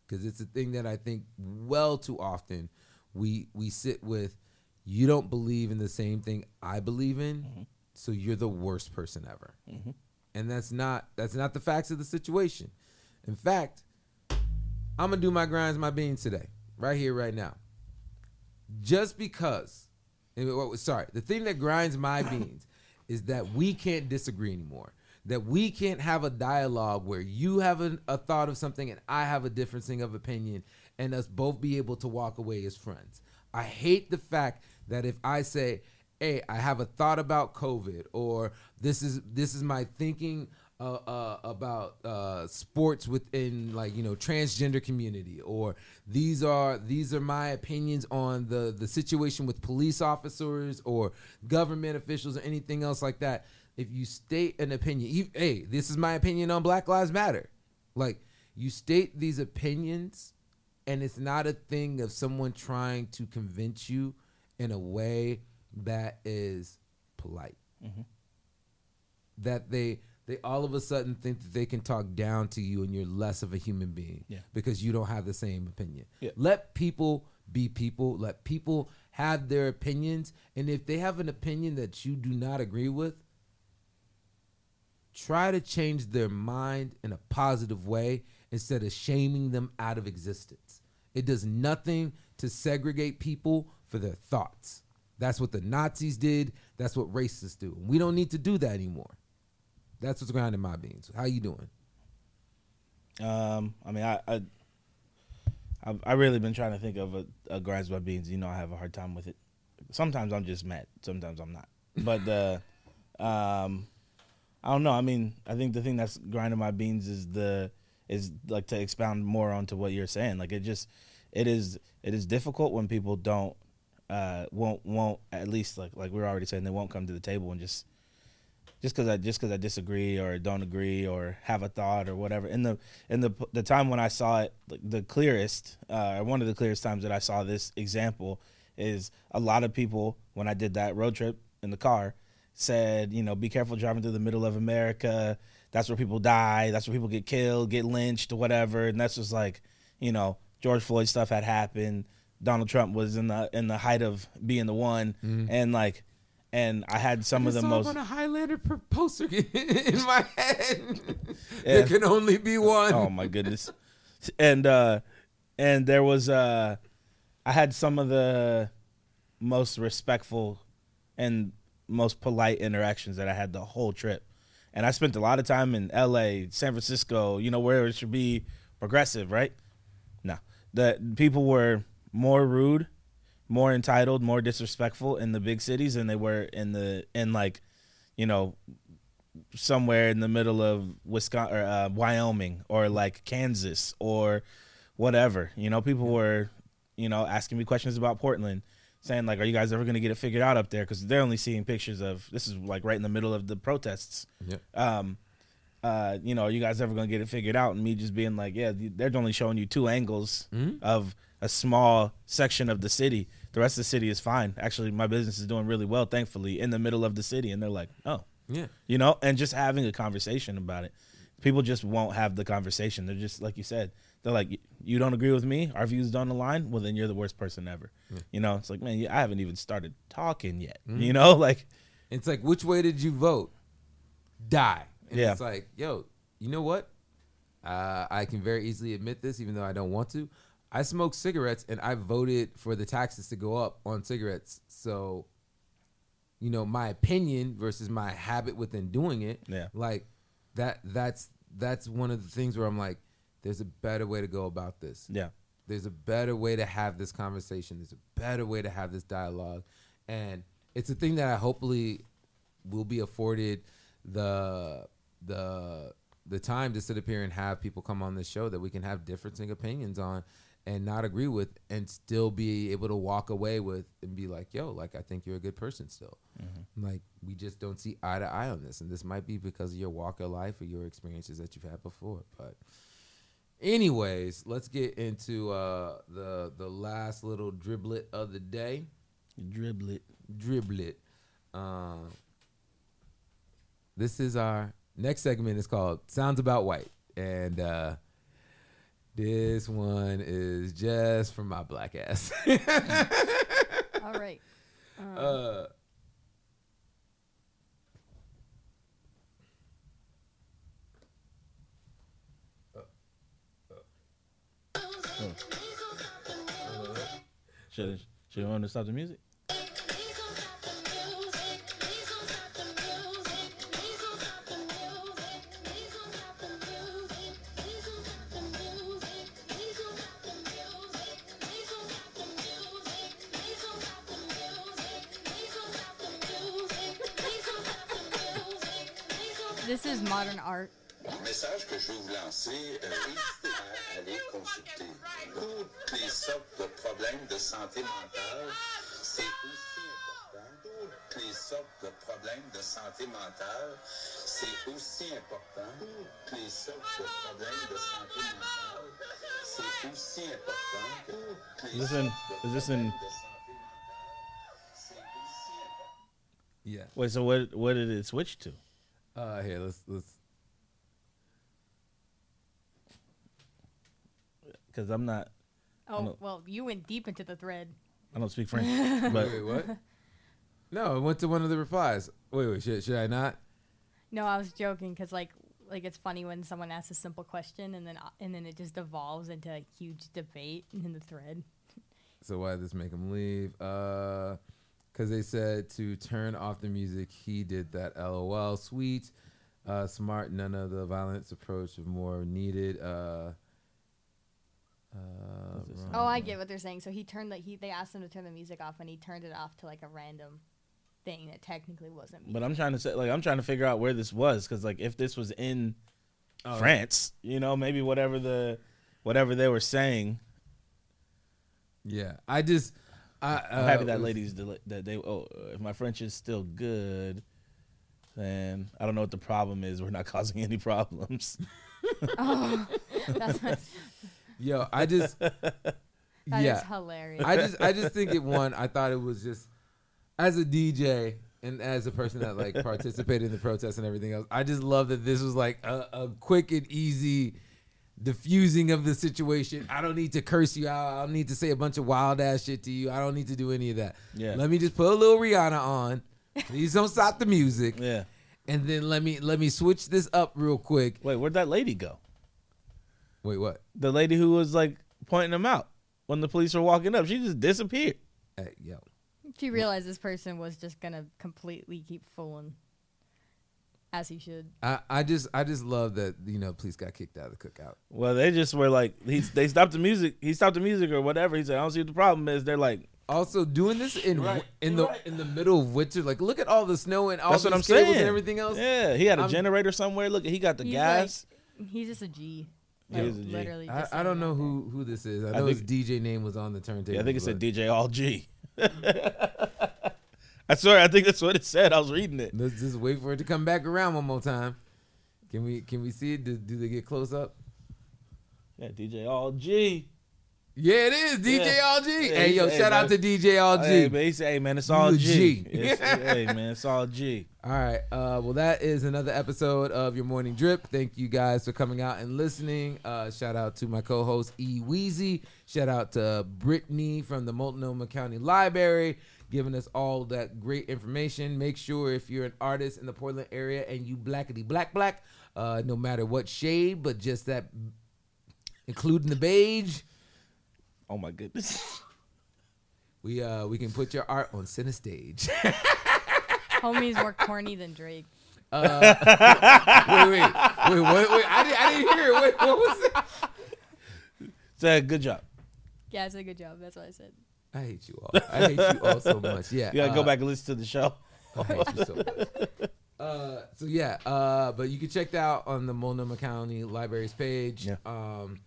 Because it's a thing that I think well too often we we sit with you don't believe in the same thing I believe in mm-hmm. so you're the worst person ever. Mm-hmm. And that's not that's not the facts of the situation. In fact I'm gonna do my grinds my beans today right here right now. Just because sorry the thing that grinds my beans [LAUGHS] is that we can't disagree anymore. That we can't have a dialogue where you have a, a thought of something and i have a differencing of opinion and us both be able to walk away as friends. I hate the fact that if i say hey i have a thought about covid or this is this is my thinking uh, uh, about uh, sports within like you know transgender community or these are these are my opinions on the the situation with police officers or government officials or anything else like that. If you state an opinion you, hey this is my opinion on black lives matter. Like you state these opinions and it's not a thing of someone trying to convince you in a way that is polite. That they they all of a sudden think that they can talk down to you and you're less of a human being Yeah. because you don't have the same opinion. Yeah. Let people be people. Let people have their opinions, and if they have an opinion that you do not agree with, try to change their mind in a positive way instead of shaming them out of existence. It does nothing to segregate people for their thoughts. That's what the Nazis did. That's what racists do. We don't need to do that anymore. That's what's grinding my beans. How you doing? Um, I mean, I, I, I've, I really been trying to think of a, a grinds my beans. You know, I have a hard time with it. Sometimes I'm just mad. Sometimes I'm not. But the, um, I don't know. I mean, I think the thing that's grinding my beans is the is like to expound more onto what you're saying. Like it just, it is it is difficult when people don't, uh, won't won't at least like like we are already saying they won't come to the table and just just because I just because I disagree or don't agree or have a thought or whatever. In the in the the time when I saw it, like, the clearest, uh, one of the clearest times that I saw this example is a lot of people when I did that road trip in the car said, you know, be careful driving through the middle of America. That's where people die. That's where people get killed, get lynched, whatever. And that's just like, you know, George Floyd stuff had happened. Donald Trump was in the in the height of being the one, and like, and I had some of the I most. on a Highlander poster [LAUGHS] in my head. [LAUGHS] Yeah. There can only be one. oh my goodness and uh and there was uh i had some of the most respectful and most polite interactions that i had the whole trip and i spent a lot of time in la san francisco you know where it should be progressive right no the people were more rude more entitled more disrespectful in the big cities than they were in the in like you know somewhere in the middle of Wisconsin or uh, Wyoming or like Kansas or whatever. You know, people were, you know, asking me questions about Portland, saying like, "Are you guys ever going to get it figured out up there?" Because they're only seeing pictures of this is like right in the middle of the protests. Yep. Um, uh, you know, are you guys ever going to get it figured out? And me just being like, "Yeah, they're only showing you two angles of a small section of the city. The rest of the city is fine. Actually, my business is doing really well, thankfully, in the middle of the city." And they're like, "Oh." Yeah. you know, and just having a conversation about it. People just won't have the conversation. They're just like you said, They're like, you don't agree with me? Our views don't align? Well, then you're the worst person ever. You know, it's like, man, I haven't even started talking yet. Mm-hmm. You know, [LAUGHS] like, It's like, which way did you vote? Die. And Yeah. It's like, yo, you know what? Uh, I can very easily admit this, even though I don't want to. I smoke cigarettes, and I voted for the taxes to go up on cigarettes. So, you know, my opinion versus my habit within doing it. Yeah. Like that. That's that's one of the things where I'm like, there's a better way to go about this yeah. there's a better way to have this conversation there's a better way to have this dialogue and it's a thing that i hopefully will be afforded the the the time to sit up here and have people come on this show that we can have differing opinions on and not agree with and still be able to walk away with and be like yo like i think you're a good person still. Like we just don't see eye to eye on this. And this might be because of your walk of life or your experiences that you've had before. But anyways let's get into uh the the last little driblet of the day. Dribble it. driblet. Um this is our next segment. Is called sounds about white. And uh this one is just for my black ass [LAUGHS] All right. uh Should, should you want to stop the music? This is modern art. message que je vais vous lancer, euh, [LAUGHS] n'hésitez pas à aller consulter. Toutes les sortes de problèmes de santé mentale, c'est aussi important. Toutes les sortes de problèmes de santé mentale, c'est aussi important. Toutes les sortes de problèmes de santé mentale, c'est aussi important. Toutes les Is this in- sortes de is this in- problèmes de santé mentale, c'est aussi important. yeah Wait, so what? What did it switch to? Uh here let's let's Because I'm not. Oh, know. well, you went deep into the thread. I don't speak French, [LAUGHS] but wait what no I went to one of the replies wait wait should, should i not No, I was joking because like like it's funny when someone asks a simple question and then uh, and then it just devolves into a huge debate in the thread. So why did this make him leave? Uh, because they said to turn off the music. He did that. LOL. Sweet, uh, smart. None of the violence approach is more needed. Uh, uh. Oh, I get what they're saying. So he turned the he they asked him to turn the music off and he turned it off to like a random thing that technically wasn't music. but I'm trying to say, like, I'm trying to figure out where this was because, like, if this was in France, you know, maybe whatever the whatever they were saying. Yeah, I just. I, I'm uh, happy that ladies deli- that they. Oh, if my French is still good, then I don't know what the problem is. We're not [LAUGHS] causing any problems. [LAUGHS] Oh, that's, that [LAUGHS] Yo, I just. is yeah, hilarious. I just I just think it won. I thought it was just as a DJ and as a person that like participated in the protests and everything else. I just love that this was like a, a quick and easy diffusing of the situation. I don't need to curse you out. I don't need to say a bunch of wild ass shit to you. I don't need to do any of that. Yeah. Let me just put a little Rihanna on. Please don't stop the music. yeah. And then let me let me switch this up real quick. Wait, where'd that lady go? Wait, what? The lady who was like pointing them out when the police were walking up, she just disappeared. Hey, yo. she realized this person was just gonna completely keep fooling, as he should. I, I just I just love that you know police got kicked out of the cookout. Well, they just were like, he, they stopped the music. He stopped the music or whatever. He said, I don't see what the problem is. They're like, Also, doing this in Right. in the right. in the middle of winter, like look at all the snow and all that's these what I'm saying. and everything else. Yeah, he had a I'm- generator somewhere. Look, he got the He's gas. Like, he's just a G. He Like, is a G. Literally. I, I don't know who who this is. I I know his DJ name was on the turntable. yeah, I think it said DJ All G. [LAUGHS] I swear, I think that's what it said. I was reading it. Let's just wait for it to come back around one more time. Can we can we see it? Do, do they get close up? Yeah, DJ All G. Yeah, it is DJ Yeah. All G. Yeah, hey, yo, hey, shout out to. DJ All G. Hey, man, he said, hey, man, it's all G. G. It's- [LAUGHS] hey, man, it's all G. All right. Uh, well, that is another episode of your morning drip. Thank you guys for coming out and listening. Uh, shout out to my co-host E Weezy. Shout out to Brittany from the Multnomah County Library, giving us all that great information. Make sure if you're an artist in the Portland area and you blackety black black, uh, no matter what shade, but just that, including the beige, Oh, my goodness. [LAUGHS] we uh we can put your art on center stage. [LAUGHS] Homies more corny than Drake. [LAUGHS] wait, wait, wait, wait, wait, wait. I didn't, I didn't hear it. Wait, what was it? So, good job. Yeah, it's a good job. That's what I said. I hate you all. I hate you all so much. Yeah. [LAUGHS] You got to go uh, back and listen to the show. I hate you so much. Uh, so yeah, uh, but you can check that out on the Multnomah County Library's page. Yeah. Um,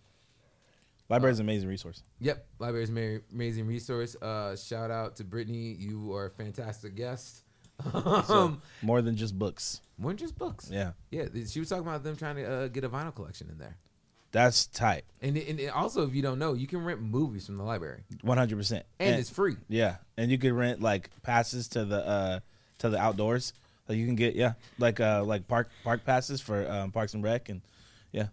is an amazing resource. yep, library's ma- amazing resource. Uh, shout out to Brittany. You are a fantastic guest. [LAUGHS] um, More than just books. more than just books. Yeah. Yeah, she was talking about them trying to uh, get a vinyl collection in there. That's tight. And, and also, if you don't know, you can rent movies from the library, 100%. and, it's free. Yeah, and you could rent like passes to the uh to the outdoors. Like you can get yeah, like uh like park park passes for um, Parks and Rec and yeah,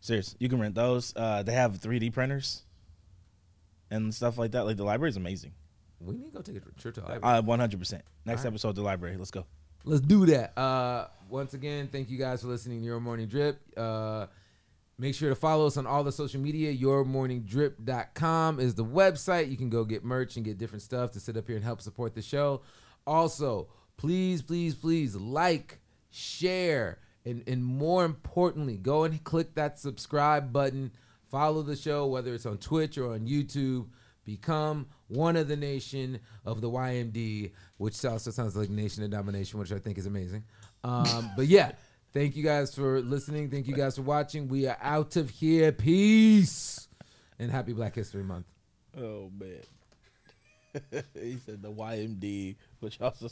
serious. You can rent those. Uh, they have 3D printers and stuff like that. Like the library is amazing. We need to go take a trip to the library. Uh, 100. percent Next right. episode, the library. Let's go. Let's do that. Uh, once again, thank you guys for listening to Your Morning Drip. Uh, make sure to follow us on all the social media. YourMorningDrip.com is the website. You can go get merch and get different stuff to sit up here and help support the show. Also, please, please, please like, share, and, and more importantly, go and click that subscribe button. Follow the show, whether it's on Twitch or on YouTube. Become one of the nation of the YMD, which also sounds like Nation of Domination, which I think is amazing. Um, but yeah, [LAUGHS] thank you guys for listening. Thank you guys for watching. We are out of here. Peace. And happy Black History Month. Oh man. [LAUGHS] he said the YMD, which also